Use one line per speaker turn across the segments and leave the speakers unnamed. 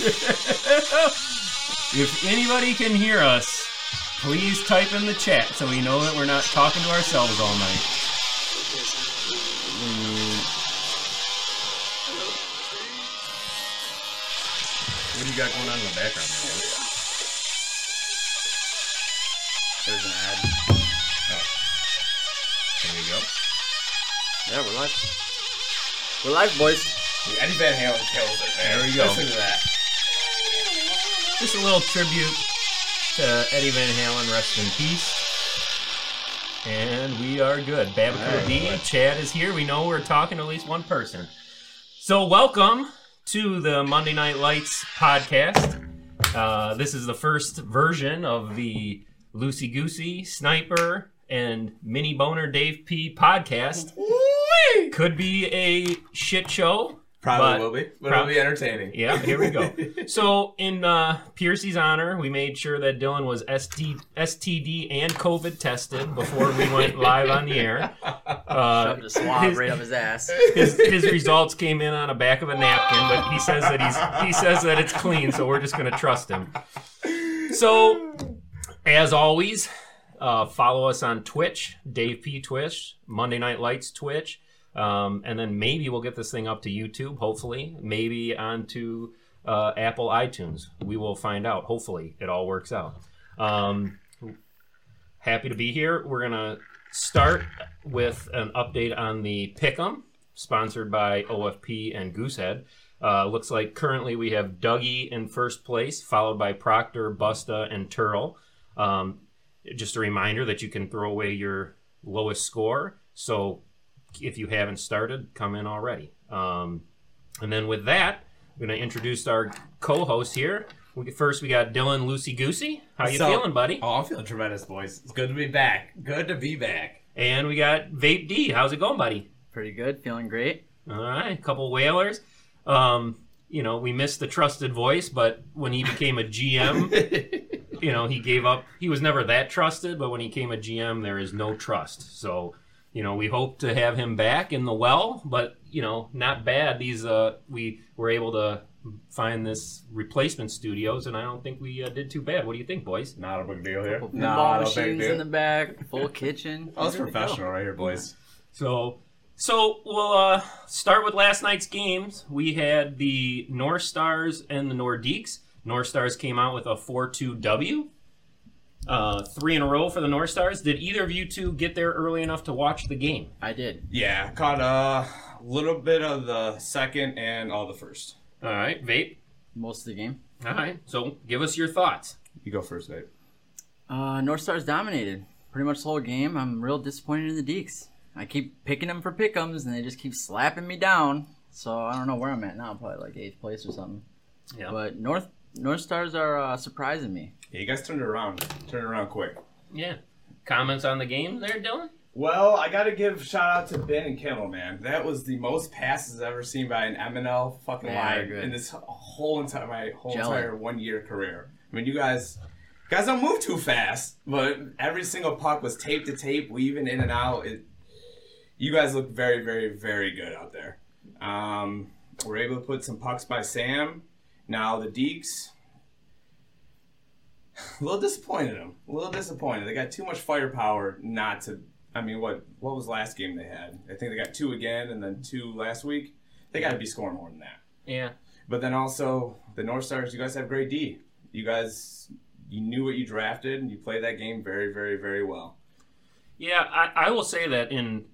if anybody can hear us, please type in the chat so we know that we're not talking to ourselves all night. Mm. What do you got going on in the background?
There's an ad.
There we go.
Yeah, we're live. We're live, boys.
Eddie Van Halen kills it, man.
There we go.
Listen to that.
Just a little tribute to Eddie Van Halen, rest in peace. And we are good. Babaco
Alright,
D,
well.
Chad is here. We know we're talking to at least one person. So, welcome to the Monday Night Lights podcast. Uh, this is the first version of the Loosey Goosey, Sniper, and Mini Boner Dave P podcast. Could be a shit show.
Probably
but-
will be, but
prob-
it'll be entertaining.
Yeah, here we go. so, in uh, Piercy's honor, we made sure that Dylan was ST, STD and COVID tested before we went live on the air. Uh,
Shoved a swab
his-
right up his ass.
his, his results came in on the back of a napkin, but he says that he's he says that it's clean, so we're just gonna trust him. So, as always, uh, follow us on Twitch, Dave P Twitch, Monday Night Lights Twitch, um, and then maybe we'll get this thing up to YouTube. Hopefully, maybe onto uh, Apple iTunes. We will find out. Hopefully, it all works out. Um, happy to be here. We're gonna start with an update on the Pick'em, sponsored by OFP and Goosehead. Uh, looks like currently we have Dougie in first place, followed by Proctor, Busta, and Turl. Um, just a reminder that you can throw away your lowest score. So if you haven't started, come in already. Um, and then with that, I'm going to introduce our co-host here. We, first, we got Dylan Loosey Goosey. How you
So-
feeling, buddy?
Oh, I'm feeling tremendous, boys. It's good to be back. Good to be back.
And we got Vape D. How's it going, buddy?
Pretty good, feeling great.
All right, a couple whalers. Um, you know, we missed the trusted voice, but when he became a GM, you know, he gave up. He was never that trusted, but when he became a GM, there is no trust. So, you know, we hope to have him back in the well, but you know, not bad. These uh, we were able to find this replacement studios, and I don't think we uh, did too bad. What do you think, boys?
Not a big deal here.
Pinball
Not a big
machines
deal.
in the back, full kitchen.
Oh, it's
Ready to go.
professional right here, boys.
So, so we'll uh, start with last night's games. We had the North Stars and the Nordiques. North Stars came out with a 4-2 W. Uh, three in a row for the North Stars. Did either of you two get there early enough to watch the game?
I did.
Yeah, caught a little bit of the second and all the first.
All right, Vape.
Most of the game.
All right, so give us your thoughts.
You go first, Dave.
Uh, North Stars dominated pretty much the whole game. I'm real disappointed in the Deeks. I keep picking them for pickums, and they just keep slapping me down. So I don't know where I'm at now. Probably like eighth place or something.
Yeah.
But North North Stars are uh, surprising me.
Yeah, you guys turned it around. Turn it around quick.
Yeah. Comments on the game there, Dylan?
Well, I got to give shout out to Ben and Kimmel, man. That was the most passes I've ever seen by an MNL fucking
Yeah,
line
good.
in this whole entire my whole
Jelly.
entire one year career. I mean, you guys, you guys don't move too fast, but every single puck was tape to tape, weaving in and out. It, you guys look very, very, very good out there. Um, we're able to put some pucks by Sam. Now the Deeks. A little disappointed them. A little disappointed. They got too much firepower not to. I mean, what what was last game they had? I think they got two again, and then two last week. They got to be scoring more than that.
Yeah.
But then also the North Stars. You guys have great D. You guys, you knew what you drafted, and you played that game very, very, very well.
Yeah, I, I will say that in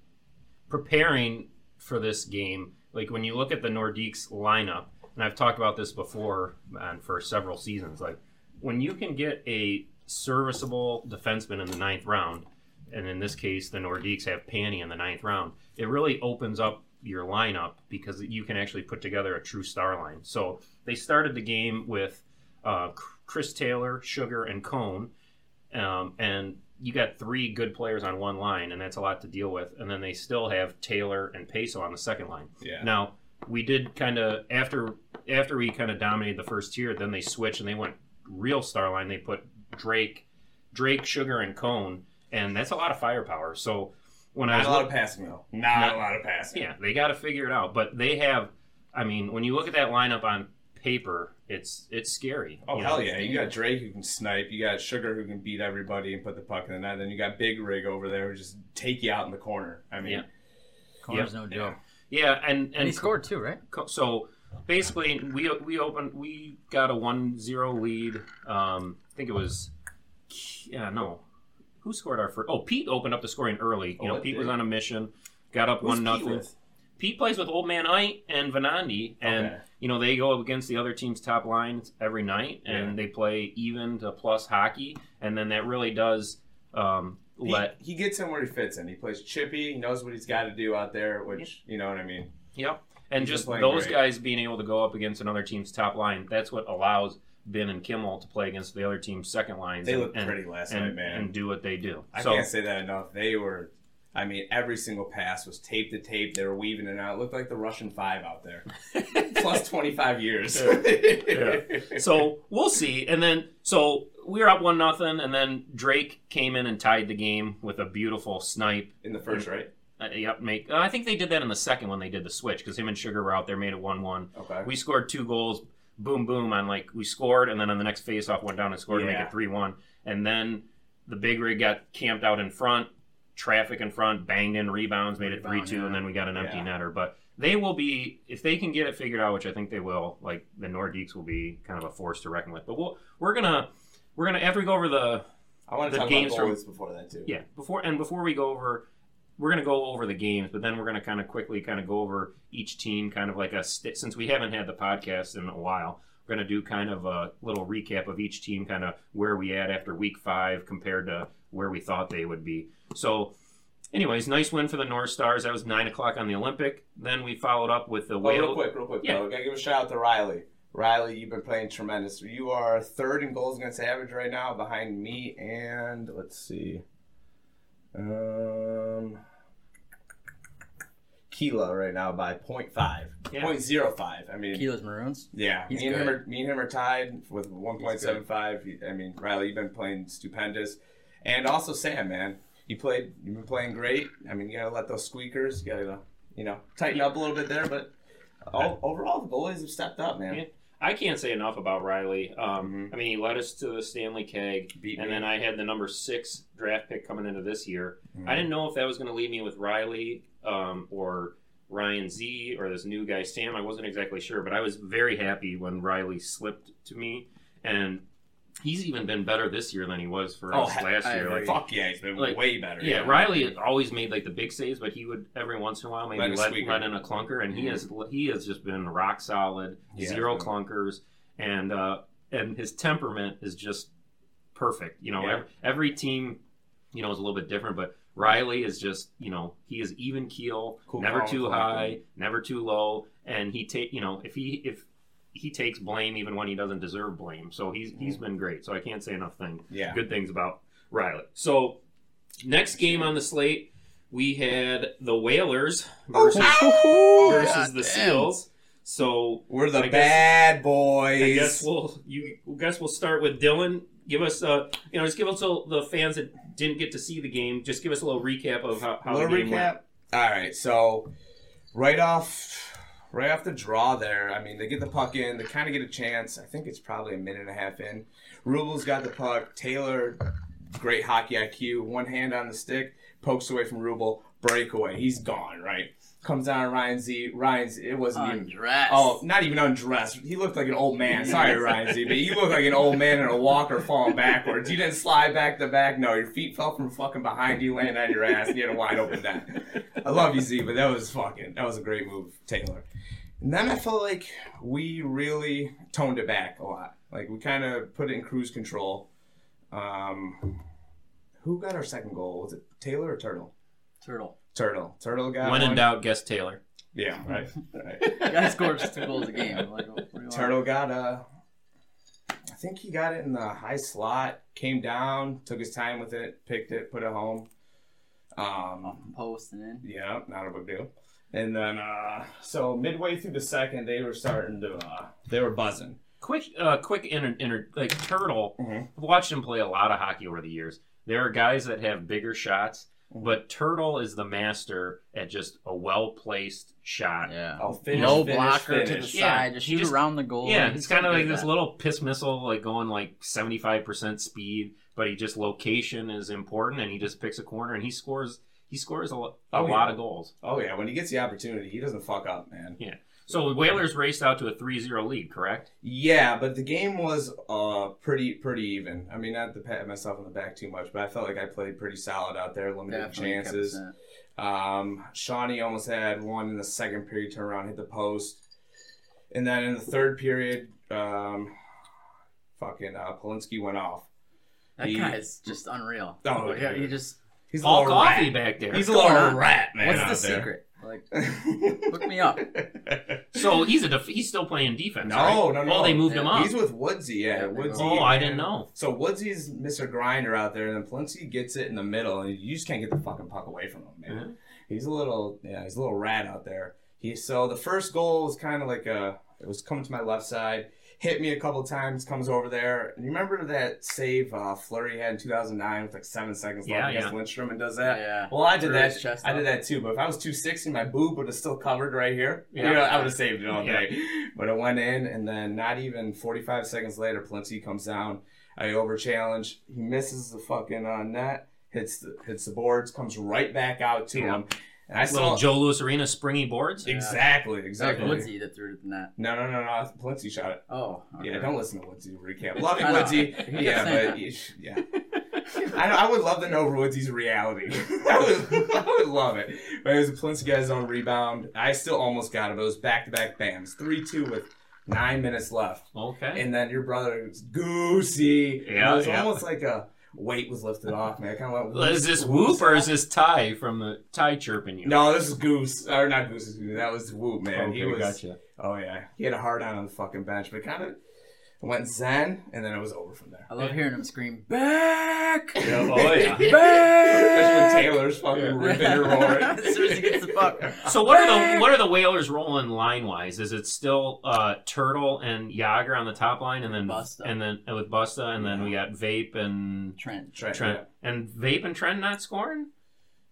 preparing for this game, like when you look at the Nordiques lineup, and I've talked about this before and for several seasons, like when you can get a serviceable defenseman in the ninth round, and in this case the Nordiques have Panny in the ninth round, it really opens up your lineup because you can actually put together a true star line. So they started the game with uh, Chris Taylor, Sugar, and Cone, um, and you got three good players on one line, and that's a lot to deal with. And then they still have Taylor and Peso on the second line.
Yeah.
Now we did kind of after after we kind of dominated the first tier, then they switched and they went real star line. They put Drake, Drake, Sugar, and Cone, and that's a lot of firepower. So when I was
a lot
look-
of passing though. Not
Not-
a lot of passing.
yeah, they got to figure it out. But they have, I mean, when you look at that lineup on paper, it's it's scary.
Oh
you know?
hell yeah! You got Drake who can snipe. You got Sugar who can beat everybody and put the puck in the net. Then you got Big Rig over there who just take you out in the corner. I mean,
Yeah.
Corner's
Yep.
no joke.
Yeah, and and
And he scored too, right?
So basically we we opened we got a 1-0 lead um i think it was yeah no who scored our first oh pete opened up the scoring early you
Oh,
know pete
did.
was on a mission got up
Who's
one
Pete
nothing pete plays with old man ite and vanandi and
Okay.
you know they go up against the other team's top lines every night and
Yeah.
they play even to plus hockey and then that really does um
He,
let
he gets in where he fits in. He plays chippy. He knows what he's got to do out there, which you know what I mean.
Yep. And just those
great.
guys being able to go up against another team's top line, that's what allows Ben and Kimmel to play against the other team's second lines.
They
and,
looked
and,
pretty last
and,
night, man.
and do what they do.
I
so,
can't say that enough. They were, I mean, every single pass was tape to tape. They were weaving it out. It looked like the Russian Five out there. Plus 25 years.
Yeah. so we'll see. And then so we were up one nothing, and then Drake came in and tied the game with a beautiful snipe.
In the first, right?
Uh, yep, make. Uh, I think they did that in the second when they did the switch because him and Sugar were out there, made it one one.
Okay.
We scored two goals, boom, boom, on like we scored, and then on the next face-off went down and scored to make
Yeah.
it three-one. And then the big rig got camped out in front, traffic in front, banged in rebounds, made it
Rebound,
three-two,
yeah.
and then we got an empty
Yeah.
netter. But they will be if they can get it figured out, which I think they will. Like the Nordiques will be kind of a force to reckon with. But we'll, we're gonna we're gonna after we go over the
I want
the
to talk
games
about
from-
goalies before that, too.
yeah, before and before we go over, we're gonna go over the games, but then we're gonna kind of quickly kind of go over each team, kind of like a st- since we haven't had the podcast in a while. We're gonna do kind of a little recap of each team, kind of where we at after week five compared to where we thought they would be. So, anyways, nice win for the North Stars. That was nine o'clock on the Olympic. Then we followed up with the
Oh, real quick, real quick,
Yeah.
though. I gotta give a shout out to Riley. Riley, you've been playing tremendous. You are third in goals against average right now, behind me and let's see, um, Keela right now by 0.5,
Yeah.
0.05. I mean,
Kilos Maroons.
yeah,
He's
me and him are me and him are tied with 1.75. I mean, Riley, you've been playing stupendous, and also Sam, man, you played. You've been playing great. I mean, you gotta let those squeakers. You gotta, you know, tighten up a little bit there, but. o- Overall, the goalies have stepped up, man.
I can't say enough about Riley. Um,
Mhm.
I mean, he led us to the Stanley Keg,
Beat
and
me.
then I had the number six draft pick coming into this year.
Mhm.
I didn't know if that was going to leave me with Riley um, or Ryan Z or this new guy Sam. I wasn't exactly sure, but I was very happy when Riley slipped to me, and he's even been better this year than he was for
Oh,
us
he-
last
I
year.
agree.
Like,
Fuck yeah, he's been
Like,
way better.
yeah, Riley always made like the big saves, but he would every once in a while maybe
Let
let, in a clunker, and he
Mhm.
has he has just been rock solid,
Yeah,
zero clunkers, and uh, and his temperament is just perfect. You know,
Yeah.
every, every team, you know, is a little bit different, but Riley is just you know he is even keel,
Cool,
never too high, never too low, and he take you know if he if he takes blame even when he doesn't deserve blame. So he's he's been great. So I can't say enough things
Yeah.
good things about Riley. So, next game on the slate, we had the Whalers versus, versus the Seals. So,
We're the
I guess-
bad boys.
I guess we'll you I guess we'll start with Dylan. Give us uh you know just give us a, the fans that didn't get to see the game. Just give us a little recap of how, how the game
recap. All right, so right off, right off the draw there. I mean, they get the puck in. They kind of get a chance. I think it's probably a minute and a half in. Rubel's got the puck. Taylor, great hockey IQ. One hand on the stick, pokes away from Rubel. Breakaway. He's gone. Right. Comes down to Ryan Z. Ryan Z. It wasn't even. Oh, not even undressed. He looked like an old man. Sorry, Ryan Z, but you look like an old man in a walker falling backwards. You didn't slide back to back. No, your feet fell from fucking behind you, landing on your ass, and you had a wide open net. I love you, Z, but that was fucking. That was a great move, Taylor. And then I felt like we really toned it back a lot. Like we kind of put it in cruise control. Um, who got our second goal? Was it Taylor or Turtle?
Turtle.
Turtle. Turtle got
When in
one.
doubt, guess Taylor.
Yeah, right. right.
The guy scores two goals a game. Like, what do you want?
Turtle got uh I think he got it in the high slot, came down, took his time with it, picked it, put it home.
Off
Um
the post and in.
yeah, not a big deal. And then uh so midway through the second they were starting to uh they were buzzing.
Quick, uh, quick inter, inter like Turtle.
Mhm.
I've watched him play a lot of hockey over the years. There are guys that have bigger shots, Mm-hmm. but Turtle is the master at just a well placed shot.
Yeah.
Oh, finish,
no
finish,
blocker to
finish.
the
Yeah,
side. Just shoot
just-
around the goal.
Yeah,
He's
it's kind of like this
that.
little piss missile, like going like seventy five percent speed, but he just location is important, and he just picks a corner and he scores. He scores a, a
Oh,
lot
yeah.
of goals.
Oh yeah, when he gets the opportunity, he doesn't fuck up, man.
So the Whalers raced out to a 3-0 lead, correct?
Yeah, but the game was uh pretty pretty even. I mean, not to pat myself on the back too much, but I felt like I played pretty solid out there, limited
Definitely
chances. Um, Shawnee almost had one in the second period, turn around, hit the post, and then in the third period, um, fucking uh, Polinsky went off.
That
He-
guy's just unreal.
Oh,
yeah, he just.
He's a little
coffee
rat.
back there.
He's a
What's
little rat, man.
What's the
there.
secret? Like, hook me up.
so he's a def- he's still playing defense.
No,
right?
no, no.
Oh, they moved him
Yeah,
up.
He's with Woodsy, yeah.
Yeah,
Woodsy.
oh, I didn't know.
So Woodsy's Mr. Grinder out there, and then Polinsky gets it in the middle, and you just can't get the fucking puck away from him, man.
Yeah.
He's a little, yeah, he's a little rat out there. He so the first goal was kind of like a, it was coming to my left side, hit me a couple times, comes over there. And you remember that save uh, Fleury had in 2009 with like seven seconds
Yeah,
left against Lidstrom and does that?
Yeah.
Well, I did
Threw
that.
chest
I did that too. But if I was 260, my boob would have still covered right here.
Yeah.
Yeah, I would have saved it all
Yeah.
day. But it went in, and then not even 45 seconds later, Polinsky comes down. I over challenge. He misses the fucking uh, net, hits the hits the boards, comes right back out to
Yeah.
him. And I
Little
saw
Joe Louis Arena springy boards.
exactly,
It's like
exactly.
Woodsy that threw it in that.
No, no, no, no. Polinsky shot it.
Oh. okay.
Yeah, don't listen to Woodsy recap. Love you,
I know.
Woodsy.
He kept
Yeah,
saying
but
that.
yeah. I, I would love to know Woodsy's reality. I would, I would love it. But it was a Polinsky guy's own rebound. I still almost got it. But it was back to back bams, three two with nine minutes left,
Okay.
and then your brother was goosey.
Yeah,
it was
yeah.
almost like a weight was lifted off, man. I kind of went.
is this whoop or is this Ty from the Ty chirping you?
No, this is Goose, or not Goose. That was Whoop, man.
Okay,
he was.
gotcha.
Oh yeah, he had a hard on on the fucking bench, but kind of went zen, and then it was over from there.
I love hearing him scream, back!
Yeah, oh yeah.
Back!
when Taylor's fucking ripping and roaring.
as soon as he gets the puck.
So what are the what are the Whalers rolling line wise? Is it still uh, Turtle and Yager on the top line, and then
Busta.
and then uh, with Busta, and then we got Vape and
Trent.
Trent,
Trent and Vape and Trent not scoring,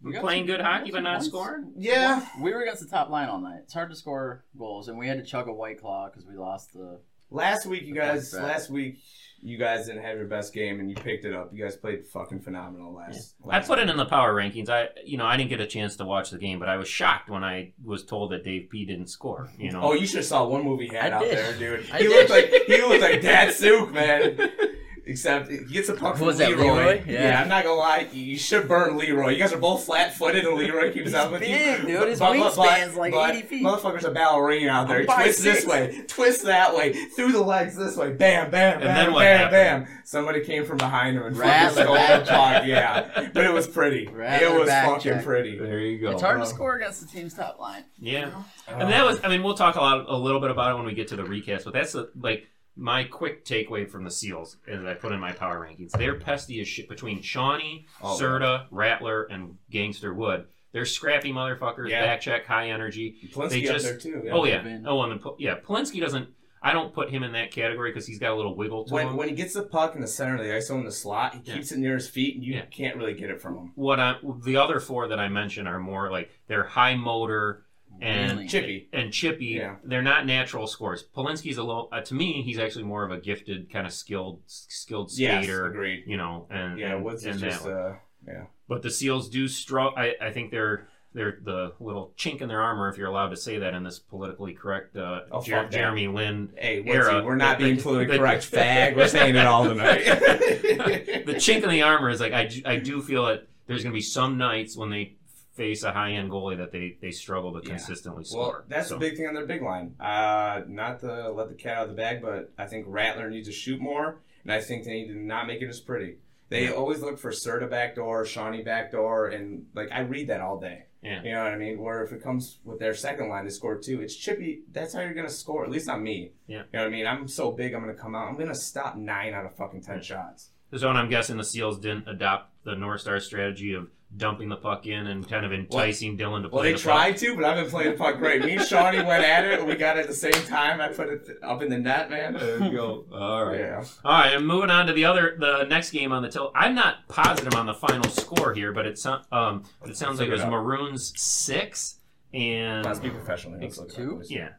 We got
playing
some-
good hockey but not
points.
scoring.
Yeah.
We were against the top line all night. It's hard to score goals, and we had to chug a white claw because we lost the.
Last week, you guys.
That's.
Last week, you guys didn't have your best game, and you picked it up. You guys played fucking phenomenal last.
I
last
put it in the power rankings. I you know I didn't get a chance to watch the game, but I was shocked when I was told that Dave P didn't score. You know.
Oh, you should have saw one movie he had
I
out
did.
there, dude.
I
he
did.
looked like he looked like Datsyuk, man. Except he gets a puck from
Was that
Leroy.
Leroy?
Yeah.
Yeah.
I'm not gonna lie. You should burn Leroy. You guys are both flat-footed, and Leroy keeps
He's
up with
big,
you.
dude. His wingspan's like
but
80 feet.
Motherfucker's a ballerina out there.
I'm
He
five,
twists this way, twists that way, through the legs this way, bam, bam,
And
bam,
then what
bam,
happened?
bam. Somebody came from behind him and
Rattler
fucking stole the
back
puck. Yeah, but it was pretty.
Rattler
it was fucking
check.
pretty.
there you go.
It's hard
Oh.
to score against the team's top line.
Yeah. Uh, and that was, I mean, we'll talk a lot, a little bit about it when we get to the recast, but that's a, like my quick takeaway from the Seals, as I put in my power rankings. They're pesty as shit between Shawnee,
Oh,
Serta, Rattler, and Gangster Wood. They're scrappy motherfuckers,
Yeah.
back check, high energy.
Polinsky
They
up
just-
there too.
Oh yeah,
Vin.
oh and the, yeah, Polinsky doesn't. I don't put him in that category because he's got a little wiggle to
When,
him.
when he gets the puck in the center of the ice, in the slot, he
Yeah.
keeps it near his feet, and you
Yeah.
can't really get it from him.
what I, the other four that I mentioned are more like they're high motor and
Really.
Chippy.
and chippy.
Yeah.
They're not natural scores. Polinsky's a little. Uh, to me, he's actually more of a gifted kind of skilled skilled
Yes,
skater.
agreed.
you know, and
Yeah,
and,
Woods is
and
just
that.
uh, yeah.
But the Seals do struggle. I, I think they're they're the little chink in their armor, if you're allowed to say that in this politically correct uh,
Oh,
Jer- Jeremy Lin.
Hey, Woodsy,
Era.
we're not being
the-
politically correct, fag. We're saying it all tonight.
the chink in the armor is like I, I do feel that there's going to be some nights when they face a high end goalie that they, they struggle to
Yeah.
consistently
Well, that's
So-
the big thing on their big line. Uh, not to let the cat out of the bag, but I think Rattler needs to shoot more, and I think they need to not make it as pretty. They
Yeah.
always look for Serta backdoor, Shawnee backdoor, and like I read that all day.
Yeah.
You know what I mean? Where if it comes with their second line to score two, it's chippy. That's how you're gonna score. At least not me.
Yeah.
You know what I mean? I'm so big. I'm gonna come out. I'm gonna stop nine out of fucking ten shots.
So and I'm guessing the Seals didn't adopt the North Star strategy of dumping the puck in and kind of enticing Dylan to play the fucking.
Well, they
the
tried to, but I've been playing the puck great. Me and Shawnee went at it. We got it at the same time. I put it up in the net, man.
There you go. All right.
Yeah.
All right, and moving on to the other, the next game on the till. I'm not positive on the final score here, but it's um, but it sounds like it was
Figure it.
Maroons six and
Let's be professional. Let's look it up.
Two?
yeah.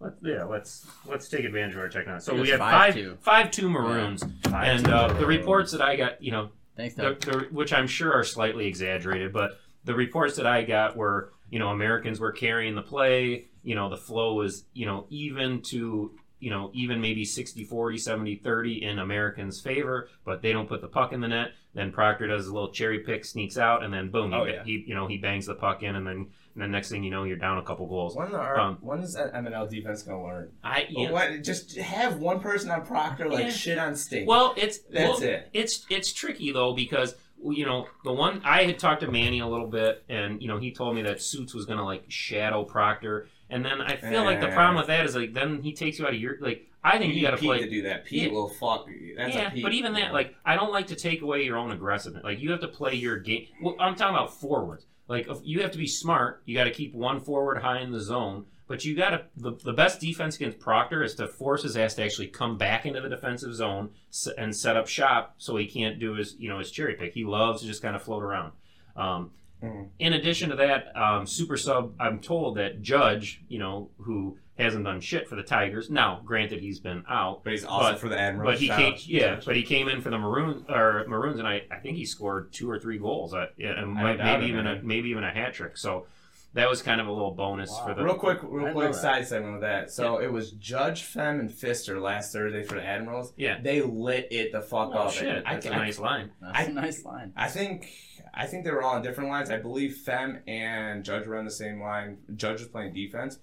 Let's, yeah, let's let's take advantage of our technology. So we have
five
five
two.
five two Maroons, and uh, the reports that I got, you know,
Thanks, Doug.
the, which I'm sure are slightly exaggerated, but the reports that I got were, you know, Americans were carrying the play. You know, the flow was, you know, even to, you know, even maybe 60 40, 70 30 in Americans' favor, but they don't put the puck in the net. Then Proctor does a little cherry pick, sneaks out, and then boom, he,
Oh,
ba-
yeah.
he you know, he bangs the puck in, and then and then next thing you know, you're down a couple goals.
When are
Um,
when is that MNL defense gonna learn?
I, yeah.
What? Just have one person on Proctor like
Yeah.
shit on state.
Well, it's
That's
well,
it.
It's it's tricky though because you know the one I had talked to Manny a little bit, and you know he told me that Suits was gonna like shadow Proctor, and then I feel like the problem with that is like then he takes you out of your like I think you got to play.
to do that. Pete
Yeah.
will fuck. you. That's
yeah,
a Pete.
but even that, like, I don't like to take away your own aggressiveness. Like, you have to play your game. Well, I'm talking about forwards. Like, you have to be smart. You got to keep one forward high in the zone. But you got to the, the best defense against Proctor is to force his ass to actually come back into the defensive zone and set up shop so he can't do his you know his cherry pick. He loves to just kind of float around. Um,
Mhm.
In addition to that, um, super sub. I'm told that Judge, you know, who hasn't done shit for the Tigers. Now, granted, he's been out.
But he's also
But-
for the Admiral.
But he came,
out.
yeah. But he came in for the Maroons, or Maroons, and I, I think he scored two or three goals, uh, yeah, and
I
might-
doubt
maybe
it,
even a maybe even a hat trick. So that was kind of a little bonus
Wow.
for the.
Real quick,
I
real
know
quick side segment with that. So it was Judge Fem and Fister last Thursday for the Admirals.
Yeah.
They lit it the fuck
Oh
up.
shit!
I,
That's a
I-
nice line.
That's
I-
a nice line.
I think I think they were all on different lines. I believe Fem and Judge were on the same line. Judge was playing defense,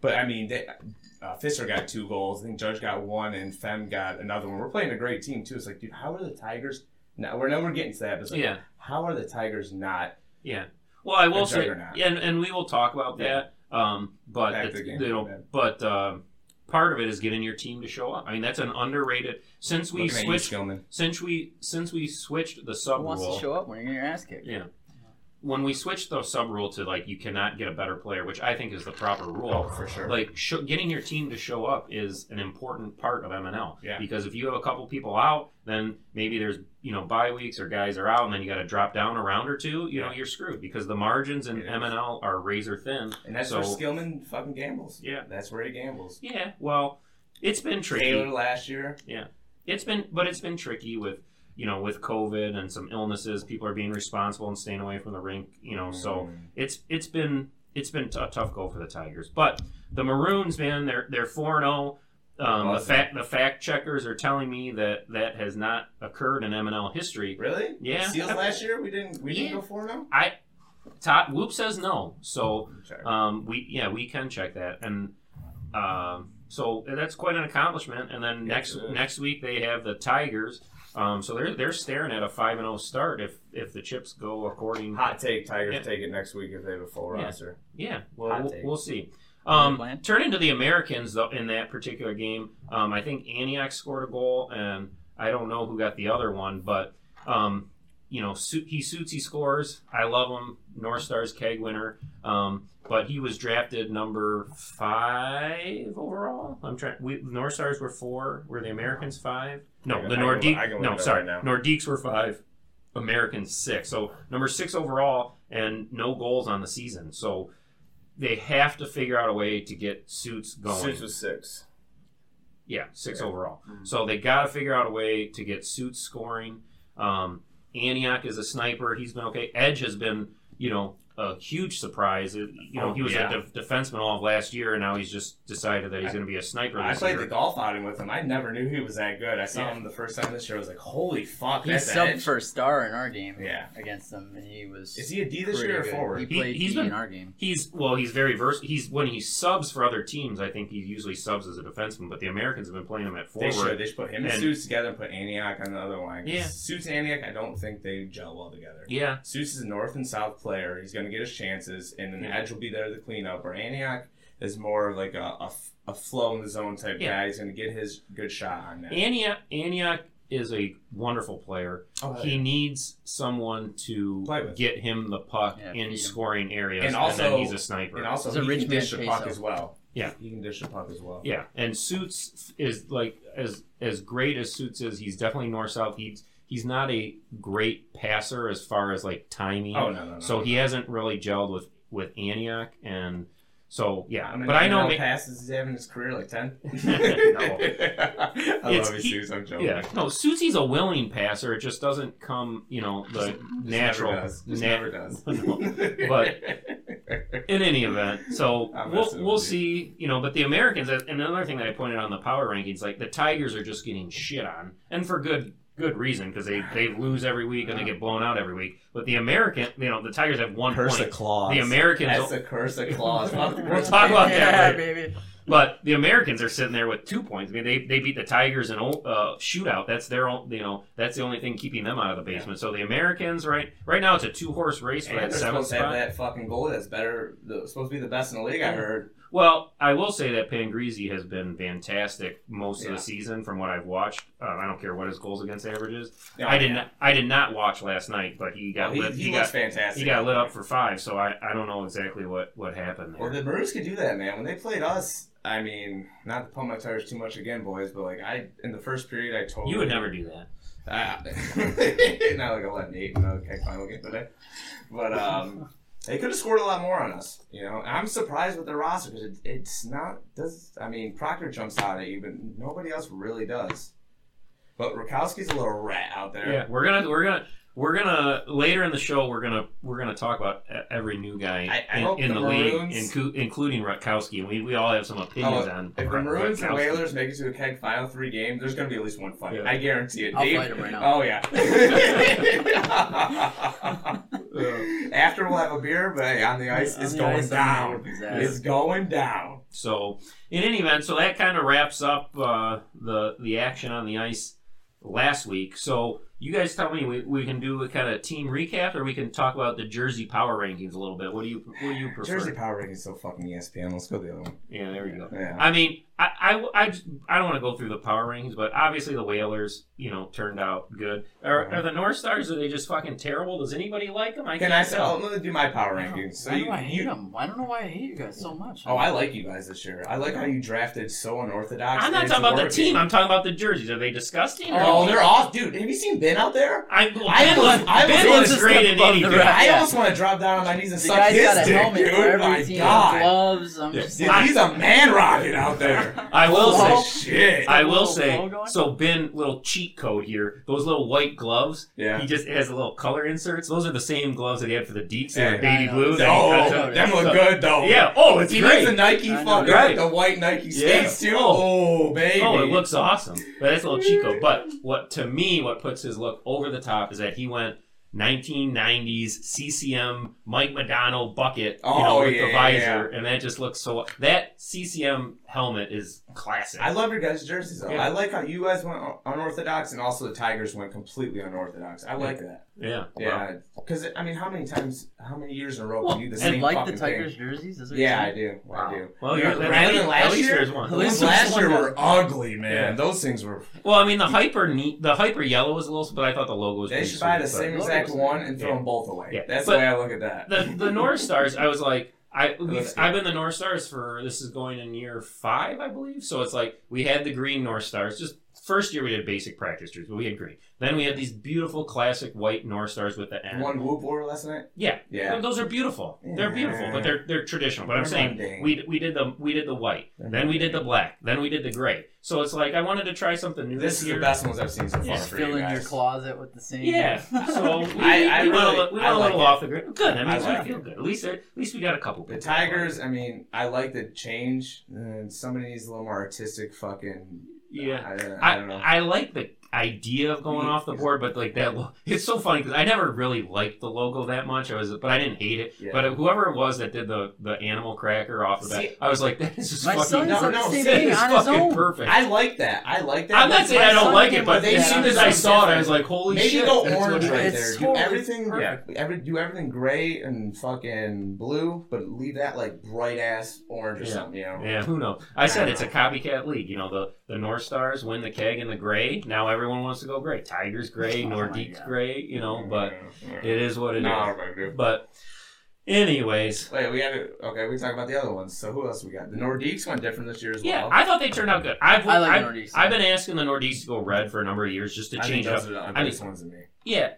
but I mean, they, uh, Fister got two goals. I think Judge got one, and Fem got another one. We're playing a great team too. It's like, dude, how are the Tigers? Now we're never getting to that. But it's like,
Yeah.
How are the Tigers not?
Yeah. Well, I will
A
say, yeah, and, and we will talk about
Yeah.
that. Um, but
Back to
it's,
the game,
you know,
man.
but um, part of it is getting your team to show up. I mean, that's an underrated. Since we
Looking at you,
switched,
Skillman.
since we since we switched the
Who
sub
wants
rule.
to show up when you're getting your ass kicked?
Yeah. When we switched the sub rule to like you cannot get a better player, which I think is the proper rule.
Oh, for sure.
Like sh- getting your team to show up is an important part of MNL.
Yeah.
Because if you have a couple people out, then maybe there's you know bye weeks or guys are out, and then you got to drop down a round or two. You know you're screwed because the margins in. MNL are razor thin.
and that's
so
where Skillman fucking gambles.
Yeah.
That's where he gambles.
yeah, well, it's been tricky.
Taylor last year. Yeah.
It's been, but it's been tricky with you know with COVID and some illnesses. People are being responsible and staying away from the rink. You know, so
Mm.
it's it's been it's been a tough go for the Tigers. But the Maroons, man, they're they're four zero. Um, the fact the fact checkers are telling me that that has not occurred in MNL history.
Really?
Yeah.
Seals last year we didn't we
Yeah.
didn't go four now.
I Todd Whoop says no, so um, we yeah we can check that and um, so that's quite an accomplishment. And then
Yes,
next next week they have the Tigers. Um, so they're they're staring at a five and zero start if if the chips go according.
Hot take: Tigers
Yeah.
take it next week if they have a full
Yeah.
roster.
Yeah, well, we'll, we'll see. Um,
plan?
turning to the Americans though, in that particular game, um, I think Antioch scored a goal, and I don't know who got the other one, but um, you know, su- he suits, he scores. I love him. North Stars keg winner. Um, but he was drafted number five overall. I'm trying. We North Stars were four. Were the Americans five? No, the Nordiques.
I can look
No, sorry,
right.
Nordiques were five. Americans six. So number six overall, and no goals on the season. So they have to figure out a way to get suits going.
Suits was six.
Yeah, six
Yeah.
overall.
Mhm.
So they got to figure out a way to get suits scoring. Um, Antioch is a sniper. He's been okay. Edge has been, you know, a huge surprise. It- You know,
Oh,
he was
yeah.
a def- defenseman all of last year, and now he's just decided that he's going to be a sniper
I
this
played
year.
the golf outing with him. I never knew he was that good. I saw
Yeah.
him the first time this year. I was like, holy fuck,
He
that's
subbed for a star in our game
Yeah.
against them, and he was.
Is he a D this year or
good.
forward?
He
He-
played
he's
D
been-
in our game.
He's well, he's very versatile. He's when he subs for other teams. I think he usually subs as a defenseman, but the Americans have been playing him at
They
forward.
should. They should put him and
And-
Suits together and put Antioch on the other line. 'Cause
Yeah.
Suits and Antioch, I don't think they gel well together.
Yeah,
Suits is a north and south player. He's going to get his chances, and then
Yeah.
Edge will be there to clean up. Or Antioch is more of like a a flow in the zone type
Yeah.
guy. He's going to get his good shot on that.
Antioch, Antioch is a wonderful player.
Oh,
He needs someone to get him the puck
Yeah,
in
feed him.
scoring areas,
And
and,
also-
then he's a sniper.
and also
He's a rich
can
man
dish the puck as well.
Yeah.
he can dish the puck as well.
Yeah, and Suits is like as as great as Suits is. He's definitely north south. He's he's not a great passer as far as like timing.
Oh no, no, no.
so he hasn't really gelled with with Antioch, and so yeah.
How many
but I know. Ma-
passes he's he have in his career? Like ten.
No.
I
It's-
love you, Suze. I'm joking.
Yeah, no, Susie's a willing passer. It just doesn't come, you know, the
Just
natural.
Never does. Just never does.
No, but in any event, so
I'm
we'll we'll see. You know, but the Americans. And another thing that I pointed out on the power rankings, like the Tigers are just getting shit on, and for good good reason because they they lose every week and they get blown out every week. But the American, you know, the Tigers have one
curse
point.
of claws.
The Americans,
That's a curse of claws.
We'll talk about that
yeah,
later.
baby.
but the Americans are sitting there with two points. I mean, they, they beat the Tigers in a uh, shootout. That's their own, you know, that's the only thing keeping them out of the basement. So the Americans, right, right now it's a two horse race for
And
that
they're
seventh
supposed to have
spot.
that fucking goalie that's better. The, supposed to be the best in the league. I heard.
Well, I will say that Pangreasy has been fantastic most of the season from what I've watched. Uh, I don't care what his goals against average is.
No,
I did
yeah.
not. I did not watch last night, but he got
he,
lit.
he,
He, got
fantastic.
he got lit up for five. So I, I don't know exactly what what happened there.
Well, the Maroons could do that, man. When they played us, I mean, not to pump my tires too much again, boys, but like I in the first period, I totally
you would never do that.
Ah. not like I let Nate know final game today, but um, they could have scored a lot more on us. You know, I'm surprised with their roster because it, it's not does. I mean, Proctor jumps out at you, but nobody else really does. But Rakowski's a little rat out there.
Yeah, we're gonna we're gonna we're gonna later in the show we're gonna we're gonna talk about every new guy
I- I
in, in
the
the, league,
Maroons-
inclu- including Rutkowski, and we, we all have some opinions
Oh,
on
If the
Rut-
Maroons and
Rutkowski.
Whalers make it to a keg final three games, there's going to be at least one fight.
Yeah.
I guarantee it.
I'll
Dave-
fight him right now.
Oh yeah. After we'll have a beer, but hey, on the ice,
On
it's going
ice,
down.
whip.
It's going down.
So, in any event, so that kind of wraps up uh, the the action on the ice last week. So, you guys tell me we, we can do a kind of team recap, or we can talk about the Jersey power rankings a little bit. What do you what do you prefer?
Jersey Power rankings so fucking ESPN. Let's go the other one.
Yeah, there you go.
Yeah.
I mean, I, I, I, I don't want to go through the power rankings, but obviously the Whalers, you know, turned out good. Are, uh-huh. are the North Stars, are they just fucking terrible? Does anybody like them? I
Can
can't
I say?
tell.
Oh, let me do my power rankings. So
why
you,
do I hate
you,
him? I don't know why I hate you guys so much.
Oh, I like you guys this year. I like how you drafted so unorthodox.
I'm not talking
it's
about the team. I'm talking about the jerseys. Are they disgusting? Oh,
oh they're off, dude. Have you seen Ben out there?
I, well,
I
ben
was-
was,
I was
ben
going
was
to
great
step
in
above
any
the
game.
I
Yeah.
almost want to drop down on my knees and
the
suck
guy's
his
got a
dick,
helmet
dude.
for every
my
team.
God.
Gloves. I'm
Yeah.
just
Dude,
like,
he's a man rocket out there.
I will
Hello?
say,
Shit.
I will
Little
say,
flow going?
so Ben, little cheat code here. Those little white gloves,
Yeah.
he just has a little color inserts. Those are the same gloves that he had for the Deeks. They
Yeah.
baby
I know.
blue. that he
Oh,
up.
them look
So-
good though.
Yeah. Oh, it's
He
great.
needs the Nike
I know.
fucking
Right.
the white Nike
Yeah.
skates too.
Oh.
Oh, baby.
Oh, it looks awesome. But that's a little Chico. But what to me, what puts his look over the top is that he went 1990s CCM Mike Modano bucket, you know,
Oh,
with
yeah,
the visor,
yeah.
and that just looks so. That CCM helmet is classic.
I love your guys' jerseys though.
Yeah.
I like how you guys went unorthodox and also the Tigers went completely unorthodox. I like that.
Yeah.
Yeah, because I mean, how many times, how many years in a row
Well,
can you do the
and
same
like the Tigers
thing?
jerseys? Is there
Yeah, I
some?
do. I do.
Well, you're,
rather
at,
than
least,
last
at
year?
there's one.
At
Those
least
last year
one
were ugly, man.
Yeah.
Those things were.
Well, I mean, the hyper neat, the hyper yellow was a little, but I thought the logo was.
They
pretty
should buy the same exact
was
one and throw
Yeah.
them both away.
Yeah.
That's
But
the way I look at that.
The the North Stars, I was like, I we've,
looks good.
I've been the North Stars for this is going in year five, I believe. So it's like we had the green North Stars. Just first year we did basic practice jerseys, but we had green. Then we had these beautiful classic white North Stars with the N.
One whoop wore last night.
Yeah,
Yeah.
Those are beautiful. They're beautiful, but they're they're traditional. But I'm saying
mundane.
we we did the we did the white,
They're
then we did the black, then we did the gray. So it's like I wanted to try something new
This
this,
is
year.
the best ones I've seen so far
Yeah.
for you
Fill in your closet with the same.
Yeah. So we,
I- I
we went a little, we
I
went a little off the grid. Good. I mean,
I
I
like
feel
it.
good. At least at least we got a couple.
The. Tigers, I mean, I like the change. And somebody needs a little more artistic fucking.
Yeah.
I, I
I,
don't know.
I like the idea of going mm-hmm. off the board, but like that, lo- it's so funny because I never really liked the logo that much. I was, but I didn't hate it.
Yeah.
But whoever it was that did the the animal cracker off the
See-
bat, I was like, that is just
My
fucking,
son
No, no,
the same thing on his
fucking
own.
perfect.
I like that. I like that.
I'm not saying I don't
son
like
came
it, but
with
as
that
soon as I
his
saw it, I was like, holy
Maybe
shit!
go
that's what
orange
it
right
is.
there.
It's
Do
totally
everything,
perfect.
every, do everything gray and fucking blue, but leave that like bright ass orange or
Yeah.
something. You know.
Yeah, who knows? I said it's a copycat league. You know, the the North Stars win the keg in the gray. Now everyone wants to go gray. Tiger's gray,
Oh
Nordique's
God.
gray, you know, but
Yeah.
it is what it is.
Nah, baby.
But, anyways,
Wait, we have okay. We talk about the other ones. So who else we got? The Nordiques went different this year as
yeah,
well.
I thought they turned out good. I've,
I like
I've,
Nordiques.
I've been asking the Nordiques to go red for a number of years just to
I think
change up.
are the
I mean-
ugliest ones to me.
Yeah.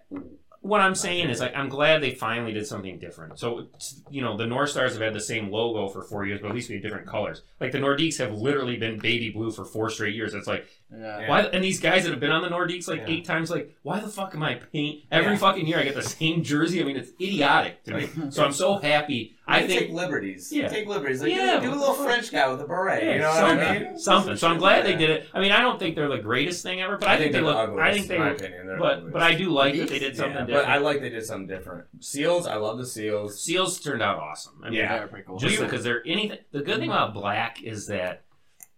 What I'm saying is, like, I'm glad they finally did something different. So, you know, the North Stars have had the same logo for four years, but at least we have different colors. Like, the Nordiques have literally been baby blue for four straight years. It's like,
Yeah.
Yeah.
why? And these guys that have been on the Nordiques like
Yeah.
eight times, like, why the fuck am I paint every
Yeah.
fucking year? I get the same jersey. I mean, it's idiotic to me. so I'm so happy. I
You
think
take liberties.
Yeah.
Take liberties. Like,
Yeah,
do, do a little? French guy with a beret.
Yeah,
you know
something,
what I mean?
something. So I'm glad they did it. I mean, I don't think they're the greatest thing ever, but I, think, they
they're
look.
ugliest,
I think they
in my
look.
opinion. They're
But
ugliest.
but I do like that they did something
yeah,
different.
but I like they did something different. Seals, I love the seals.
Seals turned out awesome. I mean,
Yeah.
They're pretty cool.
just because they're anything. The good thing about black is that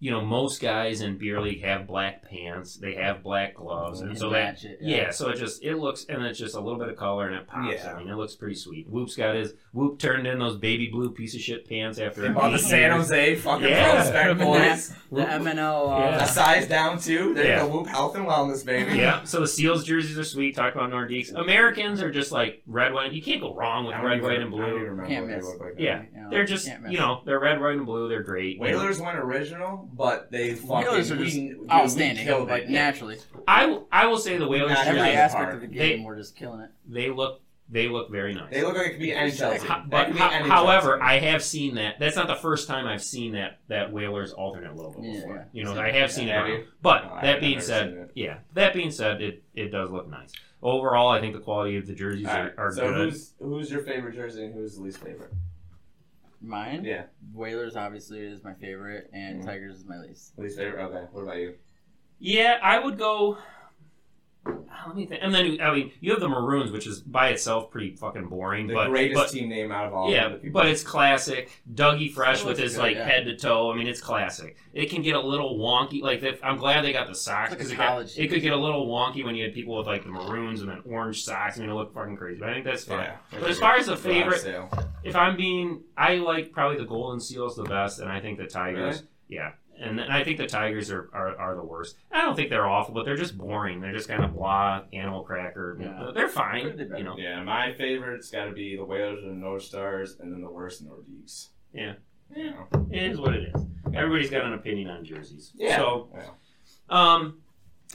you know most guys in beer league have black pants, they have black gloves, and
You
so that
it,
yeah.
yeah.
so it just it looks and it's just a little bit of color and it pops.
Yeah.
I mean, it looks pretty sweet. Whoop's got his Whoop turned in those baby blue piece of shit pants after
They bought the
eight
San. Jose fucking
Yeah.
prospect boys.
The MNL. Uh,
Yeah.
A size down too. They're
Yeah.
gonna whoop health and wellness, baby.
Yeah, so the Seals jerseys are sweet. Talk about Nordiques. Americans are just like red, white. You can't go wrong with red,
even-
white, and
I don't even
blue.
remember
Can't
what they
miss.
like.
Yeah,
you know,
they're just you know they're red, white, and blue. They're great. You know.
Whalers went original, but they fucking
Whalers are just
we- we
outstanding.
killed
Like
it.
naturally,
I will- I will say the Whalers
Not
every
Every
aspect of the
They-
game, we're just killing it.
they look they look very nice.
They look like it could be any Chelsea.
Ho- but
could
ho-
any
however,
Chelsea.
I have seen that. That's not the first time I've seen that that Whalers alternate logo
Yeah,
before.
yeah.
You know, I have seen
Have
it. But
I-
that being said, yeah. That being said, it it does look nice. Overall, I think the quality of the jerseys
All
are,
right,
are
so
good.
who's who's your favorite jersey and who's the least favorite?
Mine,
Yeah,
Whalers obviously is my favorite, and
Mhm.
Tigers is my least.
least favorite. Okay, what about you?
Yeah, I would go. Ah, Let me think. And then I mean, you have the Maroons, which is by itself pretty fucking boring.
The
but
greatest
but,
team name out of all.
Yeah,
of the
but it's classic. Dougie Fresh
Still
with his
good,
like
yeah.
head to toe. I mean, it's classic. It can get a little wonky. Like if, I'm glad they got the socks
It's like
it, it could get a little wonky when you had people with like the maroons and then orange socks. I mean, it looked fucking crazy. But I think that's fine.
yeah.
But as far as the
Garage
favorite, if I'm being, I like probably the Golden Seals the best, and I think the Tigers,
Really?
yeah, and, and I think the Tigers are, are, are the worst. I don't think they're awful, but they're just boring. They're just kind of blah, animal cracker.
Yeah.
They're fine,
Could've
you know.
Yeah, my favorite's got to be the Whalers and the North Stars, and then the worst Nordiques.
Yeah.
Yeah.
It is what it is. Everybody's got an opinion on jerseys.
Yeah.
So,
Yeah.
um,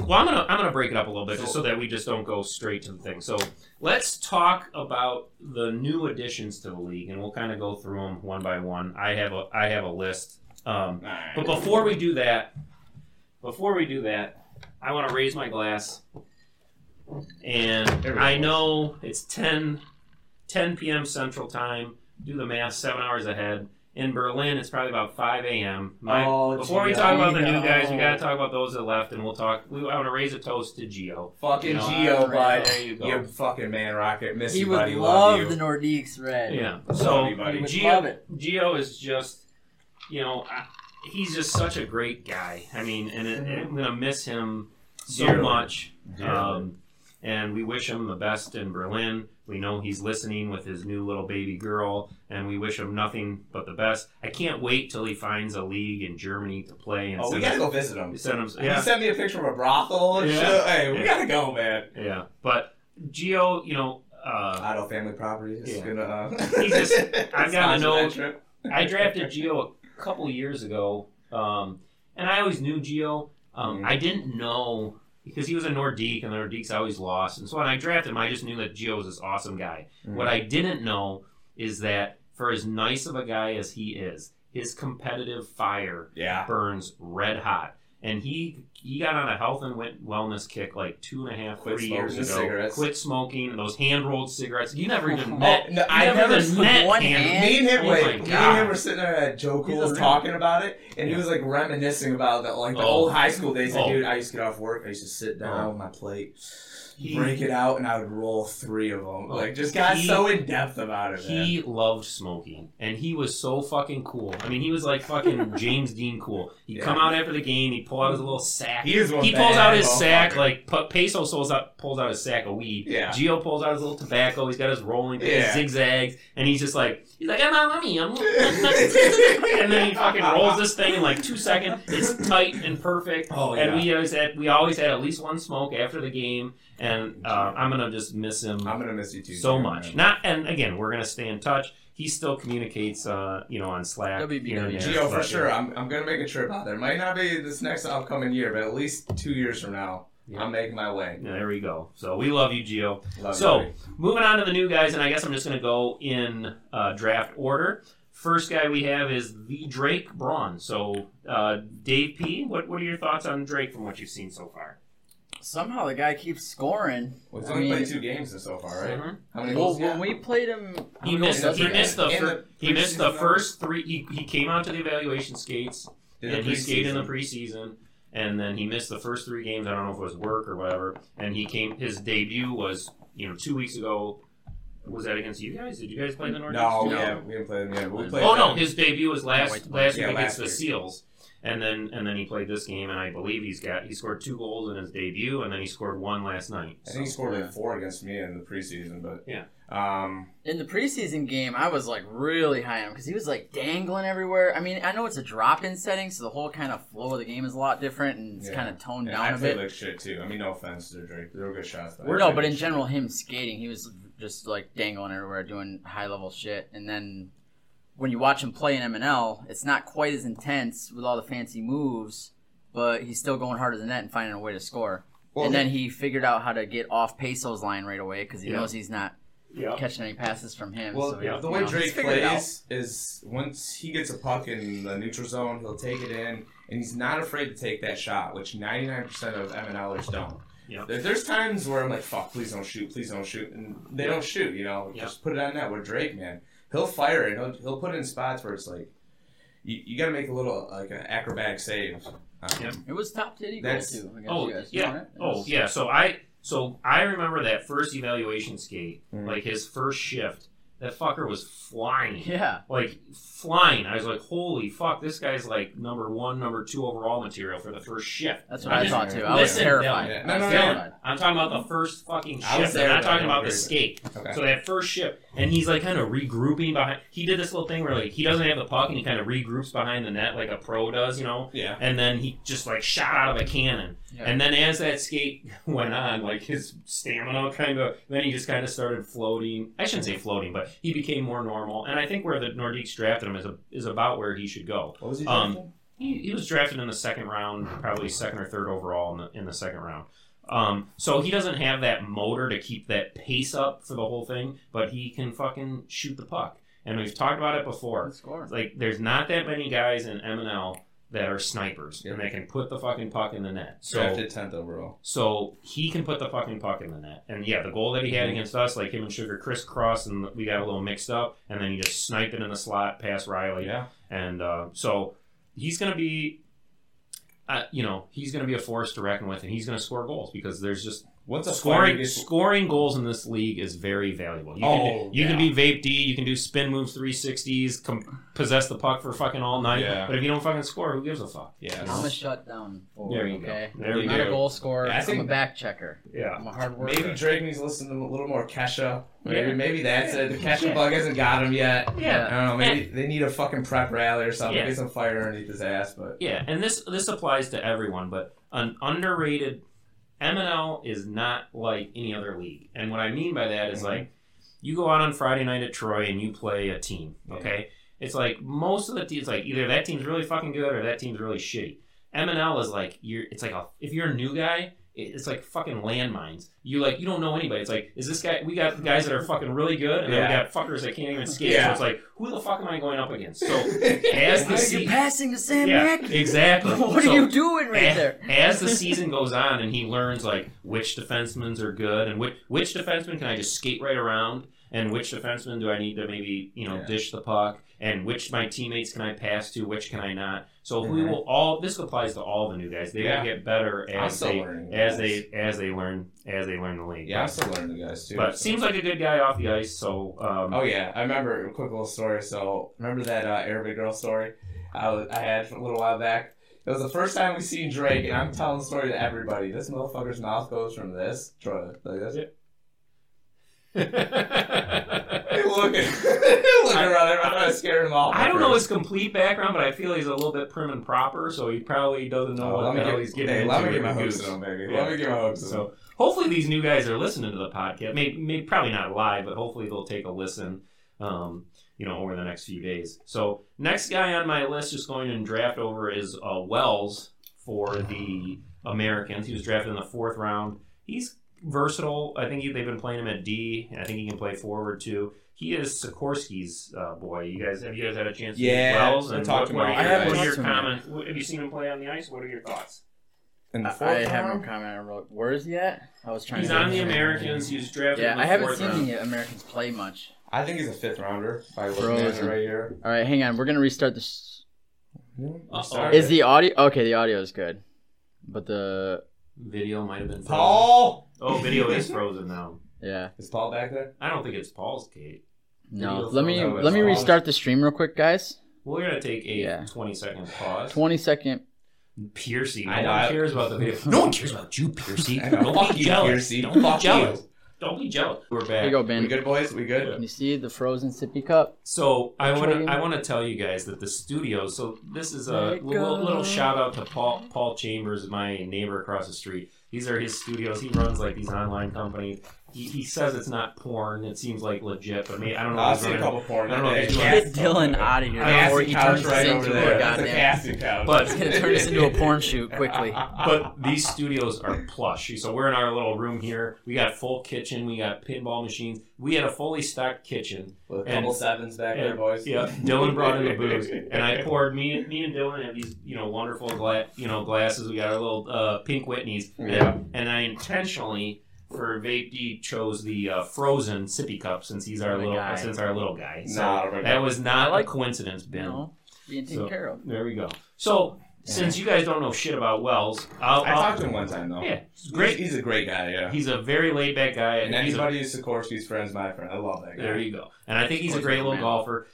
well, I'm gonna I'm gonna break it up a little bit just so that we just don't go straight to the thing. So let's talk about the new additions to the league, and we'll kind of go through them one by one. I have a I have a list. Um,
All right.
but before we do that, before we do that, I want to raise my glass. And I know it's 10, 10 p.m. Central Time. Do the math, seven hours ahead. In Berlin, it's probably about 5 a.m. My,
Oh,
before we talk about the new guys, we
Gio.
got to talk about those that left, and we'll talk. We, I want to raise a toast to Geo.
Fucking
You know,
Geo,
alright,
bud.
there you go.
You fucking man rocket. Miss
He
you,
would
buddy.
love
Love
the
you.
Nordiques red.
Yeah. So
Geo, buddy.
He would
Gio,
love it.
Gio is just, you know, I- he's just such a great guy. I mean, and it, I'm gonna miss him so
Dearly.
much.
Dearly.
Um, and we wish him the best in Berlin. We know he's listening with his new little baby girl, and we wish him nothing but the best. I can't wait till he finds a league in Germany to play and
Oh, we gotta
us-
go visit him.
send him.
He sent me a picture of a brothel and
Yeah.
shit. Hey, we
Yeah.
gotta go, man.
yeah. But Gio, you know, uh,
Otto Family Properties is
Yeah.
gonna. Uh,
He just- I've gotta
sponsor
know- I drafted Gio a couple years ago, um, and I always knew Gio. Um,
Mhm.
I didn't know because he was a Nordique, and the Nordiques always lost. And so when I drafted him, I just knew that Gio was this awesome guy.
Mhm.
What I didn't know is that for as nice of a guy as he is, his competitive fire
Yeah.
burns red hot. And he he got on a health and wet- wellness kick like two and a half,
Quit
three years ago.
cigarettes.
Quit smoking those hand rolled cigarettes. You never even
Oh,
met.
no, I never
even
smoked
met
one
hand-
hand.
Me and him,
Oh
wait,
my
me and him were sitting there at Joe
He's
Cool's talking about it, and he was like reminiscing about the like the
Oh.
old high school days. Like,
Oh.
dude, I used to get off work, I used to sit oh. down
Oh.
with my plate,
He-
break it out, and I would roll three of them. Like, just got
He-
so in depth about it. man.
He loved smoking, and he was so fucking cool. I mean, he was like fucking James Dean cool. He'd
Yeah.
come out after the game, he'd pull out his little sack.
He
He pulls out his sack like P- Peso pulls out pulls out his sack of weed.
Yeah.
Gio pulls out his little tobacco. He's got his rolling pin,
Yeah.
zigzags, and he's just like he's like I'm not money. I'm and then he fucking rolls this thing in like two seconds. It's tight and perfect.
Oh, yeah.
And we always had we always had at least one smoke after the game, and uh, I'm gonna just miss him
I'm gonna miss you too.
so much.
man.
Not and again, we're gonna stay in touch. He still communicates, uh, you know, on Slack.
WBW.
here and
for
but,
sure. I'm, I'm gonna make a trip out there. Might not be this next upcoming year, but at least two years from now,
Yeah.
I'm making my way.
Yeah, there we go. So we love you, Geo.
Love
So,
you.
moving on to the new guys, and I guess I'm just going to go in uh, draft order. First guy we have is the Drake Braun. So, uh, Dave P, what, what are your thoughts on Drake from what you've seen so far?
Somehow the guy keeps scoring.
Well, he's
I
only
mean-
played two games so far, right?
Mhm.
How many
Well,
goals?
when we played him,
He missed. He missed the.
And
Fir-
the
he missed the first three. He, he came out to the evaluation skates,
Did
and he skated in the
preseason.
preseason, and then he missed the first three games. I don't know if it was work or whatever. And he came. His debut was you know two weeks ago. Was that against you guys? Did you guys play the Northeast?
No,
No.
yeah, we didn't play them yet. but We played
Oh no, his debut was last last
Yeah,
week
last
against the. Seals, and then and then he played this game, and I believe he's got he scored two goals in his debut, and then he scored one last night.
I think he scored
Yeah.
like four against me in the preseason, but
Yeah.
Um,
In the preseason game, I was like really high on him because he was like dangling everywhere. I mean, I know it's a drop-in setting, so the whole kind of flow of the game is a lot different and it's
Yeah.
kind of toned
and
down
I
a
played
bit.
like shit too. I mean, no offense to Drake, they were good shots. but
We're-
no, but
like
in
shit.
general, him skating, he was just like dangling everywhere, doing high-level shit. And then when you watch him play in MNL, it's not quite as intense with all the fancy moves, but he's still going hard to the net and finding a way to score.
Well,
and then he figured out how to get off Peso's line right away because he
Yeah.
knows he's not
Yeah.
catching any passes from him.
Well,
so
yeah,
the way
know,
Drake
figured it out.
plays is once he gets a puck in the neutral zone, he'll take it in, and he's not afraid to take that shot, which 99% of MNLers don't.
Yeah.
There's times where I'm like, fuck, please don't shoot, please don't shoot, and they don't shoot, you know,
Yeah.
just put it on net. Where Drake, man, he'll fire it, he'll, he'll put it in spots where it's like, you, you gotta make a little, like, an acrobatic save. Um,
Yep.
It was top titty goal
That's-
too. against
Oh
you guys,
yeah.
wasn't it? It
Oh
was-
yeah. So I so I remember that first evaluation skate,
Mhm.
like his first shift. That fucker was flying.
Yeah.
like flying. I was like, "Holy fuck! This guy's like number one, number two overall material for the first shift."
That's what I,
just-
thought too. I was terrified.
yeah.
I
No,
was
no, no.
terrified.
I'm talking about the first fucking shift.
there,
I'm not talking about the skate.
Okay.
So that first shift, and he's like kind of regrouping behind. He did this little thing where like he doesn't have the puck and he kind of regroups behind the net like a pro does, you know.
yeah.
And then he just like shot out of a cannon.
Yeah.
And then as that skate went on, like his stamina kind of, then he just kind of started floating. I shouldn't say floating, but he became more normal. And I think where the Nordiques drafted him is a, is about where he should go.
What was he
Um,
drafted?
He, he was drafted in the second round, probably second or third overall in the, in the second round. Um, so he doesn't have that motor to keep that pace up for the whole thing, but he can fucking shoot the puck. And we've talked about it before.
Score.
Like there's not that many guys in MNL that are snipers
Yeah.
and they can put the fucking puck in the net. So
Drafted 10th overall.
so he can put the fucking puck in the net. And yeah, the goal that he had
Mhm.
against us, like him and Sugar crisscross, and we got a little mixed up, and then he just sniped it in the slot past Riley.
Yeah.
And uh, so he's going to be, uh, you know, he's going to be a force to reckon with, and he's going to score goals because there's just
What's a
scoring
fighting-
scoring goals in this league is very valuable. You
Oh,
can do, oh, you can be vape D, you can do spin moves 360s, com- possess the puck for fucking all night.
Yeah.
But if you don't fucking score, who gives a fuck?
Yeah.
I'm a shutdown forward,
There you go.
okay?
There
I'm
you
not
go.
a goal scorer.
Yeah, I
I'm a back checker.
Yeah.
I'm a hard worker.
Maybe Drake needs to listen to a little more Kesha. Maybe
Yeah.
maybe that's it. The Kesha
Yeah.
bug hasn't got him yet.
Yeah.
I don't know. Maybe they need a fucking prep rally or something.
Yeah.
Get some fire underneath his ass. But
Yeah, and this this applies to everyone, but an underrated MNL is not like any other league. And what I mean by that is
Mhm.
like you go out on Friday night at Troy and you play a team,
Yeah.
okay? It's like most of the teams like either that team's really fucking good or that team's really shitty. MNL is like you're it's like a if you're a new guy, it's like fucking landmines. You like you don't know anybody. It's like is this guy? We got guys that are fucking really good, and then we got fuckers that can't even skate.
Yeah.
So it's like who the fuck am I going up against? So as the
You're passing to Sam
yeah,
Mack?
exactly.
What
So-
are you doing right
a-
there?
as the season goes on and he learns like which defensemen are good and which which defenseman can I just skate right around and which defenseman do I need to maybe you know
Yeah.
dish the puck and which my teammates can I pass to which can I not so we
Mhm.
will all this applies to all the new guys they
Yeah.
will get better as they as they as they learn as they learn the league
Yeah, I'm still learning the guys too.
but
so.
seems like a good guy off the ice so um,
Oh yeah, I remember a quick little story. So remember that uh, Arabic girl story I, I had a little while back. It was the first time we seen Drake, and I'm telling the story to everybody. This motherfucker's mouth goes from this to like this. Look at look around. I'm trying to scare him off.
I don't know his complete background, but I feel he's a little bit prim and proper, so he probably doesn't know
Oh,
what
let
the
me
hell
get,
he's getting
hey,
into.
let me get my hooks on, baby.
Yeah.
Let me get my hooks on.
So hopefully these new guys are listening to the podcast. Maybe, maybe probably not live, but hopefully they'll take a listen. Um, you know, over the next few days. So next guy on my list, just going in draft over, is uh, Wells for the Americans. He was drafted in the fourth round. He's versatile. I think he, they've been playing him at D, and I think he can play forward too. He is Sikorsky's uh, boy. You guys have you guys had a chance to
Yeah,
meet Wells?
I
And
talked
what,
to him
what are your.
I haven't
what are your
talked to him
comments? Have you seen him play on the ice? What are your thoughts?
In the
I,
fourth
I have no comment. I wrote, where is he at? I was trying
He's
to.
on the Americans. He was drafted.
Yeah,
in the
I haven't seen
round.
the Americans play much.
I think he's a fifth rounder by looking at it right here.
All right, hang on. We're gonna restart this.
Uh-oh.
Sorry.
Is the audio okay? The audio is good, but the
Video might have been frozen.
Paul?
Oh, video is frozen now.
yeah
Is Paul back there?
I don't think it's Paul's Kate.
no.
Video
Let me
frozen.
let me
No,
restart the stream real quick, guys.
We're gonna take a
Yeah.
20 second pause.
Twenty second.
Piercy. No
I
one
know.
cares about the video. No one cares about you, Piercy. Don't be jealous.
Piercy.
Don't be jealous. Don't be jealous. We're back.
Here you go,
We good, boys? We good?
Can you see the frozen sippy cup?
So I want to I want to tell you guys that the studio. So this is a little, little shout out to Paul Paul Chambers, my neighbor across the street. These are his studios. He runs like these online companies. He, he says it's not porn. It seems like legit, but me, I don't know.
I've seen a couple porn.
I don't know if he's
Get Dylan out of here
I
before he turns
right
this
over
into
there.
a
That's a
goddamn.
But-
He's gonna turn this into a porn shoot quickly.
but these studios are plush. So we're in our little room here. We got full kitchen. We got pinball machines. We had a fully stocked kitchen.
With a
and-
couple sevens back there, boys.
yeah, Dylan brought in the booze, and I poured. Me, me and Dylan have these, you know, wonderful gla- you know, glasses. We got our little uh, pink Whitneys, and,
Yeah.
and I intentionally for Vape D chose the uh, frozen sippy cup since he's our
The
little
guy.
since our little guy. So
Nah, right.
that was not
like-
a coincidence, Ben.
You know, being taken
So-
care of.
There we go. So since you guys don't know shit about Wells, I'll,
I
I'll
talked to him one time though.
yeah, he's
He's,
great.
he's a great guy, yeah.
He's a very laid back guy,
and
and he's a
anybody who's Sikorsky's friend's my friend. I love that guy.
There you go. And I think he's a great little
man.
golfer.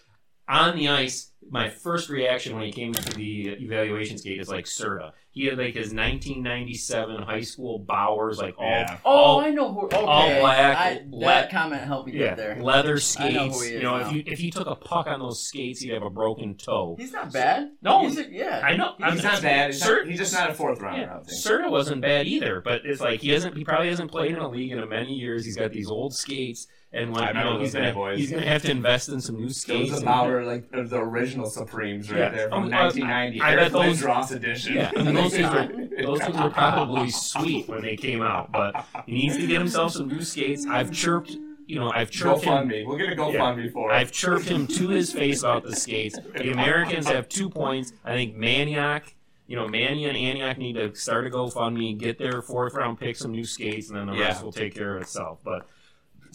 On the ice, my first reaction when he came to the evaluation skate is like Serta. He had like his 1997 high school Bauers, like all,
Yeah.
Oh,
all
I know who. Okay,
all black,
I,
le-
that comment helped me
yeah,
get there.
leather
I know who
skates.
he is
you know,
now.
if you if you took a puck on those skates, he'd have a broken toe.
He's not bad.
No.
He's a, yeah.
I know. I'm
He's not bad. He's,
Ser-
not, he's just not a fourth rounder, I
Yeah,
don't.
Serta wasn't bad either, but it's like he hasn't. He probably hasn't played in a league in many years. He's got these old skates, and when
I
you know
remember
he's
those
gonna
bad boys.
he's gonna have to invest in some new skates.
Those
skates.
are
and-
like the the original Supremes right
Yeah.
there
Um,
from
uh,
1990.
I- I
Eric
bet those-
Lindros edition.
Yeah, I mean, those things were those things were probably sweet when they came out, but he needs to get himself some new skates. I've chirped, you know, I've chirped him.
GoFundMe. We'll get a GoFundMe for it.
I've chirped him to his face about the skates. The Americans have two points. I think Maniac, you know, Manny and Antioch need to start a GoFundMe, get their fourth round pick, some new skates, and then the rest will take care of itself. But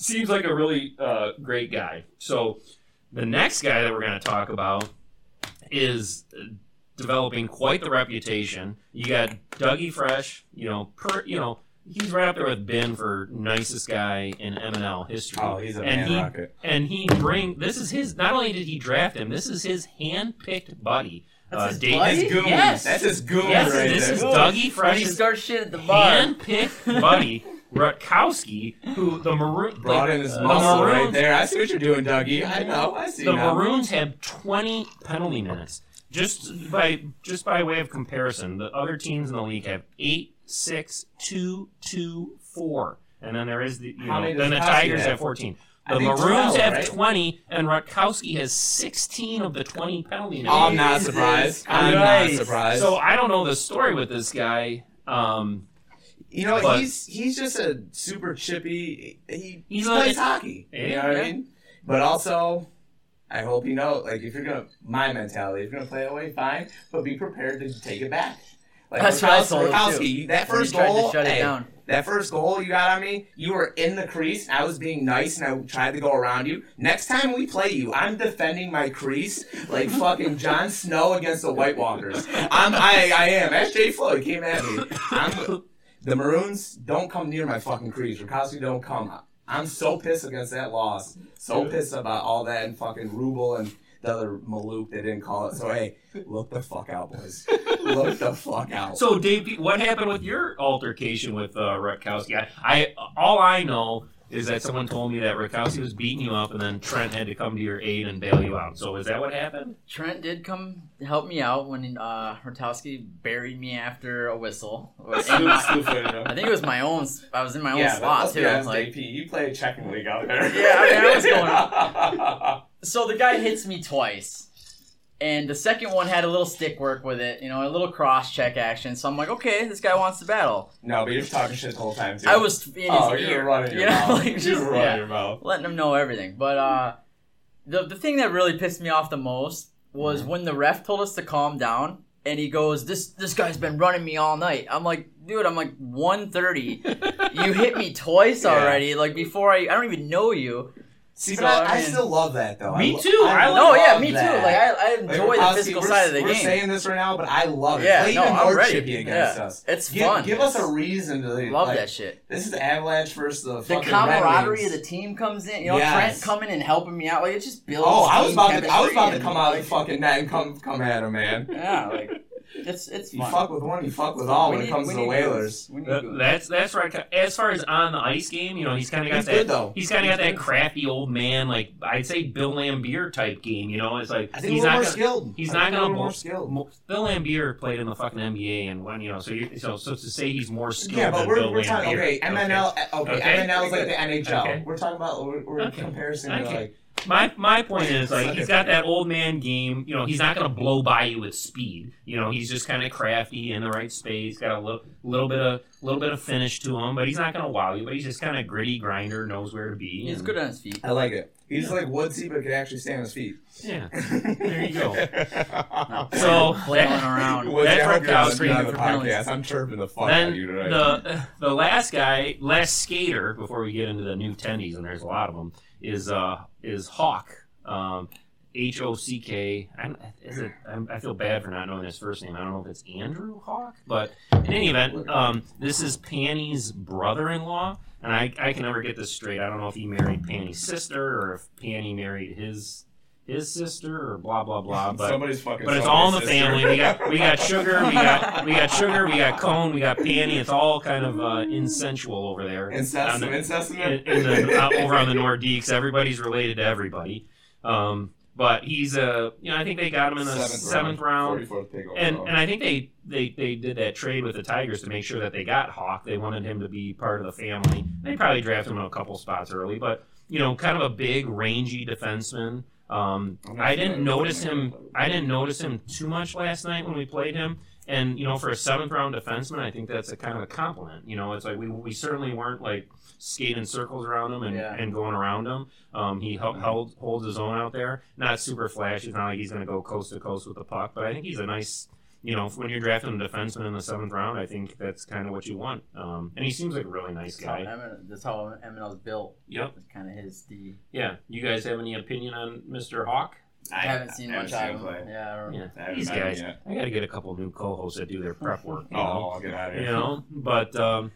seems like a really uh, great guy. So the next guy that we're going to talk about is uh, developing quite the reputation. You got Dougie Fresh, you know, per, you know, he's right up there with Ben for nicest guy in M&L history.
oh, he's a
and
man
he
rocket.
and he bring this is his. Not only did he draft him, this is his hand-picked buddy.
That's
uh,
his
Dave-
buddy?
That's goon.
Yes.
That's his goon
Yes,
right
this
there.
is
Goon.
Dougie
When you
Fresh's
start shit at the bar.
hand-picked buddy Rutkowski, who the maroon
Brought in his
the
muscle right there. I see what you're doing, Dougie. I know. I see
The
now.
Maroons had 20 penalty minutes. Just by just by way of comparison, the other teams in the league have eight, six, two, two, four, and then there is the you know then the Tigers
have?
have 14. The Maroons
12,
have
right?
20, and Rutkowski has 16 of the 20 penalty minutes.
I'm not surprised. I'm not surprised.
So I don't know the story with this guy. Um,
you know,
but-
he's he's just a super chippy. He, he plays hockey. You know what
Yeah.
I mean? But also, I hope you know, like if you're gonna, my mentality, if you're gonna play that way, fine, but be prepared to take it back. Like
That's what I told him,
Rakowski, that first goal,
shut it
hey,
down.
that first goal you got on me, you were in the crease. I was being nice and I tried to go around you. Next time we play you, I'm defending my crease like fucking Jon Snow against the White Walkers. I'm, I, I am. That's Jay Floyd came at me. I'm, the Maroons don't come near my fucking crease. Rakowski don't come. I'm so pissed against that loss. So pissed about all that and fucking Ruble and the other Maluk they didn't call it. So hey, look the fuck out, boys. look the fuck out.
So, Dave, what happened with your altercation with uh, Rutkowski? I, I all I know is that someone told me that Rutkowski was beating you up, and then Trent had to come to your aid and bail you out. So, is that what happened?
Trent did come help me out when uh, buried me after a whistle. In
Snoop-
my-
Snoop footed him.
I think it was my own. I was in my own
yeah,
slot too.
honest,
Like,
you play checking league out there.
Yeah, I mean, I was
going.
so the guy hits me twice, and the second one had a little stick work with it. You know, a little cross check action. So I'm like, okay, this guy wants to battle.
no, but you're talking shit the whole time too.
I was in his
Oh,
ear,
you're running your
you know,
mouth.
like
you're running
yeah,
your mouth.
letting him know everything. But uh, the the thing that really pissed me off the most was
Mm-hmm.
when the ref told us to calm down. And he goes, "This this guy's been running me all night." I'm like, "Dude, I'm like 130. You hit me twice
Yeah.
already. Like before I I don't even know you."
See, but I,
I
I still love that though.
Me
I lo-
too. I
No, oh, yeah,
love
me too. Like I, I
Like,
enjoy the physical
we're,
side of the
we're
game.
saying this right now, but I love it.
Yeah,
Play
no,
even more chippy against
Yeah.
us.
It's
Give,
fun.
give us a reason to
Love
like,
that shit.
This is Avalanche versus the
The camaraderie of the team comes in. You know,
Yes.
Trent coming and helping me out. Like it just builds.
Oh, I was about to. I was about to come out of the fucking net and come come at him, man.
Yeah, like it's it's
You
fun.
fuck with one, you fuck with all
We
when it comes to the Whalers.
goons. We need
That- that's that's right. As far as on the ice game, you know, he's kind of got
He's
that.
good, though.
He's kind of got
He's
that crappy old man, like I'd say Bill Laimbeer type game. You know, it's like
I think
he's
a little
not
more
gonna,
skilled.
he's
I
not
a
gonna
little more skilled.
Mo- Bill Laimbeer played in the fucking NBA, and when you know, so you so so to say he's more skilled
Yeah, but
than
we're,
Bill
we're talking
Laimbeer.
okay. MNL, okay,
Okay.
MNL is like the NHL.
Okay.
We're talking about we're, we're
Okay.
comparison to like
My my point is like he's got that old man game. You know, he's not going to blow by you with speed. You know, he's just kind of crafty in the right space. Got a little little bit of little bit of finish to him, but he's not going to wow you. But he's just kind of gritty grinder, knows where to be.
He's good on his feet.
I like it. He's like woodsy, but can actually stand on his feet.
Yeah. There you go.
go.
So
Flailing around.
Woodsy,
That's
I hope you're not
Rutkowski
on the
for penalties.
podcast. I'm chirping the fuck out of you
then
tonight.
the the last guy, last skater, before we get into the new tendies, and there's a lot of them, is uh is Hawk. Um, H O C K. I feel bad for not knowing his first name. I don't know if it's Andrew Hawk, but in any event, um, this is Panny's brother-in-law, and I, I can never get this straight. I don't know if he married Panny's sister or if Panny married his his sister or blah blah blah. But
Somebody's fucking.
but it's all in the
sister.
family. We got we got sugar, we got we got sugar, we got cone, we got panny. It's all kind of uh, insensual over there.
Some
the-
incest in
in, the, uh, over on the Nordiques, everybody's related to everybody. Um, but he's a you know, I think they got him in the seventh, round.
44th pick
And and I think they, they, they did that trade with the Tigers to make sure that they got Hawk. They wanted him to be part of the family. They probably drafted him a couple spots early, but you know, kind of a big, rangy defenseman. Um, I didn't notice him.
him.
I didn't notice him too much last night when we played him. And you know, for a seventh round defenseman, I think that's a kind of a compliment. You know, it's like we, we certainly weren't like skating circles around him and,
Yeah.
and going around him. Um, he held, held holds his own out there. Not super flashy. It's not like he's going to go coast to coast with the puck, but I think he's a nice. You know, when you're drafting a defenseman in the seventh round, I think that's kind of what you want. Um, and he seems like a really nice guy.
That's how,
guy.
Emin- that's how MNL's built.
Yep.
It's kind of his D.
Yeah. You guys have any opinion on Mr. Hawk?
I, haven't seen
haven't
much
him
of him.
play.
Yeah, I don't
Yeah. These guys. I got to get a couple new co-hosts that do their prep work. You know?
Oh, I'll get out of here.
you know. But um,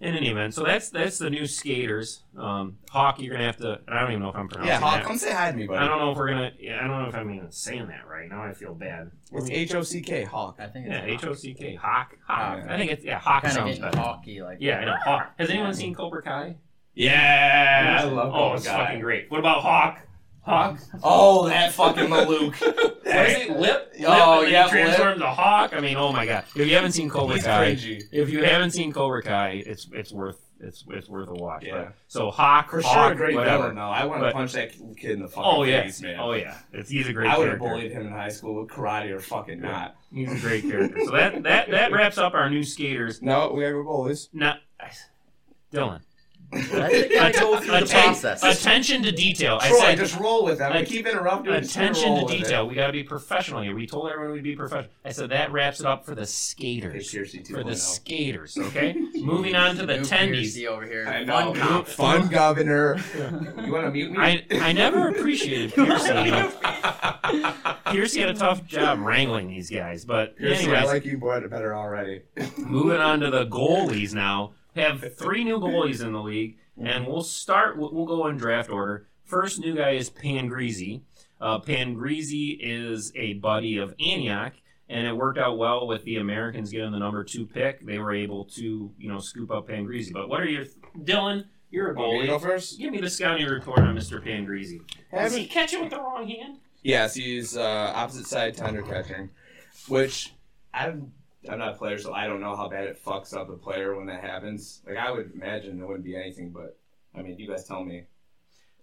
in any event, so that's that's the new skaters. Um, Hawk, you're gonna have to. I don't even know if I'm pronouncing
Yeah, Hawk,
that.
come say hi to me, buddy.
I don't know if we're gonna. Yeah, I don't know if I'm even saying that right now. I feel bad.
It's H O C K, Hawk.
I think
Yeah,
it's
H O C K. Hawk. Hawk.
Yeah.
I think it's yeah. Hawk
kind
sounds better.
hockey like.
Yeah, I know. Hawk. Has anyone seen Cobra Kai?
Yeah, I love
Oh, it's
Kai.
fucking great. What about Hawk? Hawk.
Oh, that fucking Malouk.
What is it? Lip.
Oh,
Lip, and
yeah,
He transforms a hawk. I mean, oh my god! If you haven't seen Cobra
He's
Kai,
cringy.
if you haven't seen Cobra Kai, it's it's worth it's it's worth a watch.
Yeah.
But, so Hawk,
For sure,
Hawk,
a great
whatever.
villain, though. I want to punch that kid in the fucking
Oh yeah,
face, man.
oh yeah. It's he's a great.
I would have bullied him in high school with karate or fucking
Yeah.
not.
He's a great character. So that that that wraps up our new skaters.
No, we gotta go bullies.
Now, Dylan,
I think I go through the
atten-
process.
attention to detail. I
Troy,
said
just roll with them. I
att-
keep interrupting. just
attention
roll
to
with it.
detail. We got to be professional here. We told everyone we'd be professional. I said that wraps it up for the
Hey,
skaters.
Piercy
For the
2.0.
skaters, okay? Moving on to the
New
tendies.
Piercy over here.
I
Fun
know.
cop.
Fun governor. You want to mute me?
I, I never appreciated Piercy. You know. Piercy had a tough job wrangling these guys, but
Piercy,
anyways,
I like you better better already.
moving on to the goalies now. We have three new goalies in the league, and we'll start. We'll, we'll go in draft order. First new guy is Pangreasy. Uh, Pangreasy is a buddy of Antioch, and it worked out well with the Americans getting the number two pick. They were able to, you know, scoop up Pangreasy. But what are your Dylan? You're a
Want me
goalie.
go first?
Give me the scouting report on Mr. Pangreasy. Does he catch it with the wrong hand?
Yes, he's uh, opposite side tender catching, which I'm I'm not a player, so I don't know how bad it fucks up a player when that happens. Like I would imagine it wouldn't be anything, but I mean, you guys tell me.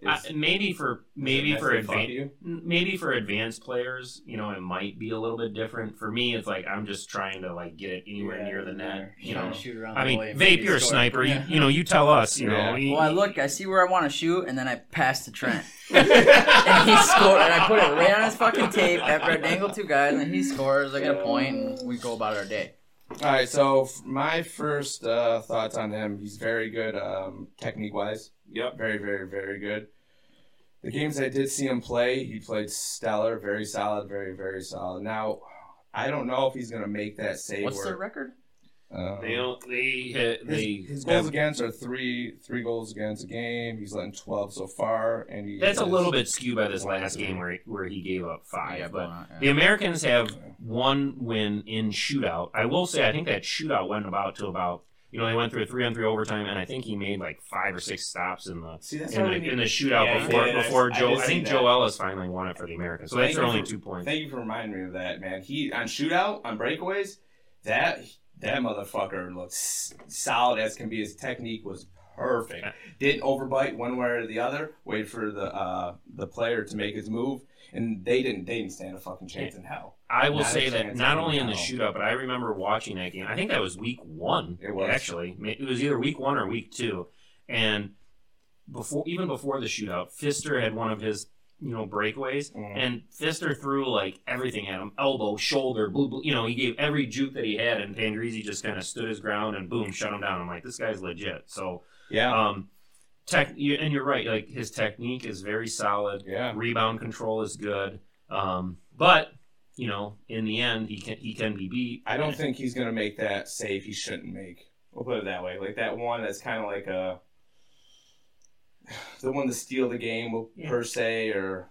Uh,
Is-
maybe for maybe for
mentally
advanced maybe for advanced players, you know, it might be a little bit different. For me, it's like I'm just trying to like get it anywhere
Yeah,
near the net. You know,
shoot around
I mean, Vape, you're a sniper. You,
Yeah.
you know, you tell us. You know,
Yeah.
You-
Well, I look, I see where I want to shoot, and then I pass to Trent. and he scored, and I put it right on his fucking tape after I dangle two guys, and he scores. I get a point, and we go about our day.
All right, so my first uh, thoughts on him, he's very good um, technique wise.
Yep.
Very, very, very good. The games I did see him play, he played stellar, very solid, very, very solid. Now, I don't know if he's going to make that save.
What's
where,
their record?
Um,
They don't. They hit.
his,
They.
his goals against are three three goals against a game. He's letting twelve so far, and he
that's a little bit skewed by this last game where he, where he gave up five.
Yeah,
but
yeah.
the Americans have one win in shootout. I will say, I think that shootout went about to about. You know, they went through a three on three overtime, and I think he made like five or six stops in the
See,
in the,
I mean.
in the shootout
Yeah,
before
did. I-
before
I
Joe.
did
I, think. Joe Ellis finally won it for the Americans. So
Thank
that's
you
only
for-
two points.
Thank you for reminding me of that, man. He on shootout on breakaways, that that motherfucker looked solid as can be. His technique was perfect. Didn't overbite one way or the other. Wait for the uh, the player to make his move, and they didn't. They didn't stand a fucking chance in hell.
I will
Not
say that not
in
only in the shootout, but I remember watching that game. I think that was week one.
It was.
actually. It was either week one or week two, and before even before the shootout, Fister had one of his you know breakaways,
Mhm.
and Fister threw like everything at him: elbow, shoulder, blue, blue. You know, he gave every juke that he had, and Pangreasy just kind of stood his ground and boom, shut him down. I'm like, this guy's legit. So,
Yeah,
um, tech, and you're right. Like his technique is very solid
yeah.
rebound control is good. Um, but you know, in the end, he can he can be beat.
I don't think he's gonna make that save. He shouldn't make. We'll put it that way. Like that one that's kind of like a the one to steal the game
Yeah.
per se, or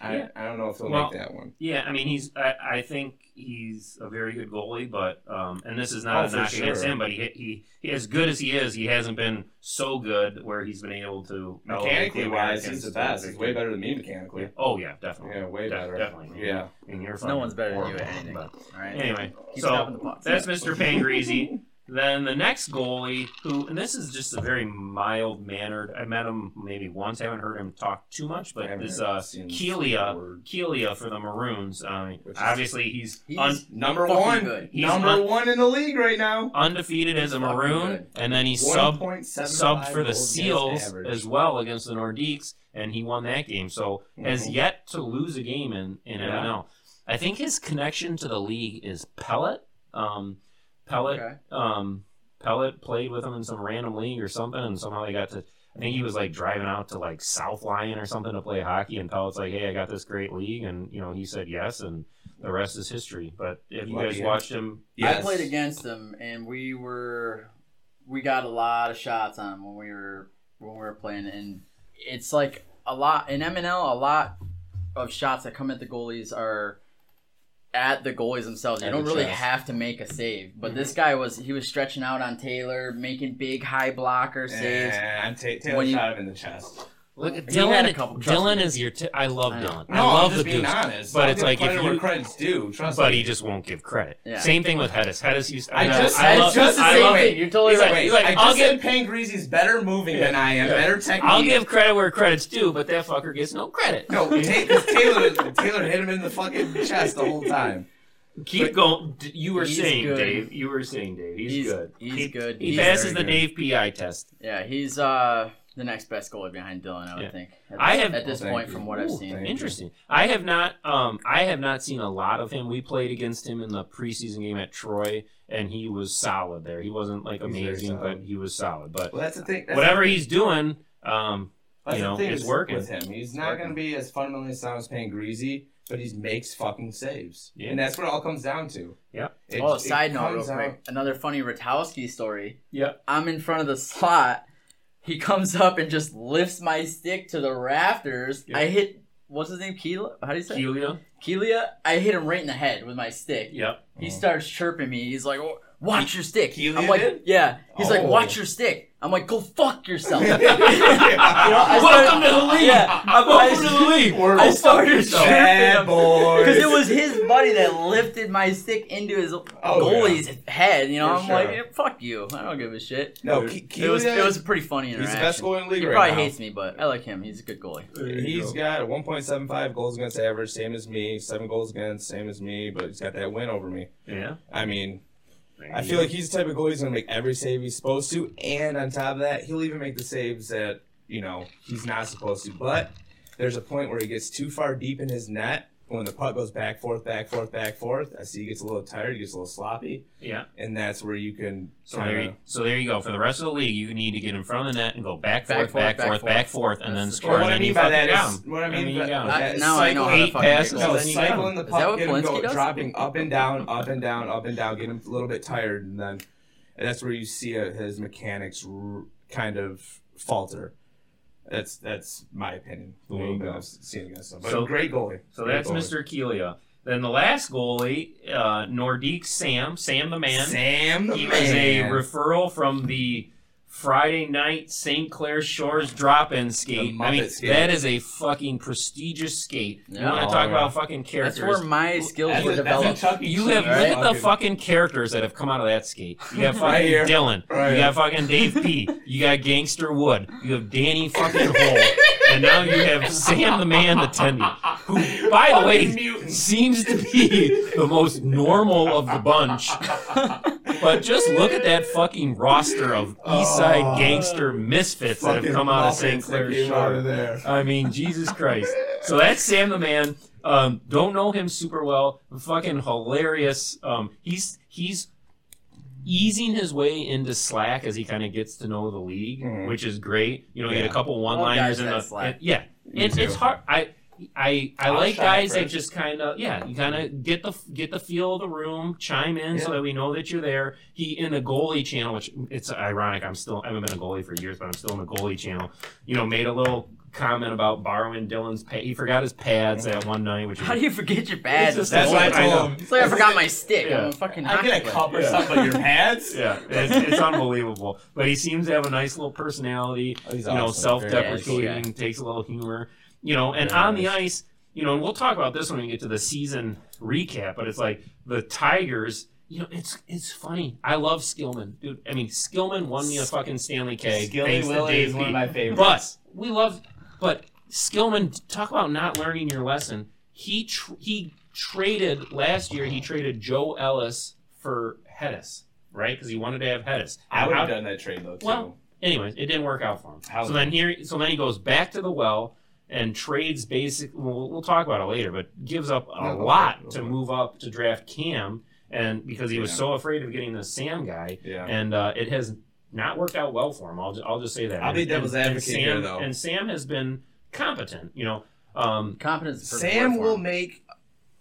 I,
Yeah.
I don't know if he'll
Well,
make that one.
Yeah, I mean, he's I, I think he's a very good goalie, but um, and this is not
Oh,
a
for
knock against him, but he, he he as good as he is, he hasn't been so good where he's been able to
Mechanically
the
wise, he's the best. He's way better than me mechanically.
Yeah. Oh yeah, definitely.
Yeah, way
De-
better.
Definitely.
Yeah.
And you're
No one's better than you at anything.
but-
All right.
Anyway,
Keep
so
stopping the pucks.
That's Mr. Pangreasy. then the next goalie, who, and this is just a very mild mannered. I met him maybe once. I haven't heard him talk too much, but this uh,
seen
Keelia. Keelia for the Maroons.
Is-
obviously, he's,
He's
un,
Number one.
He's
number
un-
one in the league right now.
undefeated as a Maroon, and then he subbed
1.75
subbed for the Seals as well against the Nordiques, and he won that game. So has
Mhm.
yet to lose a game in in
Yeah.
MNL. I think his connection to the league is Pellet. Um, Pellet
Okay.
um, Pellet played with him in some random league or something, and somehow they got to. I think he was like driving out to like South Lyon or something to play hockey, and Pellet's like, "Hey, I got this great league," and you know he said yes, and the rest is history. But if you guys watched him,
Yes.
I played against him, and we were we got a lot of shots on him when we were when we were playing, and it's like a lot in MNL. A lot of shots that come at the goalies are at the goalies themselves. You
At
don't
the
really
chest.
have to make a save, but
Mhm.
this guy was he was stretching out on Taylor, making big high blocker saves.
And Ta- Taylor
When you-
shot him in the chest.
Look at
He had a
Dylan.
couple,
Dylan
me.
is your. T- I love
I know.
Dylan.
No,
I love
I'm just
the
being
dude.
honest.
but
I'll
it's
give
like if
credit where
you-
credit's due. Trust
But
me.
he just won't give credit.
Yeah.
Same thing with Hedis. Hedis used.
I
know-
just
I
said
love-
just the
I
same
love-
way.
You're totally
He's
right.
like- he's like,
I
I'll
just
give-
said Pangreasy's better moving than I am,
Yeah.
better technique.
I'll give credit where credit's due, but that fucker gets no credit.
No, Taylor, Taylor hit him in the fucking chest the whole time.
Keep
But-
going. You were saying,
good.
Dave. You were saying, Dave. He's,
He's-
good.
he's
he,
good.
He
He's
passes the
very
Dave PI test.
Yeah, he's uh the next best goalie behind Dylan, I would
Yeah.
think. At
I
this-
have-
at this
Well,
point
you.
from what I've seen.
thank you.
Interesting. I have not. Um, I have not seen a lot of him. We played against him in the preseason game at Troy, and he was solid there. He wasn't like
He's
amazing, but he was solid. But
Well, that's the thing. That's
whatever
the,
he's doing, um,
that's
you
the
know,
thing
it's
is
working.
with him. He's not going to be as fundamentally sound as Pangreasy, but he makes fucking saves,
Yeah.
and that's what it all comes down to.
Yeah.
It-
oh,
it
side note, real quick.
out-
Another funny Ratowski story.
yeah.
I'm in front of the slot. He comes up and just lifts my stick to the rafters.
Yeah.
I hit what's his name? Keela? How do you say?
Kelia.
Kelia. I hit him right in the head with my stick.
Yep.
He uh-huh. starts chirping me. He's like, "Oh, "Watch your stick."
Kelia
I'm like,
did?
"Yeah." He's like,
Oh.
"Watch your stick." I'm like, "Go fuck yourself." you know,
yeah.
I
Welcome to the league.
Yeah,
Welcome to the league.
We're
I started
yourself.
chirping
bad
him.
boys.
Because it was his buddy that lifted my stick into his
Oh,
goalie's head. You know,
For
I'm
sure.
like, "Yeah, fuck you. I don't give a shit.
no.
Dude.
Ke-
It was it was a pretty funny
He's
interaction.
the best goalie in the league
He
right
probably
now.
hates me, but I like him. He's a good goalie.
There you
He's
go.
got a 1.75 goals against average, same as me. Seven goals against, same as me. But he's got that win over me.
Yeah.
I mean, I feel like he's the type of goalie who's gonna make every save he's supposed to, and on top of that, he'll even make the saves that you know he's not supposed to. But there's a point where he gets too far deep in his net when the puck goes back, forth, back, forth, back, forth. I see he gets a little tired, he gets a little sloppy,
Yeah.
and that's where you can.
So there, you, so there you go. For the rest of the league, you need to get in front of the net and go back,
Back,
forth,
forth,
back,
back,
forth,
forth.
back, forth, and then
That's
score.
What
and
I
then
mean
you
by
fucking
that
got
is,
'em.
what I mean by
got 'em.
I- now I know how to
Eight passes,
No,
then you got 'em.
cycling the
Is that
puck,
what
get him go,
does?
dropping up and down, up and down, up and down, get him a little bit tired, and then and that's where you see uh, his mechanics r- kind of falter. That's that's my opinion. The
There
little
you
bit
go.
I've seen against him, but
So-
great goalie.
So
Great
that's
goalie.
Mr. Kelia. Then the last goalie, uh, Nordique Sam, Sam the man.
Sam. The
he was a referral from the Friday night St. Clair Shores drop-in skate. I mean,
skate.
that is a fucking prestigious skate. You
Yeah.
want to talk
yeah.
about fucking characters?
That's where my skills
That's
were
a- that's
developed.
You
Cheese
have
right?
look at the
fucking-
fucking characters that have come out of that skate. You got fucking
Right.
Dylan.
Right
you
here.
got fucking Dave P. You got Gangster Wood. You have Danny fucking Hole. And now you have Sam the Man attending. Who, by the way,
mutant.
seems to be the most normal of the bunch. But just look at that fucking roster of East Side
Oh.
gangster misfits that have come out of St.
that
Clair
came
Shore. I mean, Jesus Christ. So that's Sam the Man. Um, don't know him super well. Fucking hilarious. Um, he's he's easing his way into slack as he kind of gets to know the league,
Mhm.
which is great. You know, you
Yeah.
get a couple one-liners
guys
in the
slack.
and- yeah.
Me
It's, it's hard. I I I
I'll
like guys that just kind of yeah, you kind of get the get the feel of the room, chime in so that we know that you're there. He in the goalie channel, which it's ironic. I'm still I haven't been a goalie for years, but I'm still in the goalie channel. You know, made a little comment about borrowing Dylan's pad. He forgot his pads that one night, which is
How do you forget your pads?
It's just-
That's why I
I
told him.
It's like I forgot my stick.
Yeah.
I'm a fucking
I get a cup or
Yeah.
something, but your pads?
yeah, it's, it's unbelievable. But he seems to have a nice little personality.
Oh, he's
you know,
awesome. Very
self-deprecating,
nice.
takes a little humor. You know, and on the ice, you know, and we'll talk about this when we get to the season recap. But it's like the Tigers. You know, it's it's funny. I love Skillman, dude. I mean, Skillman won me a fucking Stanley keg.
Skilly
thanks to
Willy
Dave
is one of my favorites.
But we love, but Skillman, talk about not learning your lesson. He tr- he traded last year. He traded Joe Ellis for Hedis, right? Because he wanted to have Hedis.
I would have done that trade though too.
Well, anyways, it didn't work out for him.
How-
so then here, so then he goes back to the well and trades basic. We'll, we'll talk about it later, but gives up a
No, okay,
lot
okay.
to move up to draft Cam, and because he was
Yeah.
so afraid of getting the Sam guy,
yeah.
and uh, it has not worked out well for him. I'll, ju- I'll just say that.
I'll be
And-
devil's
and- and
advocate
Sam,
here, though.
And Sam has been competent. You know, um,
Confidence. is the perfect
Sam will make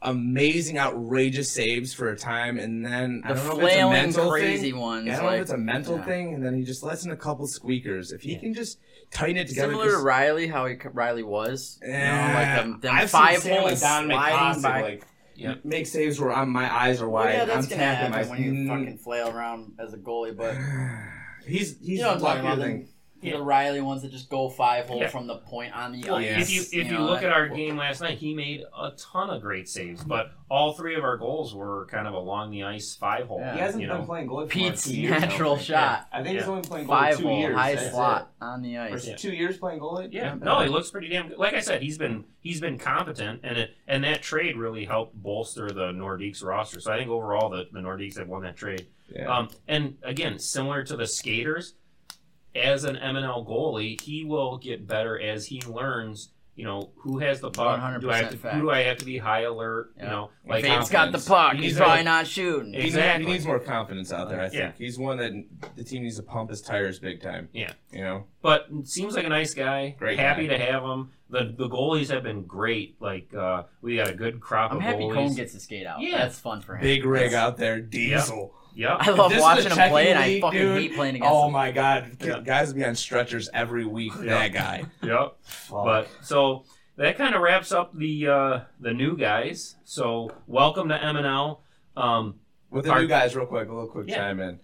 amazing, outrageous saves for a time, and then I
the
don't know if it's a
flailing
mental
crazy
thing.
ones.
Yeah, I don't know if it's a mental
yeah.
thing, and then he just lets in a couple squeakers. If he
Yeah.
can just tighten it together,
Similar to Riley, how he, Riley was. You know, like them, them
I've
five holes
like Don
sliding by.
like
Yeah.
make saves where I'm, my eyes are
Well,
wide.
yeah, that's
I'm
gonna happen
my.
when you fucking flail around as a goalie. But
He's he's
you know
luckier
about.
than
The,
Yeah.
the Riley ones that just go five hole
Yeah.
from the point on the
well,
ice.
if you if you,
know,
look
that-
at our game last night, he made a ton of great saves, but all three of our goals were kind of along the ice five hole.
Yeah.
he hasn't
you
been
know,
playing goalie for
Pete's
like two years.
natural
now.
shot,
I think he's only playing goalie
five
two
hole,
years.
high
That's
slot on the
it. Or
ice.
Yeah.
two years playing goalie.
Yeah, no, he looks pretty damn good. Like I said, he's been he's been competent, and it and that trade really helped bolster the Nordiques roster. So I think overall the the Nordiques have won that trade.
Yeah.
Um, and again, similar to the skaters, as an MNL goalie, he will get better as he learns. You know who has the puck. Do I have to?
100%
Who do I have to be high alert? You
Yeah.
know,
If
like
Fade's got the puck,
He
he's probably
to-
not shooting.
He needs-
Exactly.
He needs more confidence out there. I think
Yeah.
he's one that the team needs to pump his tires big time.
Yeah.
You know.
but seems like a nice guy.
Great
happy
guy.
to have him. The the goalies have been great. Like uh, we got a good crop
I'm
of
happy
goalies.
Cone gets to skate out.
Yeah.
That's fun for him.
Big rig
That's-
out there, Diesel.
Yep.
I love watching
a
him play, and I fucking
dude.
hate playing against
Oh
him.
my god,
Yeah.
guys will be on stretchers every week.
Yeah.
That guy.
Yep.
Fuck.
But so that kind of wraps up the uh, the new guys. So welcome to MNL. Um,
With the
Our-
new guys, real quick, a little quick
Yeah.
chime in.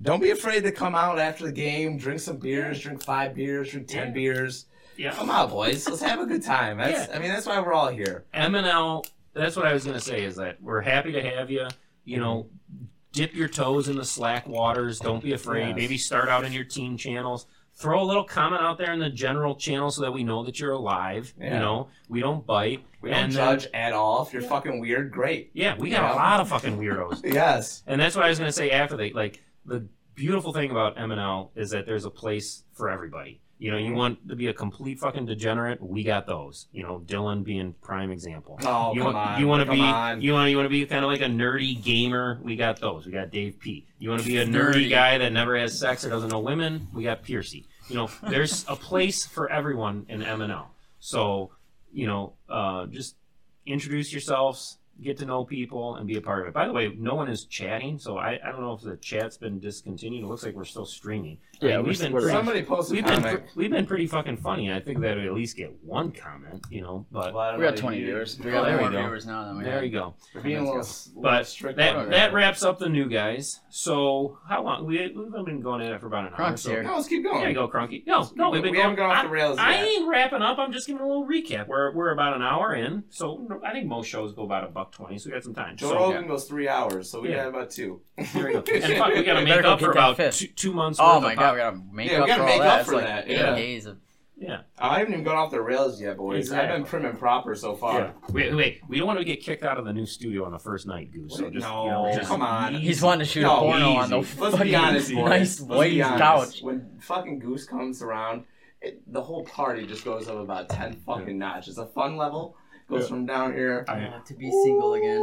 Don't be afraid to come out after the game, drink some beers, drink five beers, drink ten
Yeah.
beers.
yeah,
Come on, boys, let's have a good time. That's,
Yeah.
I mean, that's why we're all here.
MNL. That's what I was gonna say. Is that we're happy to have you. You know, dip your toes in the slack waters. Don't be afraid.
Yes.
Maybe start out in your team channels. Throw a little comment out there in the general channel so that we know that you're alive. You know, we don't bite.
We don't
And then-
judge at all. If you're
Yeah.
fucking weird, great.
Yeah, we got
Yeah.
a lot of fucking weirdos.
Yes.
And that's what I was gonna say after they like the beautiful thing about M and L is that there's a place for everybody. You know, you want to be a complete fucking degenerate, we got those. You know, Dylan being prime example.
Oh,
you
come
want
on.
you want to
come
be
on.
you want you want to be kind of like a nerdy gamer, we got those. We got Dave P. You want to be a nerdy guy that never has sex or doesn't know women, we got Piercy. You know, there's a place for everyone in MNL. So, you know, uh, just introduce yourselves, get to know people, and be a part of it. By the way, no one is chatting, so I, I don't know if the chat's been discontinued. It looks like we're still streaming. I
Yeah,
mean,
we're-
we've been pretty,
Somebody posted
we've been
comment.
we've been pretty fucking funny. I think that we at least get one comment, you know. But
Well,
We got 20 viewers. We
Oh,
got
there we
more
go.
viewers now than we
there
had.
you go.
We're being a little,
Comments
little
But
strict.
That that
it.
wraps up the new guys. So how long we we've been going at it for about an hour. So
here.
No, let's keep going.
there you go, Crunky. No, no, we've been
we
going,
haven't gone off the rails
I
yet.
ain't wrapping up. I'm just giving a little recap. We're we're about an hour in, so I think most shows go about a buck twenty. So we got some time.
Joe
so,
Rogan goes three hours, so we
Yeah.
got about two.
There we go. And fuck, we got to make up for about two, two months.
Oh my god, we gotta make
Yeah, we
up
gotta
for
make
all
up
that.
For
like
that,
eight
yeah.
days of
Yeah.
I haven't even gone off the rails yet, boys. I've been prim and proper so far.
Yeah. Wait, wait. We don't want to get kicked out of the new studio on the first night, Goose. So just,
no,
you know, just
come on.
He's wanting to shoot
No,
a porno on the.
Let's
fucking
be honest, boys.
nice
Let's be
white couch.
When fucking Goose comes around, it, the whole party just goes up about ten fucking notches. It's a fun level goes
Yeah.
from down here.
I-
Uh, to be single again.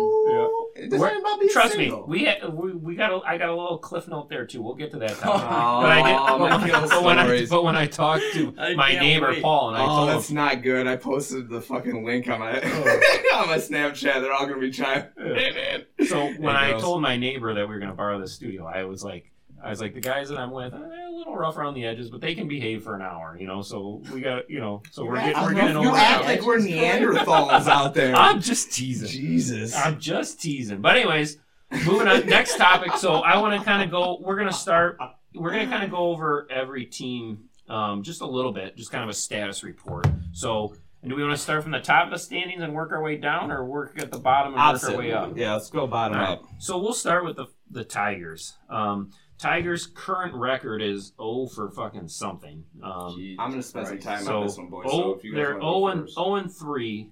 It doesn't
We're-
about being
Trust
single.
me, we, had, we we got a, I got a little cliff note there too. We'll get to that.
Oh,
but I did. But,
kill
but when I, but when I talked to
I
my neighbor
wait.
Paul and I
oh,
told him,
that's not good. I posted the fucking link on my
Oh.
on my Snapchat. They're all gonna be trying. Hey, man.
so when
Hey,
I
girls.
told my neighbor that we were going to borrow the studio, I was like, I was like, the guys that I'm with, eh, a little rough around the edges, but they can behave for an hour, you know. So we got, you know, so we're getting, we're getting over.
act like we're Neanderthals out there.
I'm just teasing.
Jesus.
I'm just teasing. But anyways, moving on. Next topic. So I want to kind of go. We're gonna start. We're gonna kind of go over every team um, just a little bit, just kind of a status report. So, and do we want to start from the top of the standings and work our way down, or work at the bottom and work our way up?
Yeah, let's go bottom
right.
up.
So we'll start with the the Tigers. Um, Tigers' current record is 0 for fucking something. Um,
I'm gonna spend some time
so
on this one, boys.
oh,
so if you guys
they're
wanna
0
go
and
first.
0 and 3.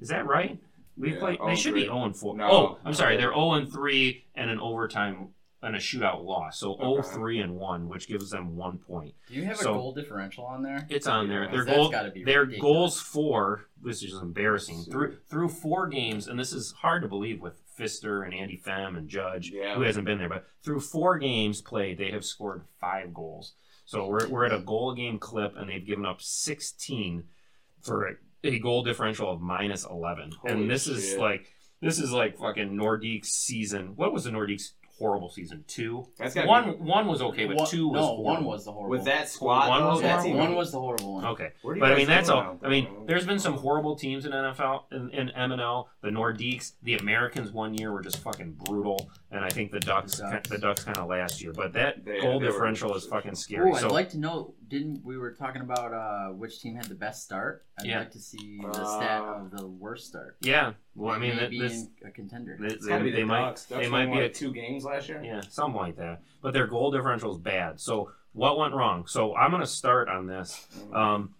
Is that right? We
Yeah,
played. They
and
should be
3.
0 and 4.
No.
oh, I'm sorry. They're 0 and 3 and an overtime and a shootout loss. So 0, 3 and 1, which gives them one point.
Do you have
So-
a goal differential on there?
It's on there. Their
That's
goal, their
ridiculous.
goals for this is just embarrassing through through four games, and this is hard to believe with Fister and Andy Fem and Judge,
Yeah.
who hasn't been there, but through four games played, they have scored five goals. So we're, we're at a goal game clip, and they've given up 16 for a, goal differential of minus 11.
Holy
and this is like this is like fucking Nordique's season. What was the Nordique's horrible season? Two.
That's gotta
One
be-
one was okay, but
One-
two was
no,
horrible.
one was the horrible.
with that squad.
One
though,
was
that's
horrible.
even-
one was the horrible one.
Okay.
Where do you
But I
guys
mean, that's
go
all.
now?
I mean, there's been some horrible teams in NFL, in, in MNL. The Nordiques, the Americans one year were just fucking brutal, and I think the Ducks,
The Ducks.
the Ducks kind of last year. But that
They-
goal
they were-
differential is fucking scary.
Oh, I'd
so
like to know. Didn't we were talking about uh, which team had the best start? I'd
Yeah.
like to see the stat
Uh,
of the worst start.
yeah, well, I mean,
may
that, this
a contender.
they,
It's
they, they might
Ducks. Ducks
they might be
what,
a
two games last year.
yeah something like that. But their goal differential is bad. So what went wrong? So I'm gonna start on this. Um,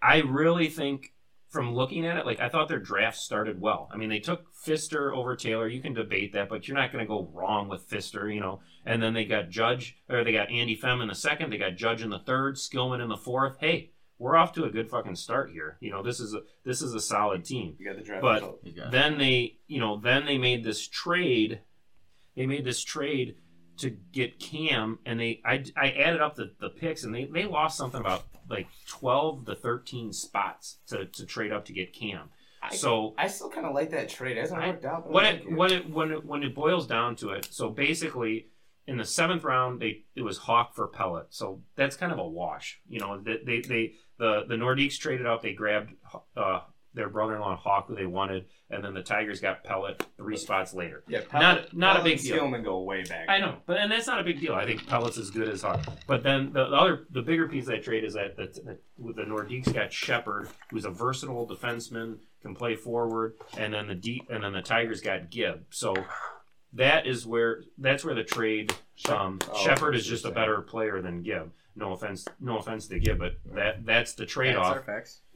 I really think from looking at it, like I thought their draft started well. I mean, they took Fister over Taylor. You can debate that, but you're not going to go wrong with Fister, you know. And then they got Judge, or they got Andy Fem in the second. They got Judge in the third, Skillman in the fourth. Hey, we're off to a good fucking start here. You know, this is a this is a solid team.
You got the draft.
But-
got-
Then they, you know, then they made this trade. They made this trade to get Cam, and they, I, I added up the, the picks, and they, they lost something about like twelve to thirteen spots to, to trade up to get Cam.
I-
So
I still kind of like that trade. It hasn't
I-
worked out. But
what it
like it.
what it when it when it boils down to it, so basically, in the seventh round, they it was Hawk for Pellet, so that's kind of a wash. You know, they they, they the the Nordiques traded up, they grabbed uh, their brother-in-law Hawk, who they wanted, and then the Tigers got Pellet three spots later.
Yeah,
Not- not a big deal.
Skillman go way back.
I know, but and that's not a big deal. I think Pellet's as good as Hawk. But then the, the other, the bigger piece of that trade is that the, the, with the Nordiques got Shepard, who's a versatile defenseman, can play forward, and then the deep, and then the Tigers got Gibb. So that is where that's where the trade. Um,
Oh,
Shepard is just a better player than Gibb. No offense, no offense to Gibb, but that that's the trade off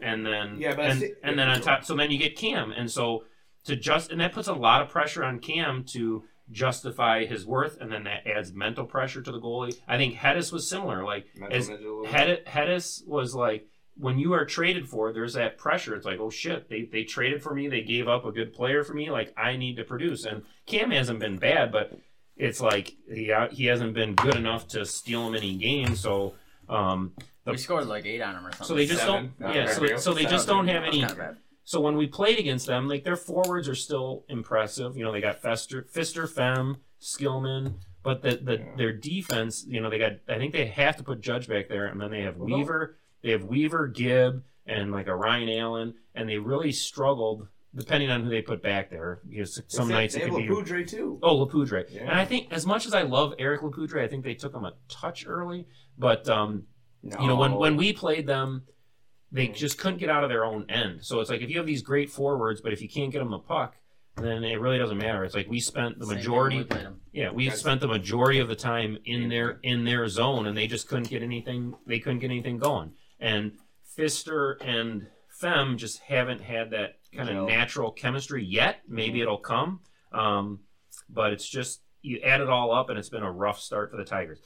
and then
Yeah, but
and,
see-
and then on top, so then you get Cam, and so to just and that puts a lot of pressure on Cam to justify his worth, and then that adds mental pressure to the goalie. I think Hedis was similar. Like
Mental
as
midget a little bit.
Hedis, Hedis was like when you are traded for, there's that pressure. It's like, oh shit, they they traded for me, they gave up a good player for me. Like I need to produce, and Cam hasn't been bad, but it's like he he hasn't been good enough to steal him any games. So. Um,
We scored like eight on him or something.
so they just
Seven.
don't, yeah. So,
real.
so they just don't have any
kind of bad.
so when we played against them, like their forwards are still impressive. You know, they got Fester, Fister, Fem, Skillman, but the, the
Yeah.
their defense, you know, they got. I think they have to put Judge back there, and then they have
Well.
Weaver, they have Weaver, Gibb, and like a Ryan Allen, and they really struggled depending on who they put back there. Because some
They-
nights
they
it
have
could be.
Too.
Oh, Lapoudre.
Yeah.
And I think as much as I love Eric Lapoudre, I think they took him a touch early. But um, you know, when when we played them, they
Mhm.
just couldn't get out of their own end. So it's like if you have these great forwards, but if you can't get them the puck, then it really doesn't matter. It's like we spent the
Same
majority,
when we
yeah, we
That's-
spent the majority of the time in
Yeah.
their in their zone, and they just couldn't get anything. They couldn't get anything going. And Fister and Fem just haven't had that kind of
Gel.
natural chemistry yet. Maybe it'll come, um, but it's just you add it all up, and it's been a rough start for the Tigers.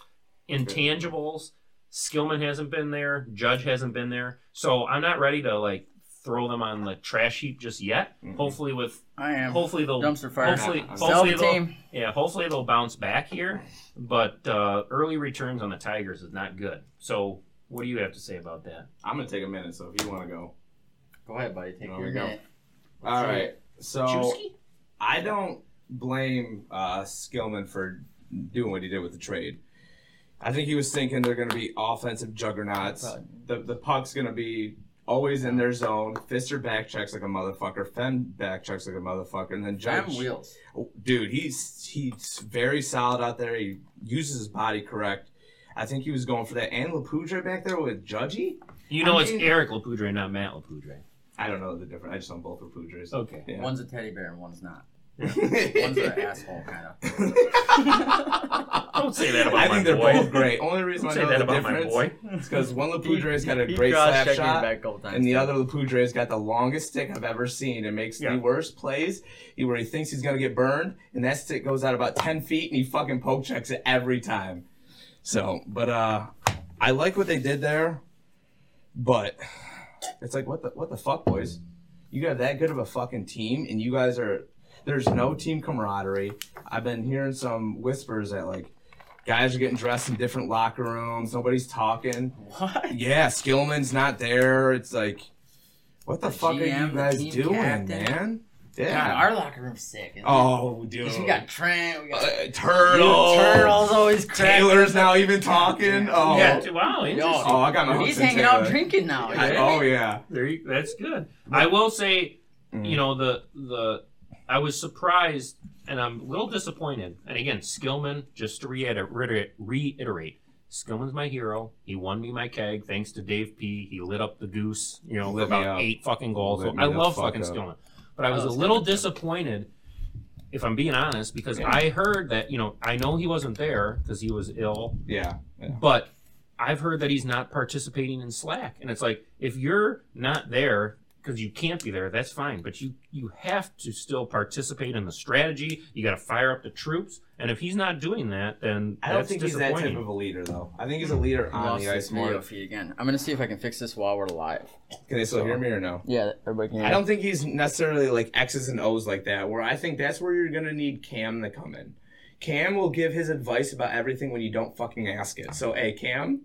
Intangibles, Skillman hasn't been there, Judge hasn't been there, so I'm not ready to like throw them on the trash heap just yet.
Mhm.
Hopefully, with
I am.
hopefully they'll
Dumpster fire.
hopefully hopefully
the
they'll
team.
yeah hopefully they'll bounce back here. But uh, early returns on the Tigers is not good. So what do you have to say about that?
I'm gonna take a minute. So if you want to go,
Go ahead, buddy. Take
There
your
we go. all right. So
Chusky?
I don't blame uh, Skillman for doing what he did with the trade. I think he was thinking they're going to be offensive juggernauts. The the puck's going to be always in their zone. Fister back checks like a motherfucker. Fenn back checks like a motherfucker, and then
Jam
Judge.
wheels.
Dude, he's he's very solid out there. He uses his body correct. I think he was going for that. And Lapudre back there with Judgy.
You know
I
it's
mean-
Eric Lapoudre, not Matt Lapoudre.
I don't know the difference. I just know both Lapudres.
Okay.
Yeah.
One's a teddy bear and one's not.
One's
One's an asshole, kind of.
Don't say that about
I
my boy.
I think they're both great. Only reason
Don't
I
say
know
that
the
about my
difference
boy.
is because one Lapudre's got a
He
great slap
cross-checked
shot,
back a couple times,
and the
too.
other Lapudre's got the longest stick I've ever seen It makes
Yeah.
the worst plays. He, where he thinks he's gonna get burned, and that stick goes out about ten feet, and he fucking poke checks it every time. So, but uh, I like what they did there, but it's like what the what the fuck, boys? You have that good of a fucking team, and you guys are there's no team camaraderie. I've been hearing some whispers that like guys are getting dressed in different locker rooms. Nobody's talking.
What?
Yeah, Skillman's not there. It's like, what the,
The
fuck are you guys doing,
captain.
man?
God,
Yeah.
our locker room's sick. isn't it?
oh, dude.
'Cause we got Trent. We got
uh, Turtle.
Turtles always cracking.
Taylor's now even talking. Oh,
Yeah. Wow. Interesting.
oh, I got my
He's hanging out
Taylor.
drinking now.
I-
isn't
oh yeah.
There you, that's good. I will say,
Mhm.
you know, the the I was surprised and I'm a little disappointed. And again, Skillman, just to reiterate, reiterate, Skillman's my hero. He won me my keg thanks to Dave P. He lit up the goose, you know,
Lit
about eight fucking goals. So I love
fuck
fucking
up.
Skillman. But I was
Oh,
a little disappointed, if I'm being honest, because
Yeah.
I heard that, you know, I know he wasn't there because he was ill.
Yeah. yeah.
But I've heard that he's not participating in Slack, and it's like if you're not there because you can't be there, that's fine. But you you have to still participate in the strategy. You got to fire up the troops, and if he's not doing that, then
I don't
that's
think he's that type of a leader, though. I think he's a leader
We
on
lost
the
this
ice
video
more.
feed again. I'm gonna see if I can fix this while we're live.
Can they still hear me or no?
Yeah, everybody can.
I don't think he's necessarily like X's and O's like that. Where I think that's where you're gonna need Cam to come in. Cam will give his advice about everything when you don't fucking ask it. So, hey, Cam,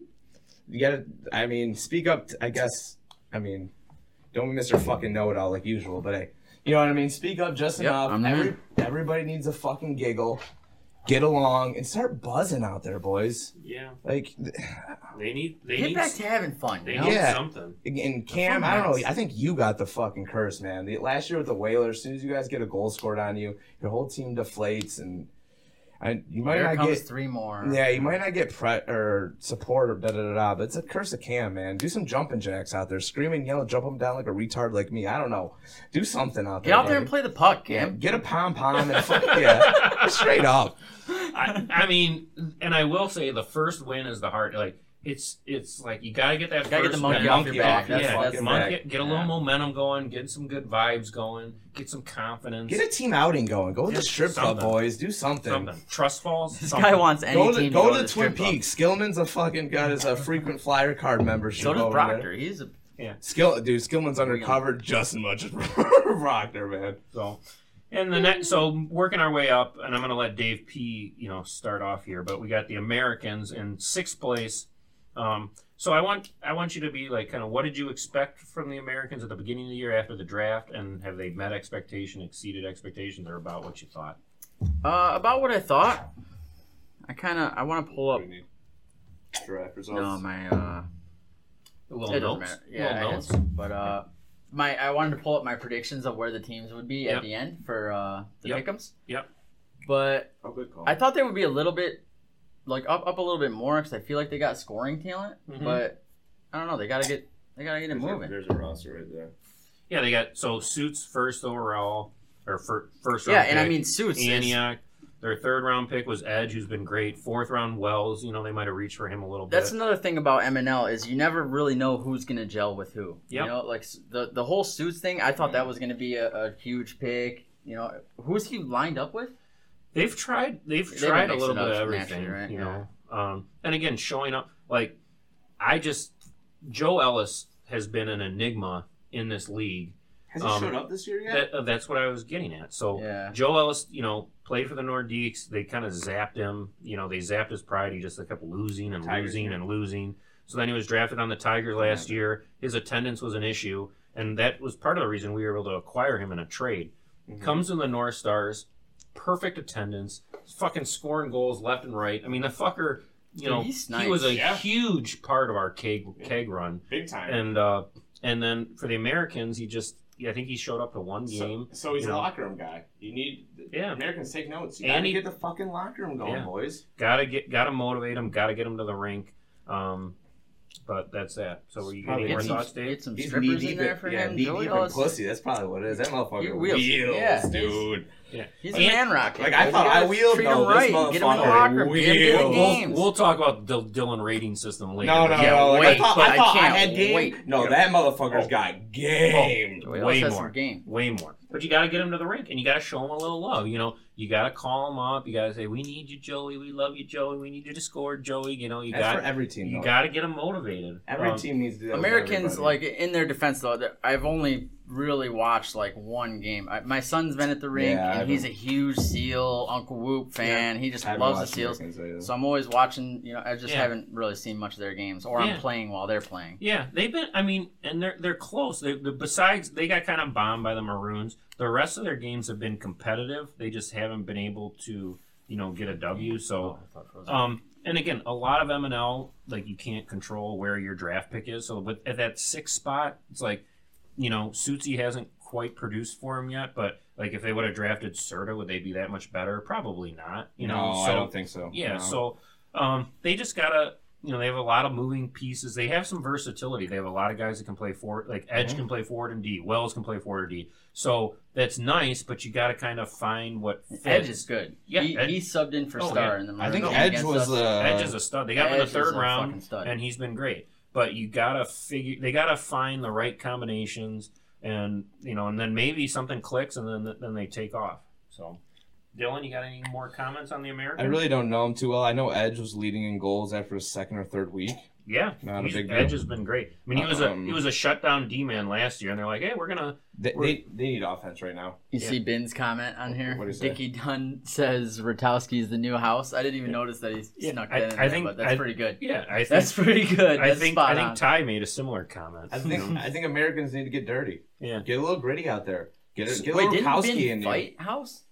you gotta. I mean, speak up. t- I guess. I mean, don't be Mr. Fucking Know It All like usual, but hey, you know what I mean. Speak up just
Yep,
enough.
I'm.
Every, everybody needs a fucking giggle. get along, and start buzzing out there, boys.
Yeah,
Like,
they need they
Get
need
back to having fun.
they
You know?
need
Yeah.
something.
and Cam, I don't know. I think you got the fucking curse, man. The, last year with the Whalers, as soon as you guys get a goal scored on you, your whole team deflates, and I, you might
Here
not
comes
get.
three more.
Yeah, you might not get pre- or support or da da da da, but it's a curse of Cam, man. Do some jumping jacks out there, screaming, yell, jump them down like a retard like me. I don't know. Do something out there.
Get out there and play the puck,
Yeah,
Cam.
get a pom pom and fuck, yeah, straight up.
I, I mean, and I will say the first win is the hard. Like it's it's like you gotta get that.
Gotta get the monkey
win.
off your back.
Yeah,
yeah,
that's
get
monkey,
back.
get a little
Yeah.
momentum going, get some good vibes going, get some confidence.
Get a team outing going. Go to the
Yeah,
strip club, boys. Do something.
something. Trust falls.
This
something.
guy wants any
Go to,
team
go
to
to,
the
Twin
strip club.
Peaks. Skillman's a fucking got his a frequent flyer card membership.
So does
over
Proctor. He's a yeah.
Skill, dude. Skillman's undercover just as much as Proctor, man.
So, and the next, so working our way up, and I'm going to let Dave P. You know start off here, but we got the Americans in sixth place. Um, so I want I want you to be like kind of what did you expect from the Americans at the beginning of the year after the draft, and have they met expectation, exceeded expectations, or about what you thought?
uh, about what I thought. I kind of I want to pull up.
Draft results.
No, my uh,
A little
it doesn't
notes,
matter. Yeah,
little notes.
is. but uh, my I wanted to pull up my predictions of where the teams would be
Yep.
at the end for uh the
Yep.
pick'ems.
Yep.
But
Oh, good call.
I thought they would be a little bit like up up a little bit more because I feel like they got scoring talent,
Mhm.
but I don't know. They gotta get they gotta get it moving.
There's a roster right there.
Yeah, they got so suits first overall or fir- first
Yeah,
round.
and I mean suits. is-
Antioch. Their third round pick was Edge, who's been great. Fourth round Wells, you know they might have reached for him a little bit.
That's another thing about MNL is you never really know who's gonna gel with who.
Yep.
You know, like the the whole suits thing. I thought that was gonna be a, a huge pick. You know, who's he lined up with?
They've tried. They've
They've
tried a little bit of everything,
right?
you know. Um, and again, showing up like I just Joe Ellis has been an enigma in this league.
Has
he Um, showed
up this year
That, uh, that's what I was getting at. So
Yeah.
Joe Ellis, you know, played for the Nordiques. They kind of zapped him. You know, they zapped his pride. He just kept losing and
Tigers,
losing
yeah.
and losing. So then he was drafted on the Tigers last year. His attendance was an issue, and that was part of the reason we were able to acquire him in a trade.
Mhm.
Comes in the North Stars, perfect attendance, fucking scoring goals left and right. I mean, the fucker, you know,
he's
he was a.
Yeah.
huge part of our keg keg run,
Big time.
and uh, and then for the Americans, he just. Yeah, I think he showed up to one game.
so he's
you
a know. locker room guy. You need
Yeah.
Americans take notes. You
And
gotta
he-
get the fucking locker room going,
Yeah.
boys.
Gotta get, gotta motivate him. Gotta get him to the rink. Um, but that's that. So, were you
Probably
any more
Get some,
thoughts, Dave?
get some
He's
strippers
knee-deep
in there for
yeah,
him.
knee
Joey
deep in
Ellis-
pussy. That's probably what it is. That motherfucker
He wheels.
wheels,
Yeah, he's-
dude.
He's
And-
a man rocket.
Like, I thought I
gotta
wheeled,
Treat
though.
him
This
right. Get him in the locker room. Get him
wheels.
good
We'll, we'll talk about the Dylan rating system later.
No, no,
Yeah,
no. Like,
wait,
I thought, I,
I
thought I,
can't
had game.
wait.
No, that motherfucker's
Oh.
got game.
Joey Ellis
way more.
game.
Way more. But you got to get him to the rink, and you got to show him a little love. You know, you got to call him up. You got to say, "We need you, Joey. We love you, Joey. We need you to score, Joey." You know, you
That's for
got
every team.
you got to get him motivated.
Every
Um,
team needs to do that.
Americans, like in their defense, though, I've only really watched like one game. I, my son's been at the rink,
Yeah,
and
I've
he's a
been-
huge Seal Uncle Whoop fan. He just loves the Seals.
Americans.
So I'm always watching. You know, I just
Yeah.
haven't really seen much of their games, or
Yeah.
I'm playing while they're playing.
Yeah, they've been. I mean, and they're they're close. They, they, besides, they got kind of bombed by the Maroons. The rest of their games have been competitive. They just haven't been able to, you know, get a W. So, um, and again, a lot of M and L like you can't control where your draft pick is. So, but at that sixth spot, it's like, you know, Sutsy hasn't quite produced for him yet. But like, if they would have drafted Serta, would they be that much better? Probably not. You know,
no,
so,
I don't think so.
yeah,
No.
so um, they just gotta, you know, they have a lot of moving pieces. They have some versatility. They have a lot of guys that can play forward, like Edge
Mhm.
can play forward and D. Wells can play forward and D. So that's nice, but you got to kind of find what fits.
Edge is good.
Yeah,
he,
Ed-
he subbed in for
Oh,
Star
yeah.
in the
I think
game
Edge was
us.
uh,
Edge is a stud. They got him in the third round, and he's been great. But you gotta figure, they gotta find the right combinations, and you know, and then maybe something clicks, and then then they take off. So, Dylan, you got any more comments on the American?
I really don't know him too well. I know Edge was leading in goals after his second or third week.
Yeah,
Not a
he's-
big deal.
Edge has been great. I mean, he was a
Um,
he was a shutdown D man last year, and they're like, hey, we're gonna.
They,
We're-
they, they need offense right now.
You
Yeah.
see Ben's comment on here?
What'd he say?
Dickie Dunn says Ratowski's the new house. I didn't even notice that he
Yeah,
snuck
I-
that in
I
there,
think-
but that's
I-
pretty good.
Yeah, I think
That's pretty good.
I
That's
think
spot
I think
on.
Ty made a similar comment.
I think
know?
I think Americans need to get dirty.
yeah.
Get a little gritty out there. Get a, get a
Wait,
little
didn't
Kowski
Ben
in there.
fight House?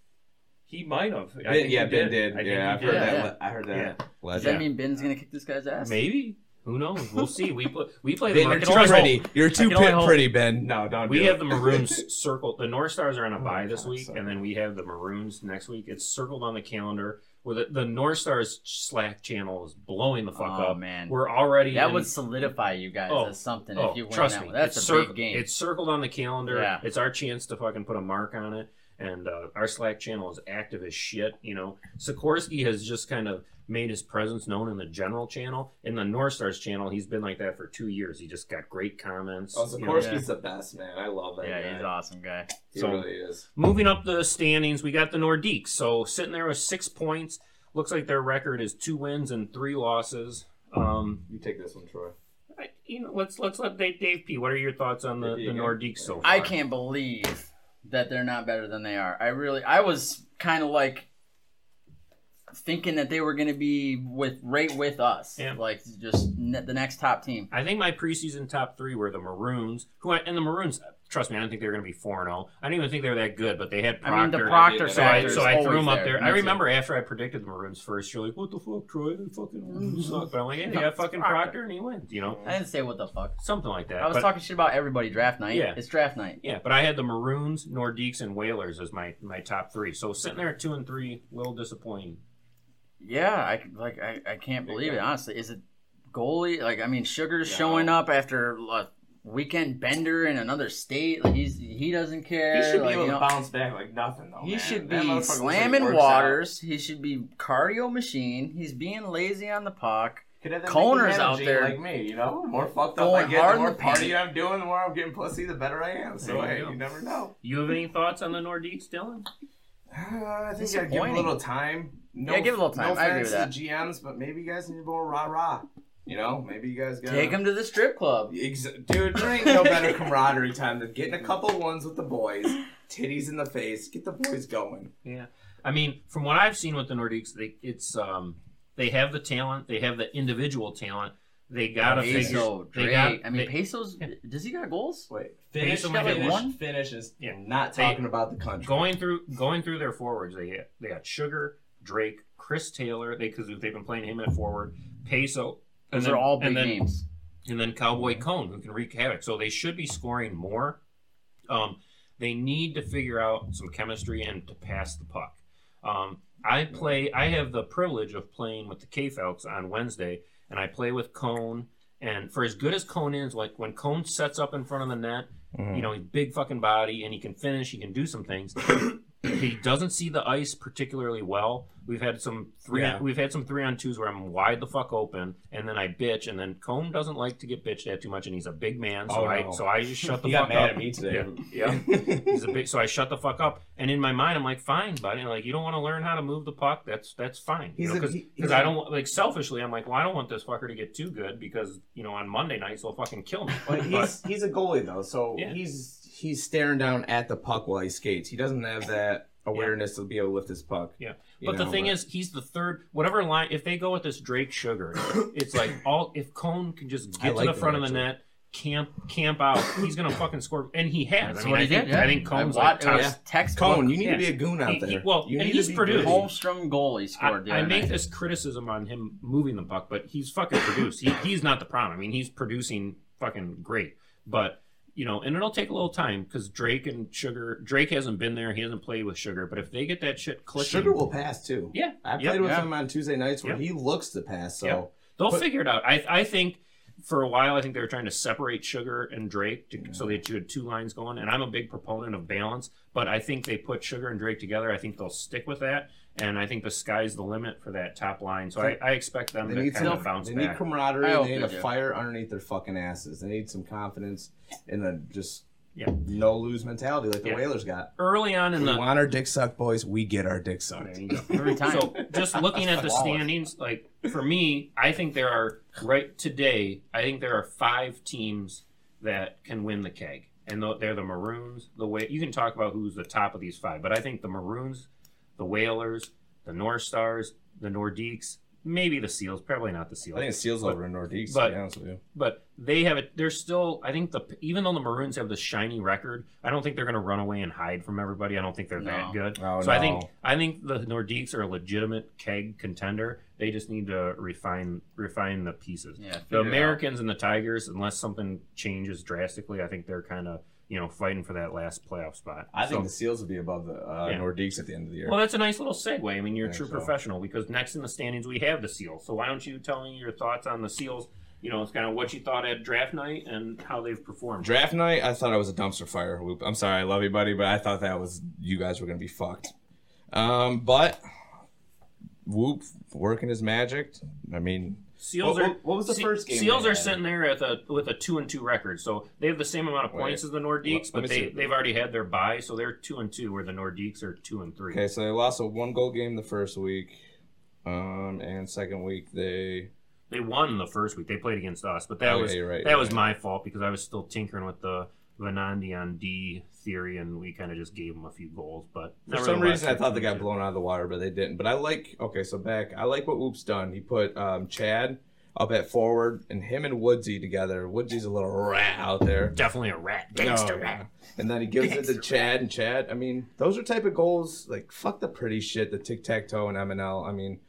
He might have. I
Ben-
think
yeah,
he
Ben
did.
did.
I think
Yeah,
he
I've
did.
heard
Yeah.
that. le- I heard that.
Yeah.
Does that mean Ben's gonna kick this guy's ass?
Maybe. Who knows? We'll see. We play. We play the
Ben, you're
market.
too pretty. You're too pit pretty, Ben. No, don't.
We
do
have
it.
the Maroons circled. The North Stars are on a
Oh
bye
my
this
God,
week,
so
and then we have the Maroons next week. It's circled on the calendar. Where the, the North Stars Slack channel is blowing the fuck
Oh,
up.
man.
We're already
That
in-
would solidify you guys
Oh,
as something
Oh,
if you win
trust
that
me,
one. That's a
circ-
big game.
It's circled on the calendar.
Yeah.
It's our chance to fucking put a mark on it. And uh, our Slack channel is active as shit. You know, Sikorsky has just kind of made his presence known in the general channel. In the North Stars channel, he's been like that for two years. He just got great comments.
Oh,
you know.
Sikorsky's the best man. I love that.
yeah,
guy.
he's an awesome guy.
He
So-
really is.
Moving up the standings, we got the Nordiques. So sitting there with six points. Looks like their record is two wins and three losses. Um,
You take this one, Troy.
I, you know, let's let's let Dave, Dave P. What are your thoughts on the, the. Nordiques so far?
I can't believe that they're not better than they are. I really, I was kind of like thinking that they were going to be with right with us,
Yeah.
like just ne- the next top team.
I think my preseason top three were the Maroons, who I, and the Maroons. Trust me, I didn't think they were going to be four and zero. I didn't even think they were that good, but they had Proctor.
I mean, the Proctor
So
I, so I threw them up
there.
there. I remember after I predicted the Maroons first, you're like, "What the fuck, Troy? They fucking Maroons mm-hmm. suck." But I'm like, "Yeah, they got fucking
Proctor.
Proctor, and he wins." You know,
I didn't say what the fuck.
something like that.
I was
But-
talking shit about everybody draft night.
Yeah.
It's draft night.
Yeah, but I had the Maroons, Nordiques, and Whalers as my my top three. So sitting there at two and three, a little disappointing.
Yeah, I like I, I can't believe it. Honestly, is it goalie? Like I mean, Sugar's
Yeah.
showing up after a weekend bender in another state. Like he's he doesn't care.
He should be
like,
able
you
to bounce back like nothing, though.
He
man.
should
That
be
motherfucker looks like he
slamming waters. He should be cardio machine. He's being lazy on the puck.
out. Could have that
Connor's
big
out there
like me, you know. The more fucked up
going
I get, the more party I'm doing, the more I'm getting pussy, the better I am. So
There you
hey, you never know.
You have any thoughts on the Nordiques, Dylan?
Uh, I think you gotta give a little time. No,
Yeah, give a little time.
No
I agree with
to the GMs, but maybe you guys need more rah rah. You know, maybe you guys got
Take him to the strip club.
Ex- Dude, there ain't no better camaraderie time than getting a couple ones with the boys, titties in the face, get the boys going.
Yeah, I mean, from what I've seen with the Nordiques, they it's um they have the talent, they have the individual talent. They gotta figure.
Peso,
They got.
I mean,
they-
Peso's.
Yeah.
Does he got goals?
Wait,
Finish,
finish,
got like
finish,
one?
finishes.
Yeah.
not
They-
talking about the country.
going through going through their forwards. They they got Sugar, Drake, Chris Taylor. They because they've been playing him at forward. Peso.
Those
and
are
then-
all big
and then,
names.
and then Cowboy Cone, who can wreak havoc. So they should be scoring more. Um, they need to figure out some chemistry and to pass the puck. Um, I play. I have the privilege of playing with the K Falcons on Wednesday, and I play with Cone. And for as good as Cone is, like when Cone sets up in front of the net, you know, he's big fucking body and he can finish. He can do some things. He doesn't see the ice particularly well. We've had some three.
Yeah.
We've had some three on twos where I'm wide the fuck open, and then I bitch, and then Cone doesn't like to get bitched at too much, and he's a big man, so
Oh,
I
no.
so I just shut the
he
fuck
got mad
up.
at me today.
Yeah, he's a big, so I shut the fuck up, and in my mind I'm like, fine, buddy, like you don't want to learn how to move the puck, that's that's fine. Because I don't like selfishly, I'm like, well, I don't want this fucker to get too good because you know on Monday nights they'll fucking kill me.
But
But-
he's he's a goalie though, so
Yeah.
he's he's staring down at the puck while he skates. He doesn't have that awareness to be able to lift his puck.
Yeah.
you
But the
know,
thing is, he's the third. Whatever line, if they go with this Drake Sugar, it's like all. If Cone can just get
like
to the
that,
front of the
actually.
net, camp camp out, he's gonna fucking score, and he has.
That's
I mean,
what
I
he
think
did. Yeah.
I think Cone's
I
like
watched,
top.
it was.
Cone, you need
Yeah.
to be a goon out
He- he-
there.
well,
you
and he's produced.
good.
Holmstrom goal he scored the
I make
night.
this criticism on him moving the puck, but he's fucking produced. He, he's not the problem. I mean, he's producing fucking great, but you know, and it'll take a little time because Drake and Sugar. Drake hasn't been there. He hasn't played with Sugar, but if they get that shit clicking,
Sugar will pass too.
Yeah,
I played with
Yeah.
him on Tuesday nights where
Yep.
he looks to pass. So
Yep. They'll
But-
figure it out. I I think for a while I think they were trying to separate Sugar and Drake to, so that you had two lines going. And I'm a big proponent of balance, but I think they put Sugar and Drake together. I think they'll stick with that, and I think the sky's the limit for that top line. So I, I expect them
they
to
need
kind
some.
of bounce back.
They need camaraderie. They need a
do.
fire underneath their fucking asses. They need some confidence and then just
Yeah.
no lose mentality like the
Yeah.
Whalers got.
Early on in
We
the
want our dick sucked, boys. We get our dick sucked.
There you go.
Every time.
So just looking at the standings, like for me, I think there are right today. I think there are five teams that can win the keg, and they're the Maroons. The way you can talk about who's the top of these five, but I think the Maroons, the Whalers, the North Stars, the Nordiques, maybe the Seals, probably not the Seals.
I think it's Seals
But-
over in Nordiques,
but-
to be honest with you.
but they have it. They're still. I think the even though the Maroons have the shiny record, I don't think they're going to run away and hide from everybody. I don't think they're that good.
Oh,
so I think. I think the Nordiques are a legitimate keg contender. They just need to refine refine the pieces.
Yeah,
the
figure out.
Americans and the Tigers, unless something changes drastically, I think they're kind of you know fighting for that last playoff spot.
I think the Seals will be above the uh,
Yeah.
Nordiques at the end of the year.
well, that's a nice little segue. I mean, you're a
I
true
so.
professional because next in the standings we have the Seals. So why don't you tell me your thoughts on the Seals? You know, it's kind of what you thought at draft night and how they've performed.
Draft night, I thought I was a dumpster fire. Whoop. I'm sorry, I love you, buddy, but I thought that was you guys were gonna be fucked. Um, but Whoop working his magic. I mean,
Seals
What-
are
what- what was the
Se-
first game
Seals are sitting there at a with a two and two record, so they have the same amount of
Wait.
points as the Nordiques, but they
see.
they've already had their bye, so they're two and two, where the Nordiques are two and three.
okay, so they lost a one goal game the first week, um, and second week they
They won the first week; they played against us, but that
Oh,
was
right,
that
you're
was my fault because I was still tinkering with the Venandi on D theory, and we kind of just gave them a few goals. But
For some reason, I thought they got
and two.
blown out of the water, but they didn't. But I like. Okay, so back. I like what Whoop's done. He put um, Chad up at forward, and him and Woodsy together. Woodsy's a little rat out there.
Definitely a rat, gangster
Oh, yeah.
rat.
And then he gives it to Chad, and Chad. I mean, those are type of goals. Like fuck the pretty shit, the tic tac toe and M and L. I mean,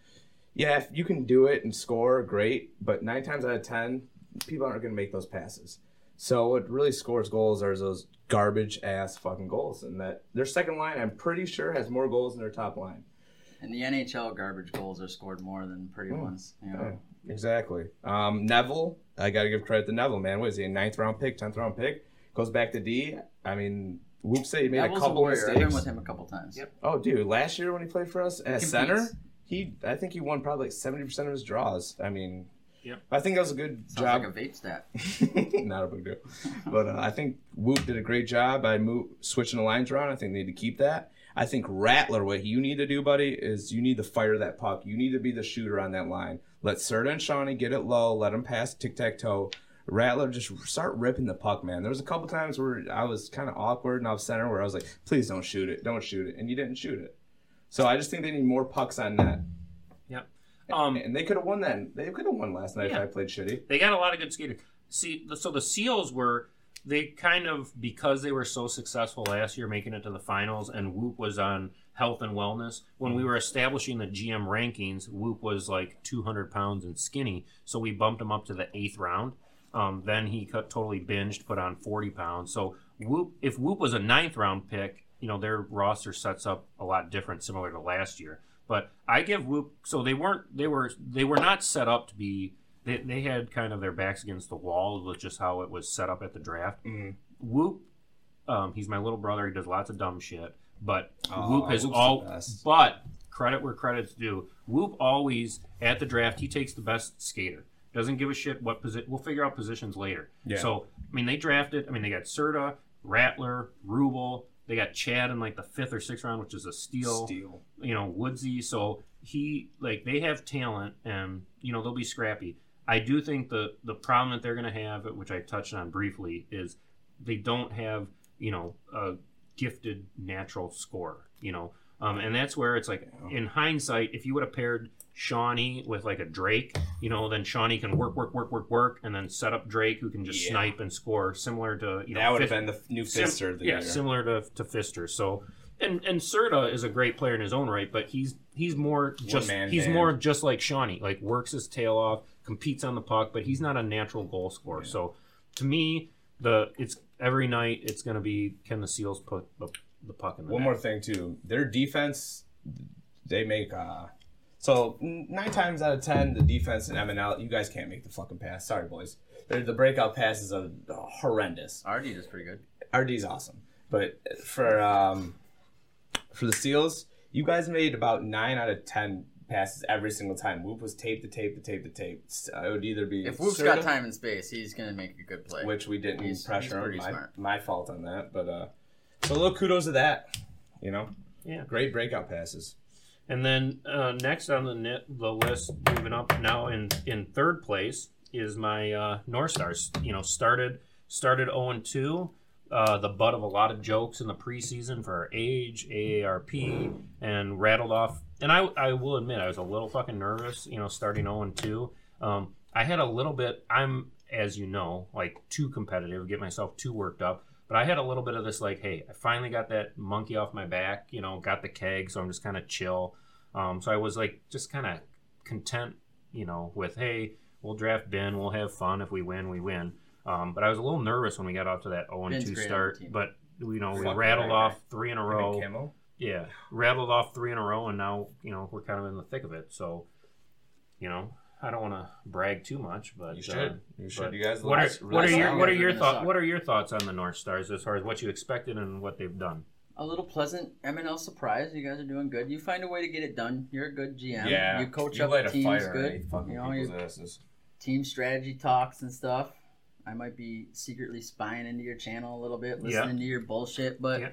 yeah, if you can do it and score, great. But nine times out of ten, people aren't going to make those passes. So what really scores goals are those garbage ass fucking goals, and that their second line, I'm pretty sure, has more goals than their top line.
And the NHL garbage goals are scored more than pretty
Hmm.
ones. You know?
Yeah, exactly. Um, Neville, I got to give credit to Neville, man. What is he, a ninth round pick, tenth round pick? Goes back to D. I mean, Whoop say he made
Neville's
a couple
warrior. I've been
mistakes.
with him a couple times.
Yep.
Oh, dude, last year when he played for us at
Competes.
center, he I think he won probably like seventy percent of his draws. I mean,
Yep.
I think that was a good
Sounds
job.
like a vape stat.
Not a big deal, but uh, I think Whoop did a great job by move, switching the lines around. I think they need to keep that. I think Rattler, what you need to do, buddy, is you need to fire that puck. You need to be the shooter on that line. Let Serta and Shawnee get it low. Let them pass tic tac toe. Rattler just start ripping the puck, man. There was a couple times where I was kind of awkward and off center where I was like, please don't shoot it, don't shoot it, and you didn't shoot it. So I just think they need more pucks on net.
Yep. Um,
and they could have won that. They could have won last night
Yeah.
if I played shitty.
They got a lot of good skaters. See, the- so the Seals were they kind of because they were so successful last year, making it to the finals, and Whoop was on health and wellness. When we were establishing the GM rankings, Whoop was like 200 pounds and skinny, so we bumped him up to the eighth round. Um, then he cut, totally binged, put on 40 pounds. So Whoop, if Whoop was a ninth round pick, you know their roster sets up a lot different, similar to last year. But I give Whoop. So they weren't. They were. They were not set up to be. They, they had kind of their backs against the wall with just how it was set up at the draft.
Mhm.
Whoop. Um, he's my little brother. He does lots of dumb shit. But
Aw,
Whoop has all. But credit where credit's due. Whoop always at the draft. He takes the best skater. Doesn't give a shit what position. We'll figure out positions later.
Yeah.
So I mean, they drafted. I mean, they got Serta, Rattler, Rubel. They got Chad in like the fifth or sixth round, which is a steal
Steal.
you know Woodsy. So he like they have talent, and you know they'll be scrappy. I do think the the problem that they're going to have, which I touched on briefly, is they don't have you know a gifted natural scorer. You know, um, and that's where it's like in hindsight, if you would have paired Shawnee with like a Drake, you know, then Shawnee can work, work, work, work, work, and then set up Drake who can just
Yeah.
snipe and score, similar to you know
That would have been the new Fister of the
yeah,
year.
similar to to Fister. So, and and Serta is a great player in his own right, but he's he's more just he's
band.
more just like Shawnee, like works his tail off, competes on the puck, but he's not a natural goal scorer. So, to me, the it's every night it's going to be can the Seals put the, the puck in the
One
net?
more thing too, their defense, they make uh. So nine times out of ten, the defense and MNL, you guys can't make the fucking pass. Sorry, boys. They're, the breakout passes are horrendous.
RD is pretty good.
RD is awesome, but for um, for the Seals, you guys made about nine out of ten passes every single time. Whoop was tape to tape to tape to tape. Uh, it would either be
If Whoop's got time and space, he's gonna make a good play.
which we didn't
He's-
pressure
he's
him.
pretty
My,
smart.
my fault on that, but uh, so a little kudos to that. You know,
Yeah.
great breakout passes.
And then uh, next on the the list, moving up now in in third place is my uh, North Stars. You know, started started zero and two. Uh, the butt of a lot of jokes in the preseason for our age, AARP, and rattled off and I I will admit I was a little fucking nervous, you know, starting 0 and 2. Um, I had a little bit. I'm as you know, like too competitive, get myself too worked up. But I had a little bit of this, like, hey, I finally got that monkey off my back, you know, got the keg, so I'm just kind of chill. Um, so I was like, just kind of content, you know, with, hey, we'll draft Ben, we'll have fun. If we win, we win. Um, but I was a little nervous when we got off to that 0 and 2 start. But, you know, we
Fuck
rattled
right,
off
right.
three in a row. Yeah, rattled off three in a row, and now you know we're kind of in the thick of it. So, you know, I don't want to brag too much, but
You
uh,
should. You should. You guys
what are
look
what are
really
your what are your thoughts? What are your thoughts on the North Stars as far as what you expected and what they've done?
A little pleasant MNL surprise. You guys are doing good. You find a way to get it done. You're a good GM.
Yeah.
You coach
you
up
light a
teams
fire
good.
fucking
You know,
people's
your
asses.
team strategy talks and stuff. I might be secretly spying into your channel a little bit,
Yeah.
listening to your bullshit, but
Yeah.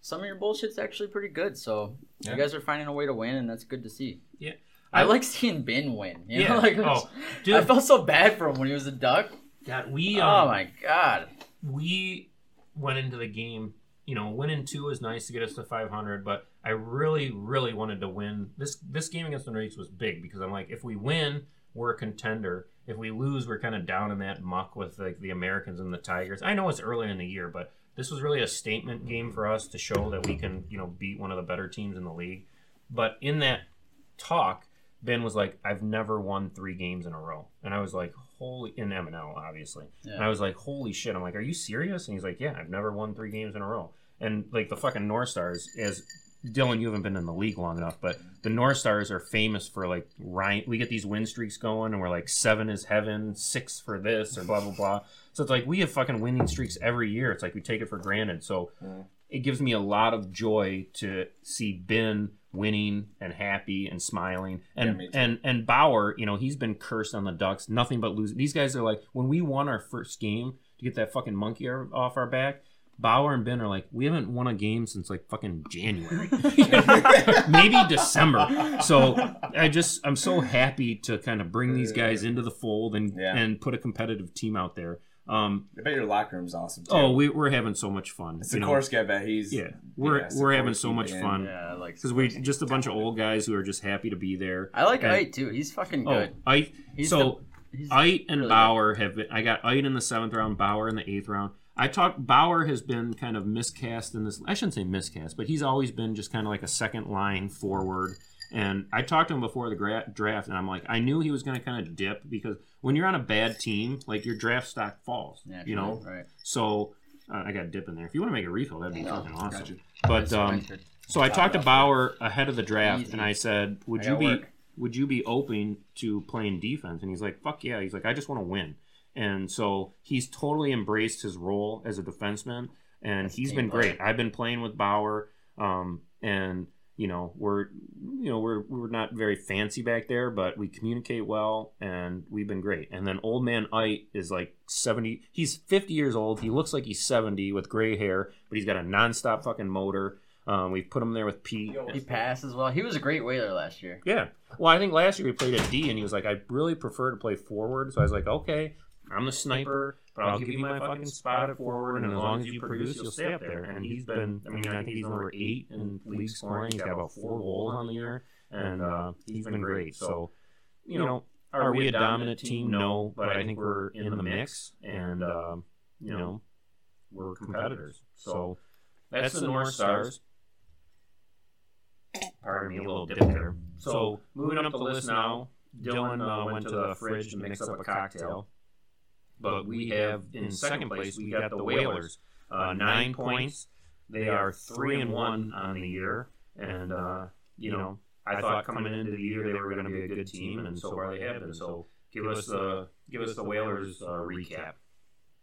some of your bullshit's actually pretty good. So
Yeah.
you guys are finding a way to win, and that's good to see.
Yeah.
I, like seeing Ben win. You
Yeah.
know, like
Oh,
I felt so bad for him when he was a duck.
God, we
oh
um,
my god.
we went into the game. You know, winning two was nice to get us to 500, but I really, really wanted to win. This this game against the Nordiques was big because I'm like, if we win, we're a contender. If we lose, we're kind of down in that muck with like the Americans and the Tigers. I know it's early in the year, but this was really a statement game for us to show that we can, you know, beat one of the better teams in the league. But in that talk, Ben was like, "I've never won three games in a row," and I was like, "Holy!" In M and L, obviously. And I was like, "Holy shit!" I'm like, "Are you serious?" And he's like, "Yeah, I've never won three games in a row." And like the fucking North Stars, as Dylan, you haven't been in the league long enough, but the North Stars are famous for like Ryan. We get these win streaks going, and we're like seven is heaven, six for this, or blah blah blah. So it's like we have fucking winning streaks every year. It's like we take it for granted. So. It gives me a lot of joy to see Ben winning and happy and smiling. And
too.
and and Bauer, you know, he's been cursed on the Ducks. Nothing but losing. These guys are like when we won our first game to get that fucking monkey off our back. Bauer and Ben are like, we haven't won a game since like fucking January, maybe December. So I just I'm so happy to kind of bring these guys into the fold and
Yeah.
and put a competitive team out there. Um,
I bet your locker room's awesome too.
oh, we, we're having so much fun. you know.
Sikorsky, I bet he's
Yeah, we're
Yeah,
we're having so much
again.
fun
Yeah, I like
because we
Sikorsky.
just a bunch of old guys who are just happy to be there.
I like
and-
Ite too. He's fucking
Oh,
good.
I
He's
so
the, he's
Ite and
really
Bauer have been. I got Ite in the seventh round, Bauer in the eighth round. I talked. Bauer has been kind of miscast in this. I shouldn't say miscast, but he's always been just kind of like a second line forward. And I talked to him before the gra- draft, and I'm like, I knew he was going to kind of dip because when you're on a bad team, like your draft stock falls.
Yeah,
you know.
right.
So uh, I got dip in there. If you want to make a refill, that'd be
Yeah.
fucking awesome. But um, so I talked to Bauer ahead of the draft,
Easy.
and I said, "Would
I
you be
work.
would you be open to playing defense?" And he's like, "Fuck yeah!" He's like, "I just want to win." And so he's totally embraced his role as a defenseman, and
That's
he's been
player.
great. I've been playing with Bauer, um, and you know we're you know we're we're not very fancy back there, but we communicate well, and we've been great. And then old man Ite is like seventy. He's fifty years old. He looks like he's seventy with gray hair, but he's got a nonstop fucking motor. Um, we've put him there with Pete.
He passes well. He was a great whaler last year.
Yeah. Well, I think last year we played at D, and he was like, "I really prefer to play forward." So I was like, "Okay, I'm the sniper, but I'll give you my fucking spot at forward, and as long as you produce, you'll stay up there." And he's been, I mean, I think he's number eight in league scoring. He's got about four goals on the year, and uh, he's been great. So, you know, are we a dominant team? No, but I think we're in the mix, and uh, you know, we're competitors. So that's the North Stars. Pardon me, a little dip there. So moving up the list now, Dylan uh, went to the fridge to mix up a cocktail. But we have in second place we got the Whalers, uh, nine points. They are three and one on the year, and uh, you know I thought coming into the year they were going to be a good team, and so far they have been. So give us the give us the Whalers uh, recap.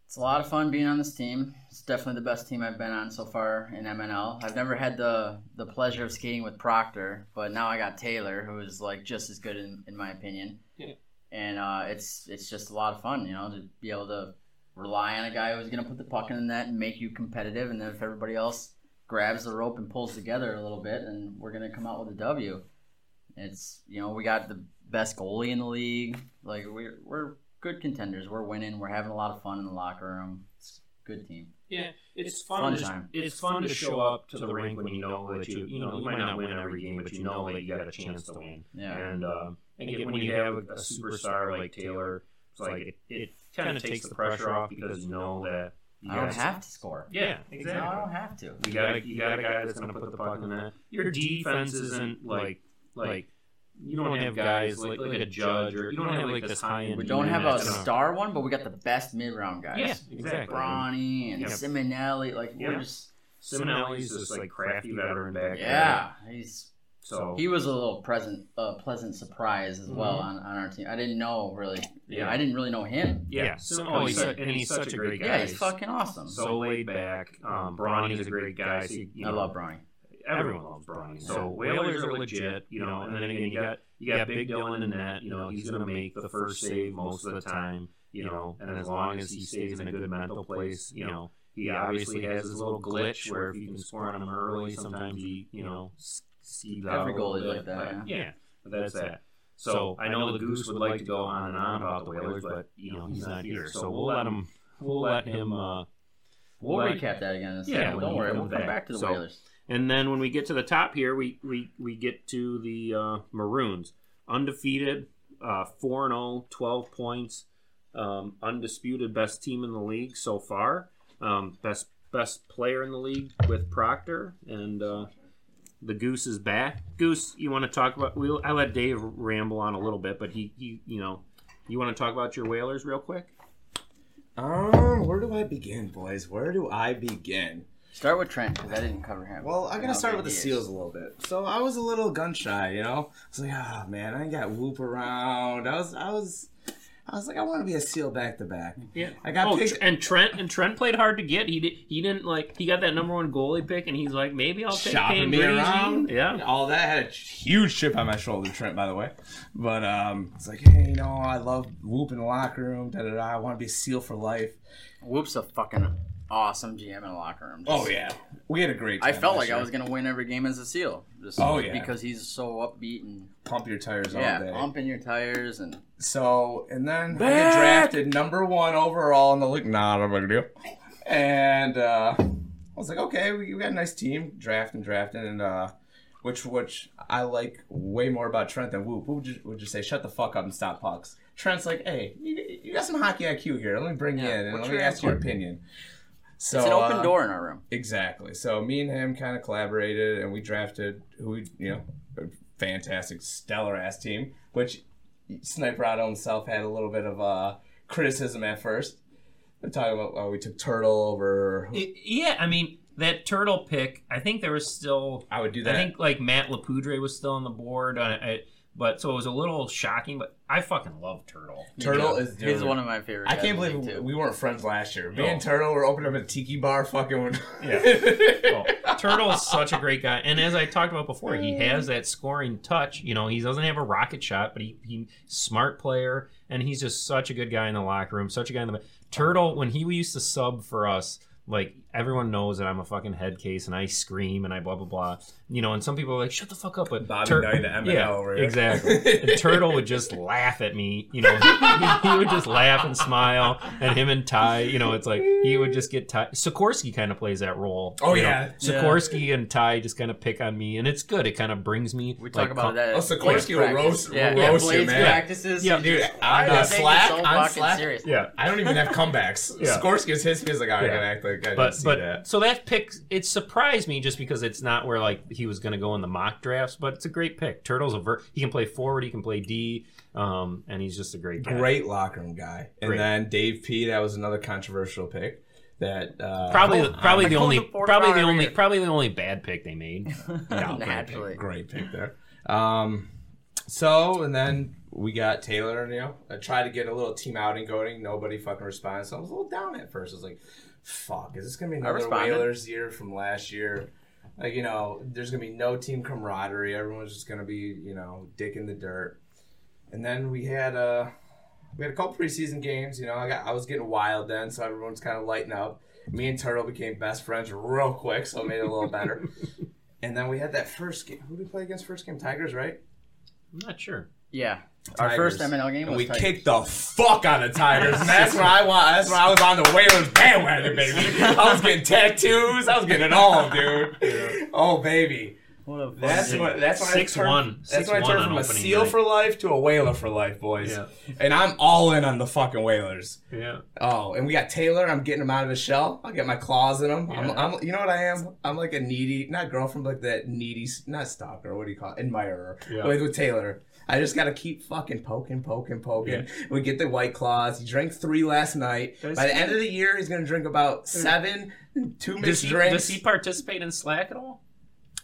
It's a lot of fun being on this team. It's definitely the best team I've been on so far in MNL. I've never had the the pleasure of skating with Proctor, but now I got Taylor, who is like just as good in, in my opinion.
Yeah.
And uh, it's it's just a lot of fun, you know, to be able to rely on a guy who's gonna put the puck in the net and make you competitive, and then if everybody else grabs the rope and pulls together a little bit, and we're gonna come out with a W. It's you know we got the best goalie in the league. Like we're we're good contenders. We're winning. We're having a lot of fun in the locker room. It's good team.
Yeah, it's
Fun
fun. to,
time.
it's fun to show up to the rink when you know that you you know you might not win every game, but you know that you got a chance to win.
Yeah.
And uh, and get, when you have a, a superstar like Taylor, it's like it, it kind of takes the pressure off because you know that you
I don't
got-
have to score.
Yeah,
No, I don't have to.
You got a, you got a guy that's going to put the puck in that. Your defense isn't like like you don't have guys like, like a judge or you don't have like this high end.
We don't have a star one, but we got the best mid round guys.
Yeah, exactly.
Bronny and
Yep.
Simonelli. Like we're
Yeah.
just
Simonelli's this like crafty veteran back
yeah. He's
there. So
he was a little present, uh, pleasant surprise as well on, on our team. I didn't know really. Yeah,
Yeah.
I didn't really know him.
yeah, so, oh, he's su- and he's such a great guy.
Yeah, he's fucking awesome.
so laid back. Um, Bronny's a great guy. So you, you
I love Bronny.
everyone loves Bronny. So Whalers are legit, you know. And then again, you got you got Big Dylan in that. You know, he's going to make the first save most of the time. You know, and as long as he stays in a good mental place, you know, he obviously has his little glitch where if you can score on him early, sometimes he, you know, s- sees out
Every
a little
like that,
But, yeah, but that's that. So I know the Goose would like to go on and on about the Whalers, but you know he's not here, so we'll let him. We'll let him. Uh,
We'll
let-
recap that again in a second.
Yeah,
Don't worry, we'll come
back.
back to the
So-
Whalers.
And then when we get to the top here, we we, we get to the uh, Maroons. Undefeated, uh, 4 0, 12 points. Um, undisputed best team in the league so far. Um, best best player in the league with Proctor. And uh, the Goose is back. Goose, you want to talk about. We'll, I let Dave ramble on a little bit, but he, he you know, you want to talk about your Whalers real quick?
Um, where do I begin, boys? Where do I begin?
Start with Trent because I didn't cover him.
Well, I'm gonna start with the. Seals a little bit. So I was a little gun shy, you know. I was like, ah, man, I ain't got whoop around. I was, I was, I was like, I want to be a Seal back to back.
Yeah,
I got
oh,
picked.
and Trent and Trent played hard to get. He did. He didn't like. He got that number one goalie pick, and he's like, maybe I'll take
shopping
Payne
me
Breezy.
around.
Yeah,
all that had a huge chip on my shoulder, Trent. By the way, but um, it's like, hey, you know, I love whoop in the locker room. Da da da. I want to be a Seal for life.
Whoop's a fucking awesome GM in the locker room. Just-
Oh yeah, we had a great.
I felt like I was gonna win every game as a seal. Just
Oh, yeah.
because he's so upbeat and
pump your tires all
yeah,
day.
pumping your tires and
So and then I get drafted number one overall in the league. Not a big deal. And uh, I was like, okay, we, we got a nice team, drafting, drafting, and uh, which which I like way more about Trent than Whoop. Whoop would just, would just say, shut the fuck up and stop pucks. Trent's like, hey, you, you got some hockey IQ here. Let me bring you in and let me ask your opinion. So
it's an open
uh,
door in our room.
Exactly. So me and him kind of collaborated, and we drafted who we, you know, a fantastic, stellar ass team. Which Sniper Otto himself had a little bit of uh, criticism at first. We're talking about oh, we took Turtle over.
It- yeah. I mean, that turtle pick. I think there was still.
I would do that.
I think like Matt Lapoudre was still on the board. Uh, I, but so it was a little shocking. But I fucking love Turtle.
Turtle
Yeah.
is
he's one of my favorite.
I can't believe
league,
we weren't friends last year. Me
No.
and Turtle were opening up a tiki bar, fucking. With...
Oh, Turtle is such a great guy, and as I talked about before, he has that scoring touch. You know, he doesn't have a rocket shot, but he he smart player, and he's just such a good guy in the locker room. Such a guy in the Turtle when he used to sub for us. Like everyone knows that I'm a fucking head case, and I scream and I blah blah blah. You know, and some people are like, "Shut the fuck up!" But
Bobby
Tur-
Knight, the MNL
yeah,
over here.
exactly. And Turtle would just laugh at me. You know, he, he would just laugh and smile. And him and Ty, you know, it's like he would just get Ty. Sikorsky kind of plays that role.
Oh,
you know.
yeah.
Sikorsky and Ty just kind of pick on me, and it's good. It kind of brings me.
We talk
like,
about
com-
that.
Oh, Sikorsky
Blades
will
practice.
roast-
yeah,
will
yeah,
roast you, man.
practices.
Yeah,
dude,
just-
on,
I
uh,
take it
Slack-
so
on
fucking
Slack?
serious.
Yeah.
I don't even have comebacks.
Yeah.
Skorsky is his. He's like, oh, I
Yeah.
gotta act like I didn't
But
see
but
that.
so that pick it surprised me just because it's not where like he was going to go in the mock drafts, but it's a great pick. Turtle's a ver- he can play forward, he can play D, um, and he's just a great guy.
Great locker room guy. And
Great.
then Dave P. That was another controversial pick. That uh,
Probably,
oh,
probably
I
the only,
him
probably the only,
every-
probably the only bad pick they made.
no, great pick, great pick there. Um, so and then we got Taylor. You know, I tried to get a little team outing going. Nobody fucking responded. So I was a little down at first. I was like, "Fuck, is this gonna be another
responded.
Whalers year from last year?" Like you know, there's gonna be no team camaraderie. Everyone's just gonna be you know dick in the dirt. And then we had uh we had a couple preseason games. You know, I got I was getting wild then, so everyone's kind of lighting up. Me and Turtle became best friends real quick, so it made it a little better. and then we had that first game. Who did we play against first game? Tigers, right?
I'm not sure.
Yeah. Our first MNL game
And
was
we
Tigers.
kicked the fuck out of Tigers, and that's where I want. That's where I was on the Whalers bandwagon, baby. I was getting tattoos. I was getting it all, dude. Oh, baby.
What a fun
That's
game.
what. That's when I
Six
turned,
one.
That's
Six
when I turned from a seal
night.
for life to a whaler for life, boys.
Yeah.
And I'm all in on the fucking whalers.
Yeah.
Oh, and we got Taylor. I'm getting him out of his shell. I'll get my claws in him. I'm, I'm, you know what I am? I'm like a needy, not girlfriend, but like that needy, not stalker. What do you call it? Admirer.
Yeah.
With, with Taylor. I just gotta keep fucking poking, poking, poking. We get the white claws. He drank three last night.
Does
By the
he?
end of the year, he's gonna drink about mm. seven, two
Does
mixed
he,
drinks
does he participate in Slack at all?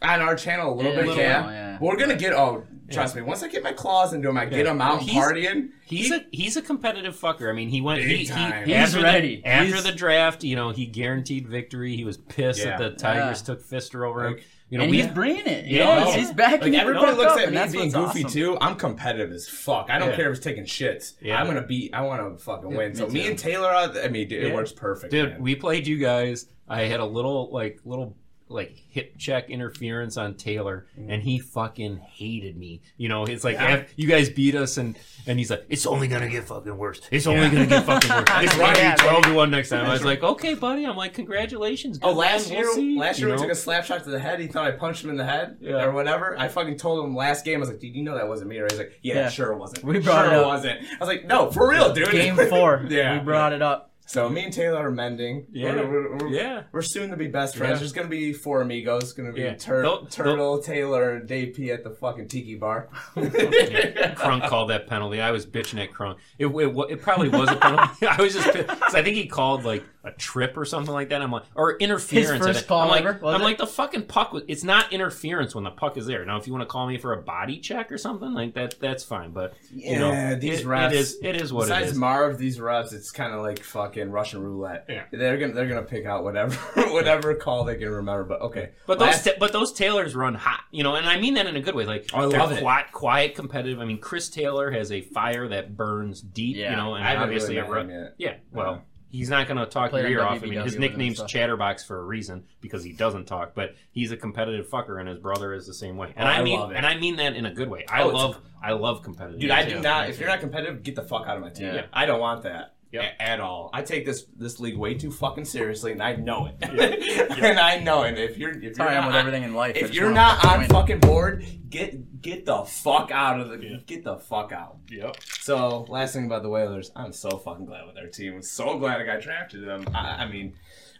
on our channel a little
Yeah,
bit.
a little
yeah.
while, yeah.
We're gonna get. Oh, trust me. Once I get my claws into him, I get
Yeah.
him out and
He's-
partying.
He's a he's a competitive fucker. I mean, he went
Big
he, he
time.
He's
after
ready.
The, after
He's-
the draft. You know, he guaranteed victory. He was pissed
Yeah.
that the Tigers
Yeah.
took Fister over him.
Like-
You know,
and
we
he's bringing it. You
Yeah,
know, he's backing
Like
it
everybody
up,
looks at me
that's
being goofy
awesome.
too. I'm competitive as fuck. I don't
Yeah.
care if it's taking shits.
Yeah.
I'm gonna beat. I want to fucking win.
me
So me
too.
and Taylor, are, I mean, dude, it works perfect.
Dude,
man.
we played you guys. I had a little like little like hip check interference on Taylor, and he fucking hated me. You know, it's like
Mm. Yeah.
you guys beat us, and and he's like, it's only gonna get fucking worse. It's only gonna get fucking worse. It's
right.
gonna
Yeah,
be twelve to one next time. I was like, okay, buddy. I'm like, congratulations.
Oh, last
man,
year,
we'll see,"
last
you
year we took a slap shot to the head. He thought I punched him in the head
Yeah.
or whatever. I fucking told him last game. I was like, "Dude, you know that wasn't me." Right? He's like, "Yeah,
Yeah.
sure it wasn't.
We brought
sure
it up.
wasn't." I was like, "No, for real, dude."
Game four.
yeah,
We brought it up.
So me and Taylor are mending.
Yeah.
We're, we're, we're,
Yeah.
we're soon to be best friends.
Yeah.
There's gonna be four amigos. It's gonna be
Yeah.
Tur-
They'll-
Turtle, Taylor, and Dave P at the fucking tiki bar.
Yeah, Crunk called that penalty. I was bitching at Crunk. It, it, it probably was a penalty. I was just because I think he called like a trip or something like that. I'm like, or interference.
His first
at
call
I'm like,
ever,
I'm
it?
like the fucking puck. Was, it's not interference when the puck is there. Now, if you want to call me for a body check or something like that, that's fine. But you know,
Yeah, these
it,
refs-
it is it is what
Besides
it is.
Marv, these refs, it's kind of like fucking Russian roulette.
Yeah.
they're gonna they're gonna pick out whatever whatever call they can remember. But okay,
But those,
Last-
ta- but those Taylors run hot, you know, and I mean that in a good way. Like
Oh, I
they're
love it.
quiet, quiet, competitive. I mean, Chris Taylor has a fire that burns deep, you know, and
I haven't
obviously
really
it run- Yeah, well,
Yeah.
he's not going to talk
Played
your ear off. I mean, his nickname's. Chatterbox for a reason because he doesn't talk, but he's a competitive fucker, and his brother is the same way. And
Oh,
I,
I
mean,
love it.
and I mean that in a good way. I
Oh,
love, I love competitive.
dude, I do not. If you're not competitive, get the fuck out of my team.
Yeah.
I don't want that.
Yep.
a- At all, I take this this league way too fucking seriously, and I know it. and I know it. If you're if
That's
you're
how I am
not
with everything in life.
If you're not on
win.
fucking board, get get the fuck out of the
Yeah.
get the fuck out.
Yep.
So, last thing about the Whalers, I'm so fucking glad with their team. I'm so glad I got drafted them. I, I mean,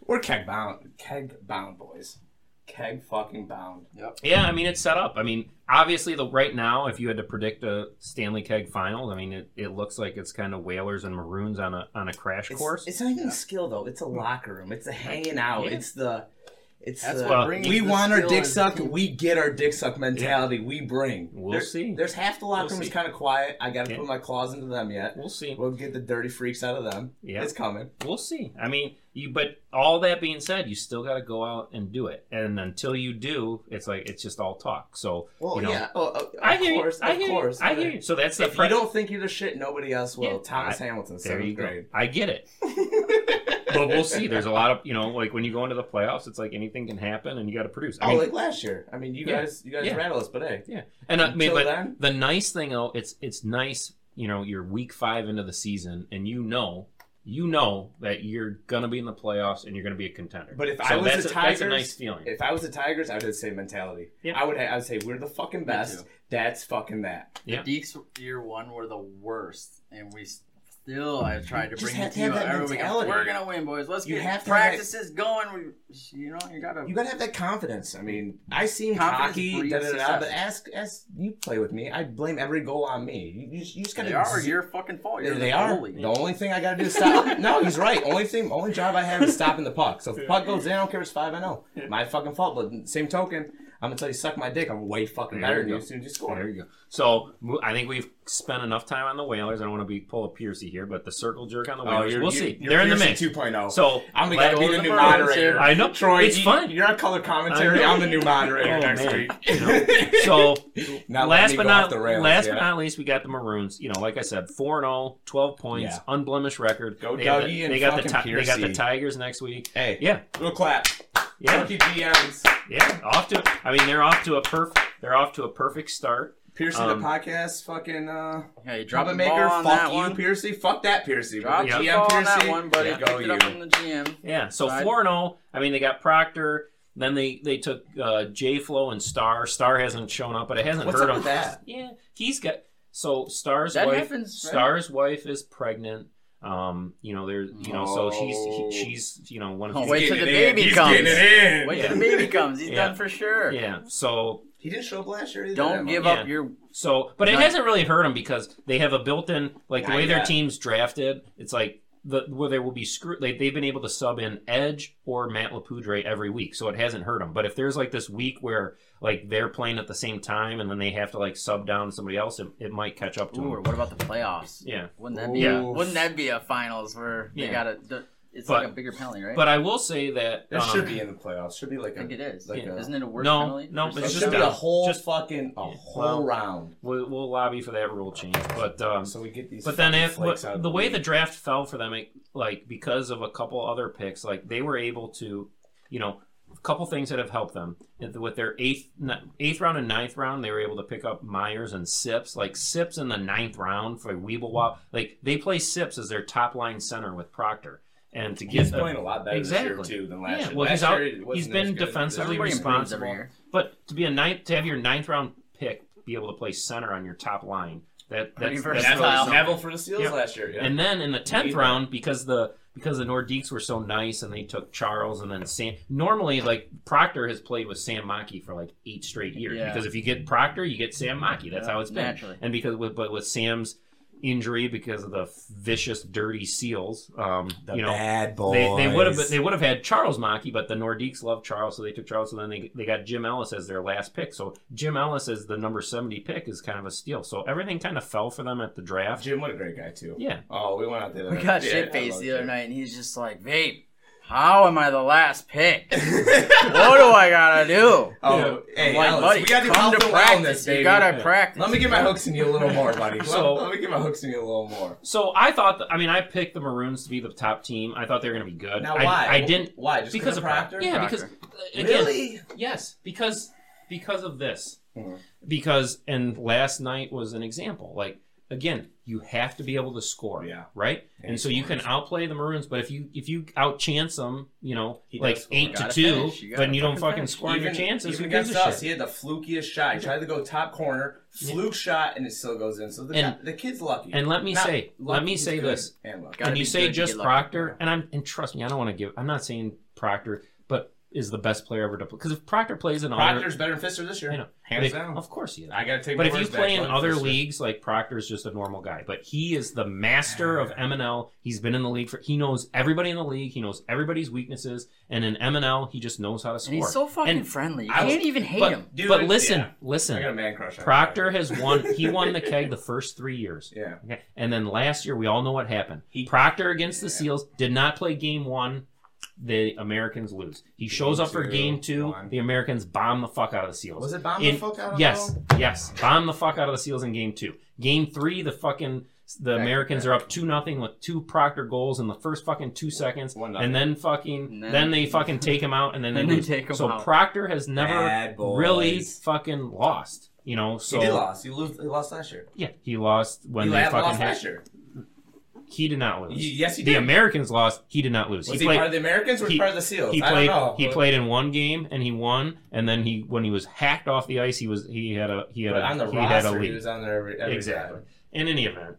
we're keg bound, keg bound boys, keg fucking bound. Yep.
Yeah, I mean it's set up. I mean, obviously, the right now, if you had to predict a Stanley Keg Finals, I mean, it, it looks like it's kind of Whalers and Maroons on a on a crash
It's,
course.
it's not even skill though. It's a hmm. locker room. It's a hanging out.
Yeah.
It's the. It's
That's
the,
what
brings
we
the
want our
skill
dick
and-
sucked. We get our dick sucked mentality. We bring.
We'll
There-
see.
There's half the locker
We'll
room is kind of quiet. I got to
Yeah.
put my claws into them yet.
We'll see.
We'll get the dirty freaks out of them.
Yeah.
It's coming.
We'll see. I mean, you. But all that being said, you still got to go out and do it. And until you do, it's like it's just all talk. So
Well,
you know,
yeah. Oh, of
I hear
course,
you. I
of
hear
course.
you. I hear you. So that's the
If you don't think you're the shit, nobody else will.
Yeah,
Thomas
I-
Hamilton,
There
seventh
you go.
grade.
I get it. but we'll see. There's a lot of you know, like when you go into the playoffs, it's like anything can happen, and you got to produce. I
oh,
mean,
like last year. I mean, you
Yeah.
guys, you guys
Yeah.
rattle us, but hey,
Yeah, and uh, I mean,
Until
but
then?
the nice thing though, it's it's nice. You know, you're week five into the season, and you know, you know that you're gonna be in the playoffs and you're gonna be a contender.
But if
So
I was
that's
the
a,
Tigers,
that's a nice feeling.
if I was the Tigers, I would say mentality.
Yeah.
I would. I would say we're the fucking best. That's fucking that.
Yeah.
Deeks year one were the worst, and we still I have tried to bring
have
it
to
to you
have that
every week.
mentality.
We're gonna win, boys. Let's
You
get
have to have that-
practices going. We, you know, you gotta.
You gotta have that confidence. I mean, I seem
Confidence
cocky, da, da, da, but ask, ask you play with me. I blame every goal on me. You just, you just gotta.
they are your fucking fault. You're
They
the
are.
goalie.
The only thing I gotta do is stop. no, he's right. Only thing, only job I have is stopping the puck. So if the puck goes in, I don't care if it's five and oh. zero. My fucking fault. But same token, I'm gonna tell you, suck my dick. I'm way fucking
There
better than you
go.
as soon as you score, There
you go. So I think we've spent enough time on the Whalers. I don't want to be pull a Piercy here, but the circle jerk on the
Oh,
Whalers.
you're,
we'll
you're,
see.
You're
They're in the
Pearson
mix.
2.0.
So
I'm gonna be the
the
new
Maroons
moderator.
I know.
Troy,
It's
you,
fun.
You're on color commentary.
I know.
I'm the new moderator
Oh,
next
man.
week.
You know? So
Not
last but not
rails,
last
yeah.
but not least, we got the Maroons. You know, like I said, four and 0, 12 points,
Yeah.
unblemished record.
Go
they
Dougie
the,
and
they got the
fucking
they got the Tigers next week.
Hey,
Yeah,
little clap.
Yeah,
Rookie GMs.
yeah. Off to I mean they're off to a perfect they're off to a perfect start.
Piercy
Um,
the podcast, fucking uh,
Yeah, you drop the
maker. Fuck
that
you,
one.
Piercy. Fuck that, Piercy.
Drop
But
the
GM
ball on that one, buddy.
yeah,
Pick
go you.
up from the GM.
Yeah, so
Right.
four and zero. I mean, they got Proctor. Then they they took uh, J Flow and Star. Star hasn't shown up, but it hasn't
What's
hurt
up
him.
with that?
Yeah, he's got so Star's
That
wife.
happens, right?
Star's wife is pregnant. Um, you know, there's you know, so she's he, she's you know one of
Oh,
the
wait till the
it in.
baby
He's
comes.
getting in.
Wait
Yeah.
till the baby comes. He's
Yeah.
done for sure.
yeah. So
He didn't show up last year either.
Don't give
much.
Yeah.
up your.
So, but it
Not-
hasn't really hurt him because they have a built-in like the
Not
way their team's drafted. It's like the where they will be screwed. They, they've been able to sub in Edge or Matt Lapudre every week, so it hasn't hurt them. But if there's like this week where like they're playing at the same time and then they have to like sub down somebody else, it, it might catch up to
Ooh, or
them.
what about the playoffs?
Yeah.
Wouldn't that be?
Yeah.
A, wouldn't that be a finals where they
Yeah.
got to? It's
But-
like a bigger penalty, right?
But I will say that
it
um,
should be in the playoffs. Should be like
I think
a,
it is.
like
Yeah.
a-
Isn't it a worse
No,
penalty?
no,
for
It
it's just
should be a whole
just-
fucking a whole
Well,
round.
we'll, we'll lobby for that rule change. But um,
So we get these.
But then, if
flakes out
the way the draft fell for them, it, like because of a couple other picks, like they were able to, you know, a couple things that have helped them with their eighth eighth round and ninth round, they were able to pick up Myers and Sips. Like Sips in the ninth round for Weeblewop, like they play Sips as their top line center with Proctor, and to
he's
get
playing a lot better
Exactly.
this year too than last
Yeah,
year.
well,
last
he's out-
year
he's been defensively
this year.
Everybody improves
responsible. but to be a ninth to have your ninth round pick be able to play center on your top line. That that's, that's
Neville. Neville for the Steelers
Yeah.
last year. Yeah.
And then in the tenth round, because the because the Nordiques were so nice and they took Charles and then Sam. Normally, like Proctor has played with Sam Maki for like eight straight years.
Yeah.
Because if you get Proctor, you get Sam Maki. That's how it's been.
naturally.
And because with but with Sam's injury because of the vicious, dirty Seals, um,
the
you know,
bad boys.
they, they would have they would have had Charles Maki, but the Nordiques loved Charles, so they took Charles. So then they, they got Jim Ellis as their last pick. So Jim Ellis as the number seventy pick is kind of a steal. So everything kind of fell for them at the draft.
Jim, what a great guy too.
Yeah,
Oh, we went out there.
We got
yeah,
shit faced the other night, and he's just like, "Vape, how am I the last pick? what do I gotta do?"
Oh, hey,
like,
Alex,
buddy,
we gotta do
come
health
to practice.
wellness, baby.
You gotta
Yeah.
practice.
Let me get my hooks in you a little more, buddy.
So-
let, let me get my hooks in you a little more.
So I thought, that, I mean, I picked the Maroons to be the top team. I thought they were going to be good.
Now,
I,
why?
I didn't
Why? Just
because of
Proctor?
Yeah,
Proctor.
because uh, again,
Really?
yes, because because of this.
Mhm.
Because and last night was an example. Like again, you have to be able to score.
Yeah.
Right.
And
And, so you can outplay the Maroons, but if you if you outchance them, you know,
He
like eight to two.
You gotta
you don't
fucking finish.
score on your chances.
Even against us,
shit?
he had the flukiest shot. He tried to go top corner, fluke shot, and it still goes in. So the,
And-
guy- the kid's lucky.
And let me
Not
say, let me say this.
And
and you say just. Proctor, and I'm and trust me, I don't want to give. I'm not saying Proctor, but is the best player ever to play because if Proctor plays in other,
Proctor's better than Fister this year.
I know,
Hands
if-
down.
of course he is.
I gotta take.
But if you play in other
Fister.
leagues, like Proctor's just a normal guy, but he is the ah. master of MNL. He's been in the league for. He knows everybody in the league. He knows everybody's weaknesses, and in MNL, he just knows how to
and
score.
he's so fucking
And-
friendly. You
I was-
can't even hate
but,
him.
Dude,
but listen,
yeah.
listen.
I got a man crush. on
Proctor has won. He won the keg the first three years.
Yeah.
Okay. And then last year, we all know what happened.
He-
Proctor against the Seals did not play game one. The Americans lose. He shows
Game
up for game two.
one.
The Americans bomb the fuck out of the Seals.
Was it bomb
In-
the fuck out of
Yes,
them?
yes. Bomb the fuck out of the Seals in game two. Game three, the fucking the
Back-
Americans
back.
are up two nothing with two Proctor goals in the first fucking two seconds,
One
and then fucking
And
then,
then-
they fucking take him out, and then they
Then they
lose.
take him
so
out.
So Proctor has never really fucking lost. You know, so
he did lost. He, lose, he lost last year.
yeah, he lost when
he
they fucking
lost
had.
last year.
He did not lose.
He- yes, he did. the.
Americans lost. He did not lose.
Was
he
he,
played.
part of the Americans or
he-
he part of the Seals?
he
I
played.
don't know.
He played in one game and he won. And then he, when he was hacked off the ice, he was he had a he had
But
a
on the
he had a
roster, he
lead.
was on there every, every
Exactly.
time.
In any event,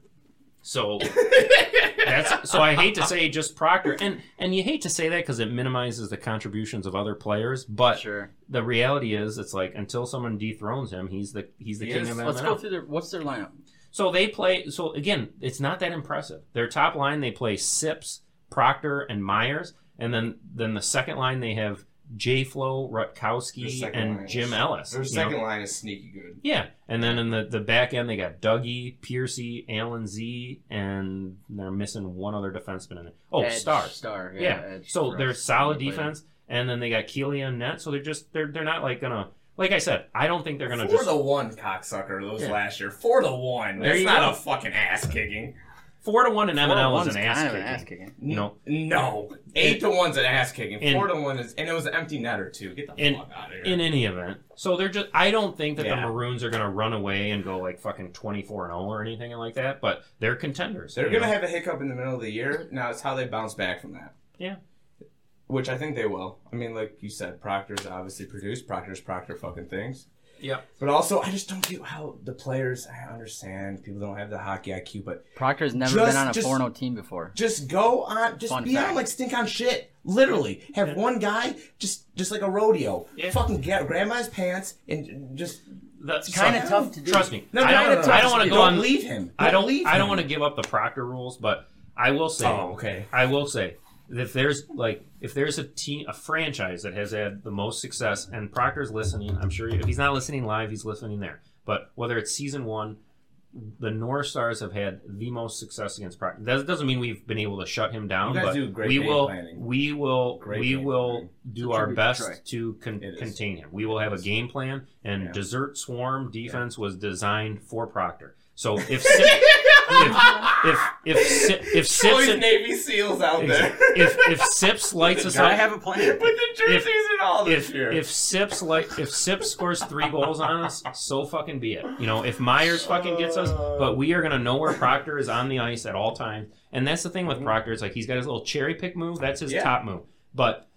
so that's so I hate to say just Proctor, and and you hate to say that because it minimizes the contributions of other players. But
Sure.
the reality is, it's like until someone dethrones him, he's the he's the
He
king
is.
of
Let's go through their. What's their lineup?
So they play. So again, it's not that impressive. Their top line they play Sips, Proctor, and Myers, and then then the second line they have J Flow, Rutkowski, and Jim
is-
Ellis.
Their
you know?
second line is sneaky good.
Yeah, and then in the, the back end they got Dougie, Piercy, Allen Z, and they're missing one other defenseman in it. Oh,
Edge,
Star.
Star. Yeah.
Yeah. So they're
us.
solid
Player.
defense, and then they got Keely and net. So they're just they're they're not like gonna like I said. I don't think they're gonna
Four
just
to one, cocksucker. Those
Yeah.
last year. Four to one.
There
That's
you
not
go.
a fucking ass kicking.
four to one in
Four to
MNL
one's
is an ass
kind of
kicking.
an ass kicking.
You know,
No, eight to one's an ass kicking.
In-
Four to one is, and it was an empty netter too. Get the
In-
fuck out of here.
in any event. So they're just. I don't think that
Yeah.
the Maroons are going to run away and go like fucking twenty four and zero or anything like that. But they're contenders.
They're
you
gonna
know?
have a hiccup in the middle of the year. Now it's how they bounce back from that.
Yeah.
Which I think they will. I mean, like you said, Proctor's obviously produced. Proctor's Proctor fucking things.
Yeah.
But also, I just don't get how the players. I understand people don't have the hockey IQ, but
Proctor's never
Just-
been on a
just-
4 0 team before.
just go on, just
Fun
be on like stink on shit. Literally, have one guy just just like a rodeo,
Yeah.
fucking get, grab his pants and just.
That's
kinda tough to do.
Trust me.
No,
I
no,
don't.
no, no,
I don't want to go
don't
on.
leave him.
I don't.
leave
I don't want to give up the Proctor rules, but I will say.
Oh, okay.
I will say if there's like if there's a team a franchise that has had the most success and Proctor's listening, I'm sure if he's not listening live, he's listening there. But whether it's season one, the North Stars have had the most success against Proctor. That doesn't mean we've been able to shut him down, but we will
planning.
we will
Great
we will do our best to con- contain him. We will have a game plan, and
Yeah.
Desert Swarm defense was designed for Proctor. So if if if if, Sip, if Sips and-
Navy SEAls out there.
if if Sips lights us
I have a plan.
With the jerseys and all this
if
year.
if Sips like if Sips scores three goals on us, so fucking be it. You know, if Myers fucking gets us, but we are gonna know where Proctor is on the ice at all times. And that's the thing with mm-hmm. Proctor. It's like he's got his little cherry pick move. That's his
Yeah.
top move. But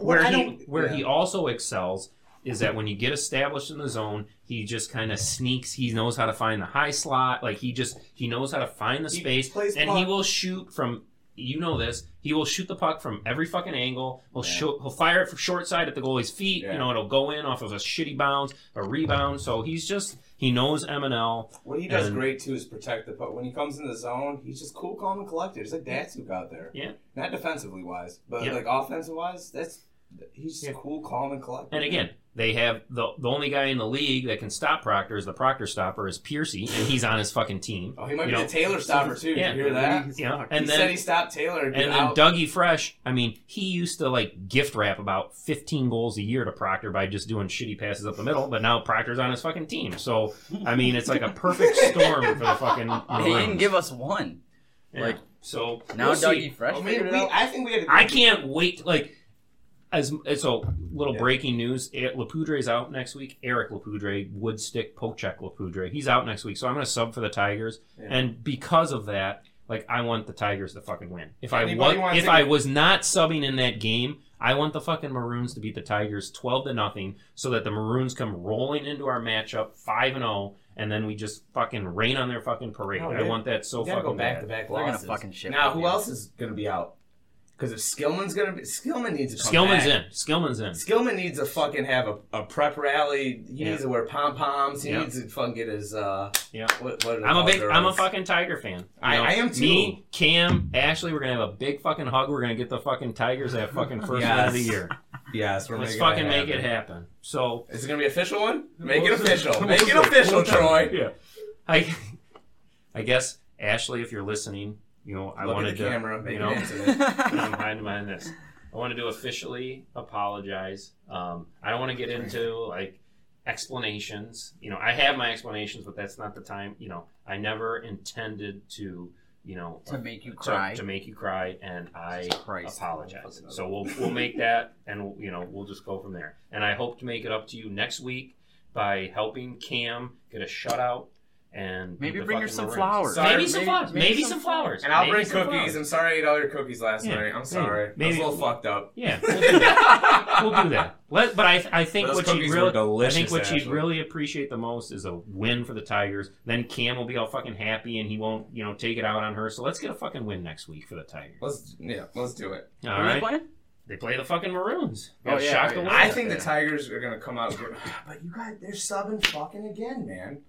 where
I
he
don't-
where
yeah.
he also excels is that when you get established in the zone, he just kind of sneaks. He knows how to find the high slot. Like he just he knows how to find the
He
space,
plays
and he will shoot from. You know this. He will shoot the puck from every fucking angle. He'll
Yeah.
shoot. He'll fire it from short side at the goalie's feet.
Yeah.
You know, it'll go in off of a shitty bounce, a rebound. So he's just he knows M and L.
What he does
And-
great too is protect the puck. When he comes in the zone, he's just cool, calm, and collected. He's like Datsyuk out there.
Yeah.
Not defensively wise, but
Yeah.
like offensive wise, that's he's just
Yeah.
cool, calm, and collected.
And again, they have the the only guy in the league that can stop Proctor is the Proctor stopper is Piercy, and he's on his fucking team.
oh, he might
you
be
know,
the Taylor stopper too.
Yeah.
Did you hear that?
You know,
he
and
said
then
he stopped Taylor and,
And then
out.
Dougie Fresh, I mean, he used to like gift wrap about 15 goals a year to Proctor by just doing shitty passes up the middle, but now Proctor's on his fucking team. So, I mean, it's like a perfect storm for the fucking.
He didn't give us one.
Yeah.
like-
so
Now
we'll see.
Dougie Fresh
I, mean,
figured
we,
out.
I think we had. A
I can't wait. Like, as so little
Yeah.
breaking news: Eh, is out next week. Eric Lapudre, Woodstick, Pochek Lapudre, he's out next week. So I'm going to sub for the Tigers,
Yeah.
and because of that, like I want the Tigers to fucking win. If I wa-
wanna
if
take
I
a-
was not subbing in that game, I want the fucking Maroons to beat the Tigers 12 to nothing, so that the Maroons come rolling into our matchup 5 and 0, and then we just fucking rain on their fucking parade.
No,
I want that so
We gotta
fucking
go back
bad.
to back
They're gonna
losses.
fucking ship
Now, who else is gonna be out? Because if Skillman's gonna be, Skillman needs to come
Skillman's
back.
in. Skillman's in.
Skillman needs to fucking have a, a prep rally. He
Yeah.
needs to wear pom poms. He
Yeah.
needs to fucking get his. uh
Yeah.
What, what are they
I'm a
called,
big, I'm a
girls?
fucking Tiger fan. You
I- I am too.
Me, Cam, Ashley, we're gonna have a big fucking hug. We're gonna get the fucking Tigers that fucking first win of the
Yes.
year.
Yes, we're
Let's
making
fucking make it happen. So
Is it gonna be official one? Make it official. Make it official, Troy.
Yeah. I, I guess Ashley, if you're listening, you know I
Look
wanted
the
to,
camera.
You know,
it incident.
I'm behind behind this. I wanted to officially apologize. Um, I don't want to get into like explanations. You know, I have my explanations, but that's not the time. You know, I never intended to, you know,
to make you
to-
cry.
to, make you cry, and I
Christ.
apologize. So we'll we'll make that, and you know we'll just go from there. And I hope to make it up to you next week by helping Cam get a shutout and
Maybe
the
bring her some
Maroons.
flowers.
Sorry,
maybe some flowers.
maybe
Maybe
some
some flowers.
And I'll
Maybe
bring cookies.
flowers.
I'm sorry I ate all your cookies last
Yeah,
night. I'm sorry.
maybe-
I was a little fucked up.
Yeah, we'll do that. we'll do that. Let, but I, I think
Those
what you
cookies
really,
were
I think what you'd really appreciate the most is a win for the Tigers. Then Cam will be all fucking happy, and he won't, you know, take it out on her. So let's get a fucking win next week for the Tigers.
Let's yeah, let's do it.
All
Who are they
right, they play the fucking Maroons.
Oh,
Got
yeah,
shocked
right.
away.
I think
Yeah.
the Tigers are gonna come out. Good. But you guys, they're subbing fucking again, man.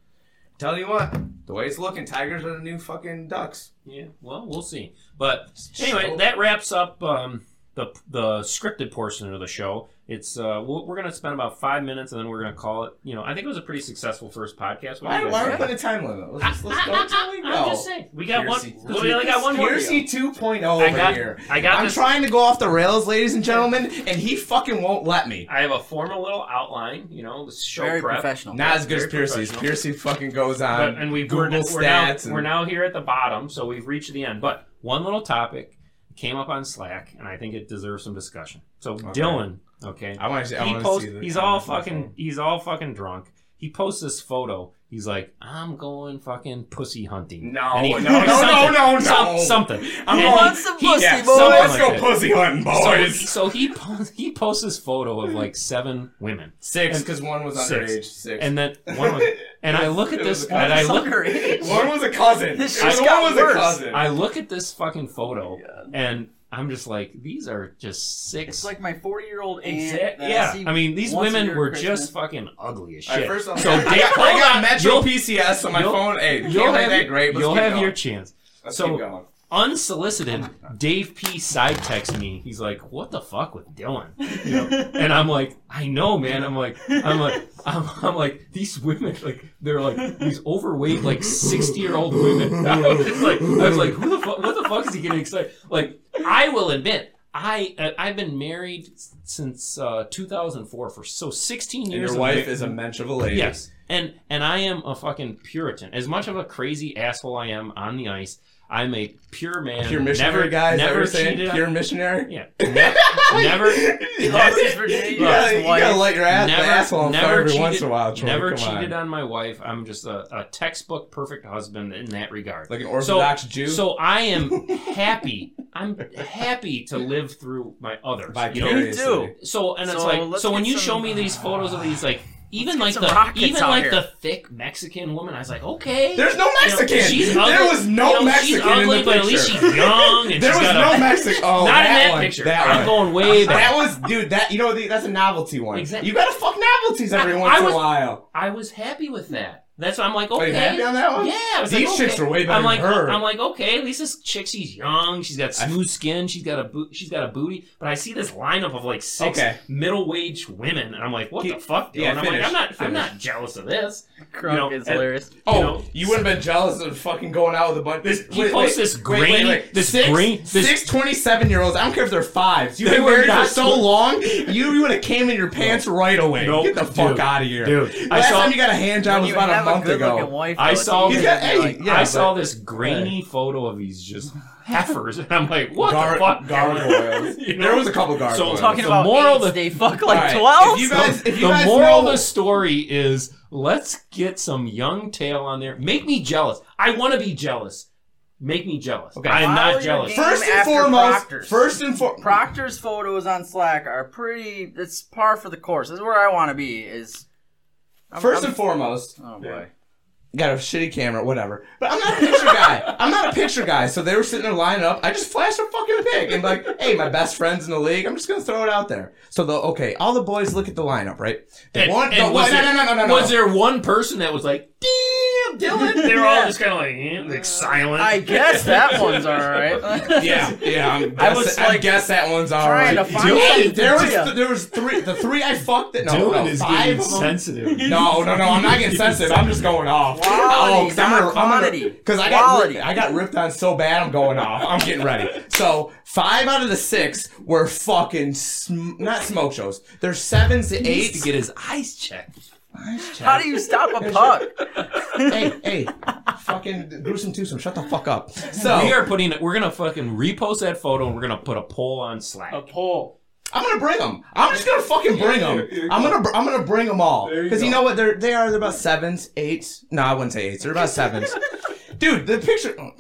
Tell you what, the way it's looking, Tigers are the new fucking Ducks.
Yeah, well, we'll see. But anyway, that wraps up um, the the the scripted portion of the show. It's uh, we're, we're gonna spend about five minutes, and then we're gonna call it. You know, I think it was a pretty successful first podcast. What
Why,
you guys
why are we
think?
putting a time limit? Let's, let's go until we go.
I'm just saying, we got
Piercy.
one. We only got one more.
Piercy 2.0
I
over
got-
here.
I got
I'm
this-
trying to go off the rails, ladies and gentlemen, and he fucking won't let me.
I have a formal little outline. You know, the show
Very
prep.
professional.
Not as good as
Very
Piercy's. Piercy fucking goes
But,
on
and we
Google
we're, we're now,
stats. and-
we're now here at the bottom, so we've reached the end. But one little topic came up on Slack, and I think it deserves some discussion. So Dylan, okay,
I want to see. I
he
want
posts.
to see. The
He's all
comments on my
fucking. He's all fucking drunk. He posts this photo. He's like, I'm going fucking pussy hunting.
No,
he-
no, no, no, no, no.
some- something.
I'm
And
going
some
he-
pussy,
yeah,
boys.
something
Let's
like
go
that.
pussy hunting, boys.
so he posts, he posts this photo of like seven women,
Six, because one was
Six.
underage. Six.
and then one was, and I look at this, and I look,
underage.
one was a cousin.
This
One
shit's got
was
worse.
a cousin.
I look at this fucking photo,
God.
and I'm just like, these are just six.
It's like my 40 year old aunt.
Exact-
that
yeah,
see
I mean, these women were
at
just fucking ugly as
All right,
shit.
first off,
so
I
Dave,
got, I got
on,
Metro
you'll-
PCS on my phone. Hey,
You'll have,
that
your,
great. Let's
you'll have
going.
your chance.
Let's
so- Unsolicited, Dave P side texts me. He's like, "What the fuck with Dylan?" You know? and I'm like, "I know, man." I'm like, I'm like, I'm, I'm like, these women, like, they're like these overweight, like sixty year old women. I was like, I was like, who the fuck? What the fuck is he getting excited? Like, I will admit. I uh, I've been married since uh, 2004 for so 16
And
years.
your wife
ma-
is a mensch of a lady.
Yes, and and I am a fucking Puritan. As much of a crazy asshole I am on the ice, I'm a pure man.
Pure missionary
never,
guys.
Never
Never saying
cheated. on-
pure missionary.
yeah, ne- never,
He lost his virginity.
You gotta, you gotta
wife.
let your ass,
never,
the asshole on fire
never
every
cheated.
once in a while. Troy.
never
Come
cheated
on.
on my wife. I'm just a, a textbook perfect husband in that regard.
Like an Orthodox Jew.
So I am happy. I'm happy to live through my others. You know?
Vicariously.
Me too.
So and it's
So
like so when
get
you show me these photos of these like even like the even like
here.
the thick Mexican woman, I was like, okay.
There's no
You know,
Mexican.
she's
there was no
you know, she's
Mexican
ugly,
in the
but
picture.
at least she's young and
there
she's
was
got
no
a,
Mexican. Oh,
not in that
one.
picture.
That
I'm
one.
going way back.
That was, dude. That you know, the, that's a novelty one.
Exactly.
You gotta fuck novelties every
I-
once
I
in a while.
I was happy with that. That's why I'm like,
Are
okay.
you happy on that one?
Yeah,
These
like,
chicks
okay.
are way better
I'm like,
than her.
I'm like, okay, at least this chick, she's young, she's got smooth skin, she's got a bo- she's got a booty. But I see this lineup of like six
Okay.
middle-aged women, and I'm like, what
Keep-
the fuck? Dylan?
yeah,
I'm
finish,
like, I'm not, I'm not jealous of this.
Crunk
You know,
is
and-
hilarious.
Oh,
you know,
you wouldn't have been jealous of fucking going out with a bunch.
This- he
wait,
posts
wait,
this
wait, wait,
grainy-
wait.
this
six,
grain- this-
six 27 year olds. I don't care if they're fives. You've
They
been
were
married for so long. You, you would have came in your pants right away.
Nope,
Get the fuck
dude.
out of here,
Dude, I
Last
saw-
time you got a hand job
When
was
you
about a
have
month ago.
Wife,
I saw
it's
He's got- hey,
like,
yeah,
I
but-
saw this grainy photo of these just heifers, and I'm like, what
Gar-
the fuck?
gargoyles.
You know?
There was a couple gargoyles.
So-
Talking
The
about
moral
AIDS,
of-
they fuck like 12?
If you guys, if
the moral
know,
of the story is let's get some young tail on there. Make me jealous. I want to be jealous. Make me jealous.
Okay.
I am not jealous.
first and foremost,
Proctor's.
first and foremost,
Proctor's photos on Slack are pretty. It's par for the course. This is where I want to be. Is I'm-
first
I'm-
and foremost,
oh boy.
got a shitty camera, whatever. But I'm not a picture guy. I'm not a picture guy. So they were sitting there lining up. I just flashed a fucking pic and like, hey, my best friend's in the league. I'm just gonna throw it out there. So the okay, all the boys look at the lineup, right? The
And-
one,
and
the,
was
no,
there-
no, no, no, no, no.
Was there one person that was like, damn, Dylan? They were all just kind of like, eh, like silent.
I guess that one's all right.
Yeah, yeah. I'm
I
guess,
was,
I
like,
guess that one's all
trying
right.
to find
Hey,
something
there was
tell ya.
there was three. The three I fucked. It, no,
Dylan
no,
is
five
getting sensitive.
No, no, no. I'm not getting sensitive. I'm just going off.
Quality,
Oh, 'cause I'm
not quantity.
Because I got
Quality.
ripped, I got ripped on so bad. I'm going off. I'm getting ready. So five out of the six were fucking sm- not smoke shows. There's sevens to
He needs
eights.
to get his eyes checked.
How do you stop a puck?
hey, hey, fucking gruesome twosome. Shut the fuck up. So
we are putting it. We're gonna fucking repost that photo, and we're gonna put a poll on Slack.
A poll.
I'm gonna bring them. I'm just gonna fucking bring them. I'm gonna br- I'm gonna bring them all
There you
because you, know what they're they are they're about sevens eights. No, I wouldn't say eights. They're about sevens. Dude, the picture. oh,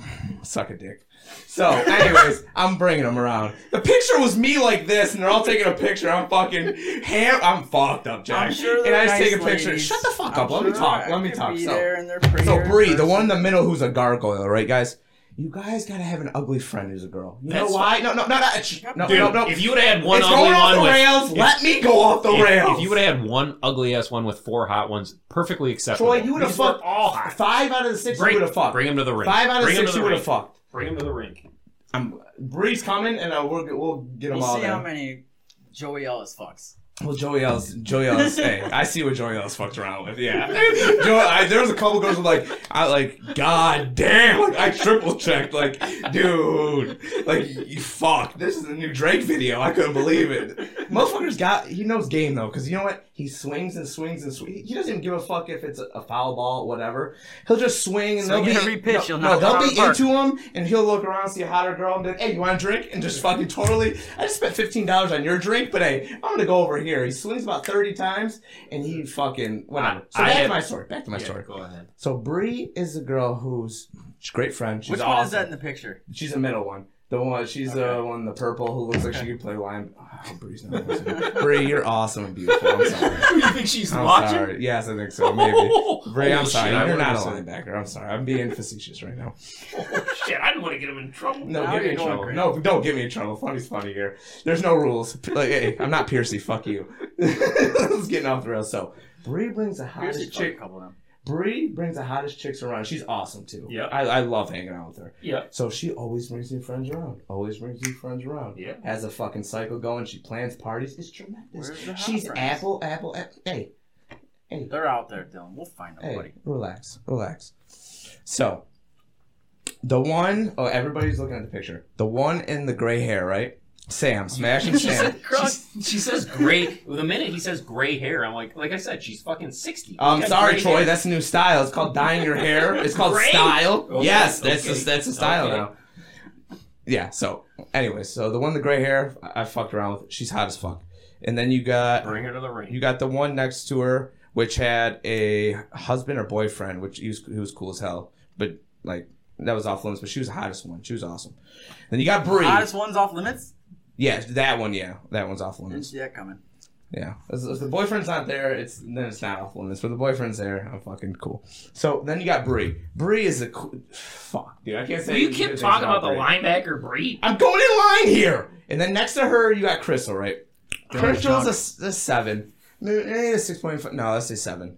suck a dick. So, anyways, I'm bringing them around. The picture was me like this, and they're all taking a picture. I'm fucking ham. I'm fucked up, Jack.
I'm sure
and
they're
I just
nice
take a picture.
ladies.
Shut the fuck
I'm
up. Let me talk. Let me talk. So,
there and they're prettier
so Bree, the one in the middle who's a gargoyle, right, guys? You guys gotta have an ugly friend who's a girl. You know why? No, no, no, no, no,
Dude,
no, no.
if you would have had one
it's
ugly
going off
one
the
with,
rails.
if-
Let me go off the
if,
rails.
if you would have had one ugly ass one with four hot ones, perfectly acceptable.
Troy, you would have fucked
all hot.
five out of the six.
Bring,
you would have fucked.
bring him to the ring.
Five out of
bring
six, you would have fucked.
Bring him to the rink.
I'm Bree's coming, and uh, we'll we'll get them
We'll
all
see
there.
how many Joey Ellis fucks.
Well, Joey Ellis, Joey Ellis, hey, I see what Joey Ellis fucked around with. Yeah, Joey, I, there was a couple girls who like, I like, god damn, like I triple checked, like, dude, like, you fuck, this is a new Drake video. I couldn't believe it. Motherfucker's got, he knows game though, because you know what? He swings and swings and swings. He doesn't even give a fuck if it's a, foul ball, whatever. He'll just swing and
Swing
they'll be
every pitch,
no, no, they'll be into him, and he'll look around, see a hotter girl, and be like, "Hey, you want a drink?" And just fucking totally. I just spent fifteen dollars on your drink, but hey, I'm gonna go over here. He swings about thirty times, and he fucking whatever. So
I
back
had-
to my story. Back to my
Yeah,
story.
go ahead.
So Bree is a girl who's great friend. She's
Which
awesome.
one is that in the picture?
She's a middle one. The one she's the
Okay.
one, the purple, who looks like she could play line. Oh, Bree's not listening. Bree, you're awesome and beautiful. I'm sorry.
you think she's
I'm
watching?
sorry. Yes, I think so. Maybe. Oh, Bree,
Oh,
I'm sorry.
I
You're not a linebacker. I'm sorry. I'm being facetious right now.
Oh, shit, I didn't want to get him in trouble.
No,
Now
get me in trouble.
crazy.
No, don't get me in trouble. Funny's funny here. There's no rules. Like, hey, I'm not Piercy. Fuck you. Let's get off the rails. So, Bree brings the
Here's a
hottest
chick.
chick.
couple of them.
Bree brings the hottest chicks around. She's awesome too.
Yeah.
I, I love hanging out with her.
Yeah.
So she always brings new friends around. Always brings new friends around.
Yeah.
Has a fucking cycle going. She plans parties. It's tremendous. She's
friends?
apple, apple, apple. Hey,
They're out there, Dylan. We'll find them,
hey,
buddy.
relax, relax. So, the one, oh, everybody's looking at the picture. The one in the gray hair, right? Sam, smashing Sam.
She's, she says gray. The minute he says gray hair, I'm like, like I said, she's fucking sixty.
I'm
She um, got
sorry, Troy.
hair.
That's a new style. It's called dyeing your hair. It's called
Gray?
style.
Okay,
Yes, that's
okay,
the, that's the style
okay.
now. Yeah. So, anyway, so the one the gray hair, I I fucked around with. She's hot as fuck. And then you got
Bring her to the ring.
you got the one next to her, which had a husband or boyfriend, which he was, he was cool as hell, but like that was off limits. But she was the hottest one. She was awesome. Then you got Bree.
Hottest one's off limits?
Yeah, that one. Yeah, that one's off
Didn't
limits.
see that coming.
Yeah, if, if the boyfriend's not there, it's then it's not off limits. But the boyfriend's there, I'm fucking cool. So then you got Bree. Bree is a cool. Fuck, dude, I can't say.
you keep talking about the
Bree.
linebacker Bree.
I'm going in line here. And then next to her, you got Crystal, right? Crystal's a,
Chunk.
s- a seven. Maybe a six point five. No, let's say seven.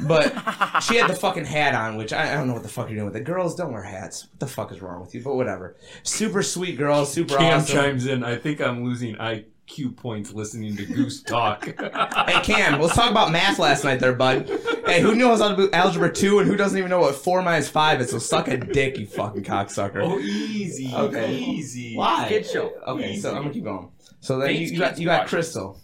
But she had the fucking hat on, which I, I don't know what the fuck you're doing with it. Girls don't wear hats. What the fuck is wrong with you? But whatever. Super sweet girl, super
Cam
awesome.
chimes in. I think I'm losing IQ points listening to Goose talk.
Hey Cam, let's talk about math last night, there, bud. Hey, who knows how to do algebra two, and who doesn't even know what four minus five is? So suck a dick, you fucking cocksucker.
oh, easy,
Okay.
easy.
Why?
Kid show.
Okay, so I'm gonna keep going. So then you, you got you got
watch.
Crystal.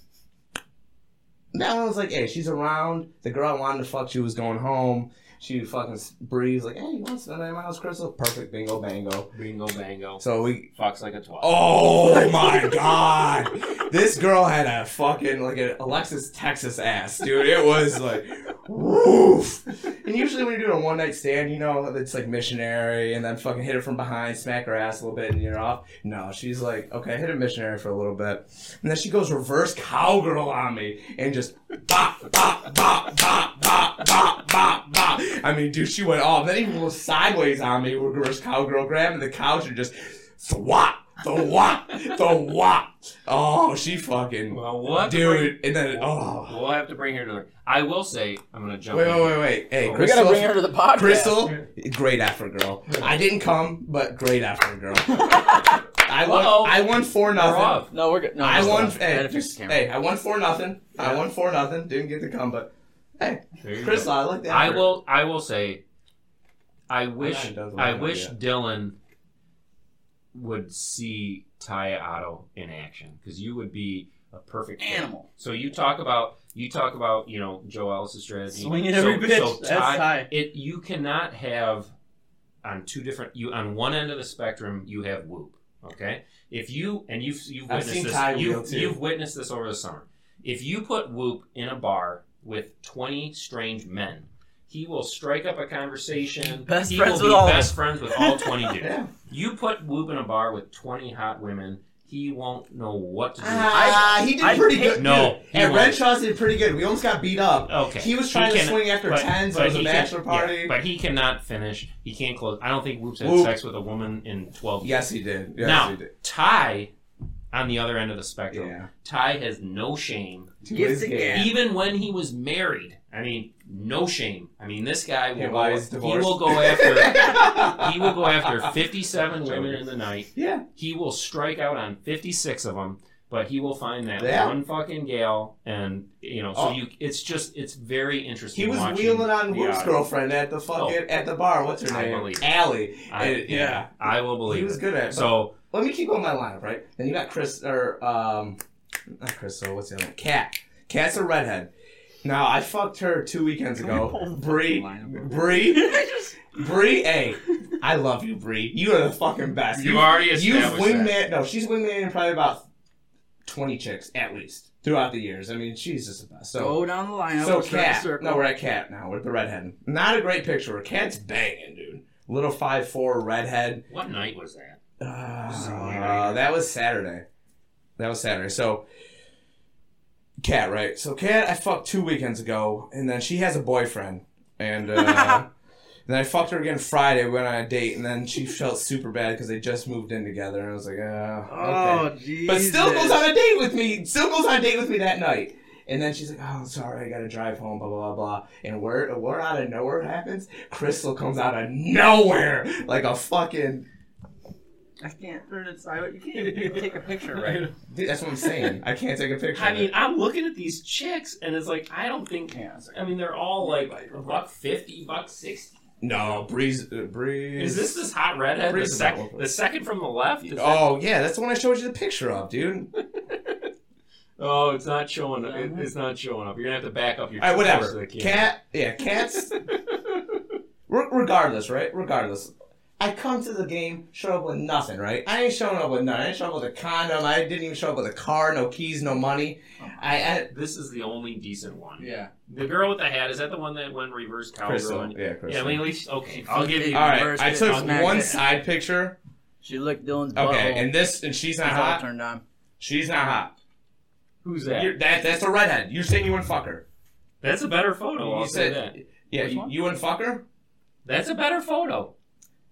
That one was like, hey, she's around. The girl I wanted to fuck, she was going home. She fucking breathes like, hey, you want some of Miles Crystal? Perfect. Bingo bango.
Bingo bango.
So we
fucks like a twat.
Oh my god. This girl had a fucking like an Alexis Texas ass, dude. It was like woof. And usually when you're doing a one night stand, you know, it's like missionary and then fucking hit her from behind, smack her ass a little bit and you're off. No, she's like, okay, hit a missionary for a little bit. And then she goes reverse cowgirl on me and just bop, bop, bop, bop, bop, bop, bop, bop. I mean, dude, she went off. Then he goes sideways on me, with reverse cowgirl, grabbing the couch and just thwap. The wop, the wop. Oh, she fucking
Well, we'll have to
dude. And then oh,
We'll have to bring her to the. I will say, I'm gonna jump.
wait,
in.
wait, wait, wait. Hey,
We
We
Crystal,
gotta bring her to the podcast.
Crystal, great effort, girl. I didn't come, but great effort, girl. I won.
Uh-oh.
I won four nothing.
No, we're good. No,
I won.
still- I had
Hey, just, hey, I won four nothing. I won four nothing. Didn't get to come, but hey,
you go.
I like that.
I will. I will say. I wish. I wish. Dylan would see Taya Otto in action because you would be a perfect.
Animal.
So you talk about you talk about you know Joe Ellis's strategy.
Swinging
so,
every pitch.
So
That's
Ty-
high.
It you cannot have on two different. You on one end of the spectrum you have Whoop. Okay, if you and you've you've witnessed this.
Ty
You've, you've witnessed this over the summer. If you put Whoop in a bar with twenty strange men. He will strike up a conversation.
Best
he
friends
will
with all
best friends with all twenty dudes.
Yeah.
You put Whoop in a bar with 20 hot women, he won't know what to do.
Ah, he did
I
pretty
hate-
good.
No,
dude.
he
and
won't.
Renshaw's did pretty good. We almost got beat up.
okay.
He was trying to
can-
swing after
but-
tens.
but
It was a
he can-
bachelor
yeah,
party.
but he cannot finish. He can't close. I don't think Whoop's had
Whoop.
sex with a woman in 12 years.
yes, he did. Yes,
now,
he did.
Ty on the other end of the spectrum.
Yeah.
Ty has no shame,
To
Gives
his
a
game.
gas.
even when he was married. I mean, no shame. I mean, this guy will
Yeah,
go, he
divorced.
will go after he will go after 57 women in the night.
Yeah.
He will strike out on 56 of them, but he will find that
Yeah.
one fucking gal, and you know, so
Oh.
you. It's just it's very interesting.
He was
watching
wheeling on
the
Whoop's girlfriend at the fucking
Oh.
at the bar. What's her
I
name?
believe.
Allie.
I,
And-
yeah, I will believe
He was
it.
good at it.
So
let me keep on my lineup, right? Then you got Chris or um not Chris, so what's the other one? Cat. Cat's a redhead. Now I fucked her two weekends ago. Bree Bree Bree, hey, I love you, Bree. You are the fucking best.
You already
You've
established
wingman no, she's wingman in probably about twenty chicks at least throughout the years. I mean, she's just the best. So
Go down the line.
so cat. No, we're at cat now with the redhead. Not a great picture. Her cat's banging, dude. Little five four redhead.
what night was that?
Uh, that was Saturday. That was Saturday. So cat, right? So cat, I fucked two weekends ago, and then she has a boyfriend, and. uh Then I fucked her again Friday. We went on a date, and then she felt super bad because they just moved in together. And I was like, oh, okay.
jeez.
But still goes on a date with me. Still goes on a date with me that night. And then she's like, "Oh, sorry, I gotta drive home." Blah blah blah blah. And where where out of nowhere happens? Crystal comes out of nowhere like a fucking.
I can't turn it sideways. You can't even take a picture, right?
Dude, that's what I'm saying. I can't take a picture.
I mean. I'm looking at these chicks, and it's like I don't think.
Yeah.
I mean, they're all like a buck fifty, buck sixty.
No, breeze, uh, breeze.
Is this this hot redhead? The,
Breeze
sec- the second from the left. Is that-
Oh yeah, that's the one I showed you the picture of, dude.
oh, it's not showing. It, it's not showing up. You're gonna have to back up your.
All right,
to
whatever. Cat, yeah, cats. Re- regardless, right? Regardless. I come to the game, show up with nothing, right? I ain't showing up with nothing. I ain't showing up with a condom. I didn't even show up with a car, no keys, no money. I, I
This is the only decent one.
Yeah.
The girl with the hat is that the one that went reverse cowgirl?
Crystal,
And-
yeah,
Yeah, I mean, at least okay. I'll give you.
All right, I took one
it.
side picture.
She licked Dylan's butthole.
Okay, and this, and she's not
He's
hot.
turned on.
She's not hot.
Who's that?
You're, that that's a redhead. You're saying you wouldn't fuck her.
That's a better photo. I'll
you
say
said,
that.
yeah, you, you wouldn't fuck her.
That's a better photo.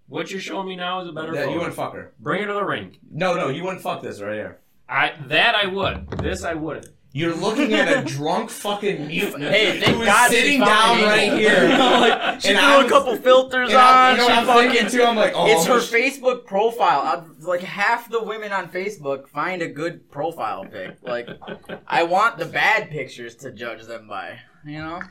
What you're showing me now is a better
That you wouldn't fuck her.
Bring her to the ring.
No, no, you wouldn't fuck this right here.
I that I would. This I wouldn't.
You're looking at a drunk fucking mute
Hey, thank
who is
God
sitting down right here.
like, she
And
threw a couple filters
And
on.
you know
she
I'm
fucking.
thinking too? I'm like, oh,
it's her
I'm
Facebook profile. I'd, like half the women on Facebook find a good profile pic. Like, I want the bad pictures to judge them by. You know.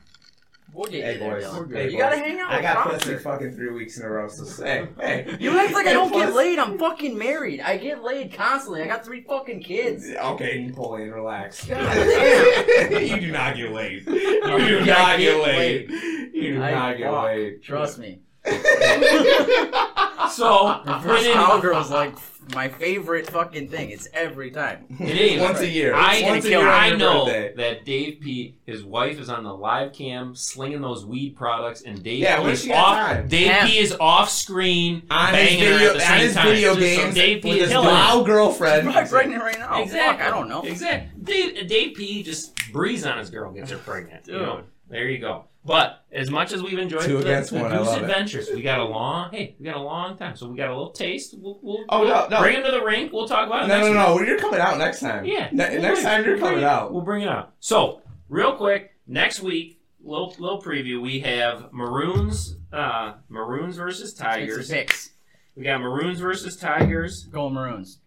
We'll get
Hey,
you there,
boys. Hey,
you gotta hang out.
I got pussy fucking three weeks in a row. So hey, hey.
You act like I don't get laid. I'm fucking married. I get laid constantly. I got three fucking kids.
Okay, Napoleon, relax. You do not get laid. You do not
get
laid. You do
I
not get laid.
Trust me.
So it is-
cowgirl's like my favorite fucking thing. It's every time.
It is.
Once a year.
I,
once a
kill
year
I know
birthday.
that Dave P. His wife is on the live cam slinging those weed products, and Dave
Yeah,
P.
when
is
she got
off. Dave
Damn.
P. is off screen
On his
banging her
video,
at the
on
same
his
time.
video
So Dave P.
with
is
his
killing
girlfriend.
Probably pregnant right now.
Exactly.
Fuck, I don't know.
Exactly. Dave, Dave P. just breathes on his girl, gets her pregnant. You know?
Dude.
There you go. But as much as we've enjoyed
Two
the,
against
the
one, I
Goose
love it.
Adventures, we got a long hey, we got a long time, so we got a little taste. We'll, we'll,
Oh,
we'll
no, no.
bring him to the rink. We'll talk about it.
No,
next
no,
week.
no. Well, you're coming out next time.
Yeah.
Ne-
we'll
next
bring-
time you're
we'll bring
coming
it-
out.
We'll bring it out. So, real quick, next week, little little preview. We have Maroons, uh, Maroons versus
It's
Tigers.
a picks.
We got Maroons versus Tigers,
Go Maroons.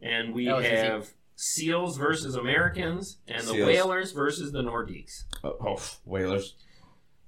and we
That was easy.
have Seals versus Americans, and the
Seals.
Whalers versus the Nordiques.
Oh, oh, Whalers.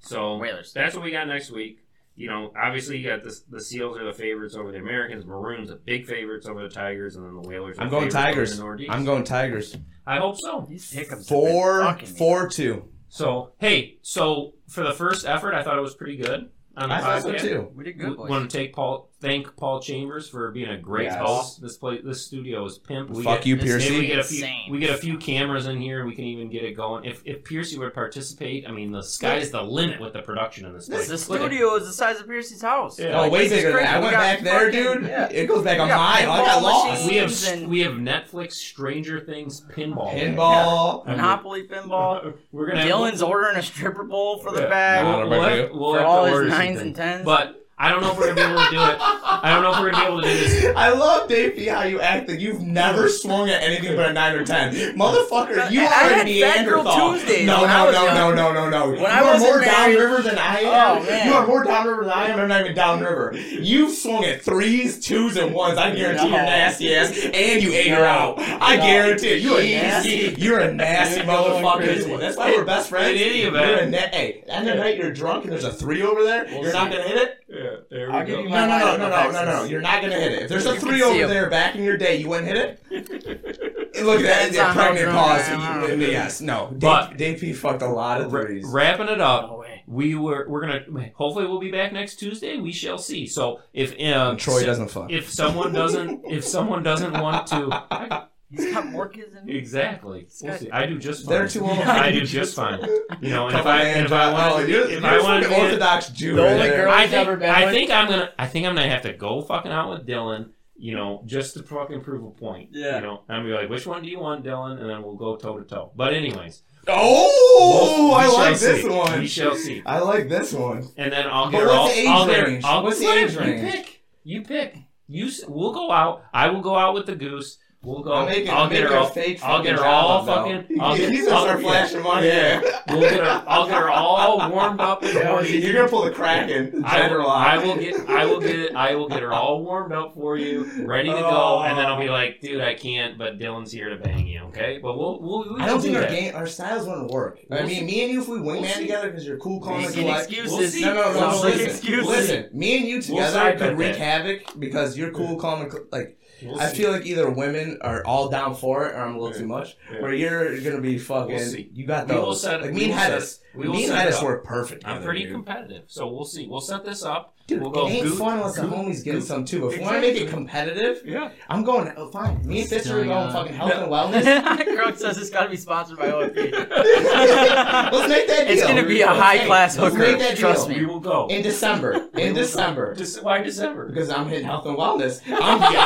So
Whalers.
that's what we got next week. You know, obviously you got the the Seals are the favorites over the Americans. Maroons are big favorites over the Tigers, and then the Whalers. Are
I'm going
favorites over
Tigers.
The
I'm going Tigers.
I hope so.
These pickups.
Four,
have been fucking me.
four, two.
So hey, so for the first effort, I thought it was pretty good on the
I thought so
podcast.
too.
We did
We
good, boys.
want to take Paul, thank Paul Chambers for being a great
Yes.
host. This place, this studio is pimp. We
Fuck
get,
you,
this-
Maybe we get a few. We get a few cameras in here. And we can even get it going. If if Piercy would participate, I mean, the sky's the limit with the production in this place.
this studio is the size of Piercy's house.
Yeah.
Oh,
Like,
way bigger than that. I
We
went
got
back there,
fucking-
dude.
Yeah.
It goes back a
We
mile. I got lost.
we have
and-
we have Netflix Stranger Things pinball.
Pinball.
Monopoly pinball.
We're gonna have-
Dylan's ordering a stripper bowl for the
Yeah.
bag
No,
We'll, we'll have, we'll
for all his nines and tens.
But I don't know if we're gonna be able to do it. I don't know if we're gonna be able to do this.
I love Dave P how you act like you've never swung at anything but a nine or ten. Motherfucker, you
I
are
had
a Neanderthal.
Tuesdays
No,
when I
no, no, no, no, no, no.
When
you
I
are more downriver than I oh, am.
Oh, man.
You are more downriver than I am. I'm not even downriver. You swung at threes, twos, and ones. I guarantee
No.
you're nasty ass, and you ate her out. I
No.
guarantee it. You're nasty. You're a nasty motherfucker. That's why we're best friends.
In any
You're a na- hey, end of the night you're drunk and there's a three over there.
We'll
you're not gonna hit it.
Yeah, there
I'll give you
No,
my
no, no,
lineup
no,
of
no, no, no, You're not gonna hit it. If there's a three
over
over
'em.
there back in your day, you wouldn't hit it. Look at that,
Depends
yeah, pregnant pause.
I
You-
don't.
Yes, no. Dave,
But-
Dave P fucked a lot of
Ra-
threes.
wrapping it up.
No.
We were we're gonna hopefully we'll be back next Tuesday. We shall see. So if um,
Troy
so-
doesn't fuck.
if someone doesn't if someone doesn't want to
He's got more kids than me.
exactly we'll see. I do just fine.
They're too old.
I do just fine. You know, and if I
man
and if I want
oh,
to if
you're
I
a
want to be
Orthodox Jew.
The only
there.
girl-
I think
never been
I
with.
think I'm gonna I think I'm gonna have to go fucking out with Dylan. You know, just to fucking prove a point.
Yeah.
You know, and I'm gonna be like, which one do you want, Dylan? And then we'll go toe to toe. But anyways,
Oh,
we'll-
I like
shall
this
see.
one.
We shall see.
I like this one.
And then I'll
But
get her
what's
all.
the age
I'll get her.
range?
I'll,
What's the
whatever,
age
You pick. You pick. You. We'll go out. I will go out with the goose. We'll go.
I'm making,
I'll
I'm
get her all.
fake
I'll get her
fucking
all
job now.
fucking. I'll get,
He's gonna
I'll,
start flashing money.
Yeah. We'll get her. I'll get her all warmed up and
Yeah. You're gonna pull the Kraken.
I will, I will get I will get I will get her all warmed up for you, ready to go, and then I'll be like, dude, I can't, but Dylan's here to bang you, okay? But we'll we'll, we'll
I don't
do
think our
that.
game, our styles wouldn't work. I
We'll
mean,
see.
me and you, if we wingman
We'll
together because you're cool, calm, and
Making excuses.
We'll see.
No, no, no. Listen,
excuses.
listen. Me and you together could wreak havoc because you're cool, calm, and like.
We'll
I
see.
feel like either women are all down for it, or I'm a little
Yeah.
too much.
Yeah.
Where you're gonna be fucking.
We'll.
You got those.
set
like me and Hedis.
We
Me and
set it
work perfect.
I'm
together,
pretty
dude.
competitive, so we'll see. We'll set this up.
Dude,
we'll go
it ain't
goot-
fun unless the
goot-
homies get
goot-
some too. If we want to make it competitive,
Yeah.
I'm going. Oh, fine. Me and Fisher are going
got-
fucking health and wellness.
Crunk says it's got to be sponsored by OFP.
Let's make that deal.
It's going to be a high class
Let's
hooker.
make that
Trust
deal.
We will go.
in December. In December.
Dec- why December?
Because I'm hitting health and wellness. I'm, I'm hitting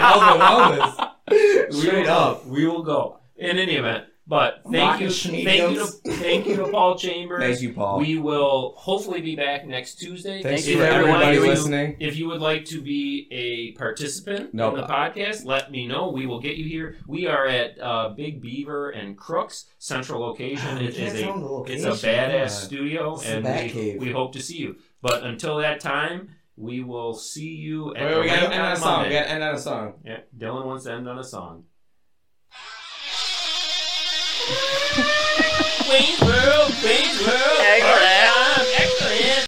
health and wellness. Straight up.
We will go. In any event. But thank you, thank you, to, thank you to Paul Chambers.
Thank you, Paul.
We will hopefully be back next Tuesday.
Thanks
If
for everybody
like
listening.
If you would like to be a participant
No.
in the podcast, let me know. We will get you here. We are at uh, Big Beaver and Crooks Central Location.
We
It
can't
is
tell them
a
the
it's a badass
Yeah.
studio,
It's
and we,
Cave.
we hope to see you. But until that time, we will see you at
Wait,
the
we gotta end on
on
a song. We gotta end on a song.
Yeah, Dylan wants to end on a song. Wayne's World, Wayne's World. Excellent.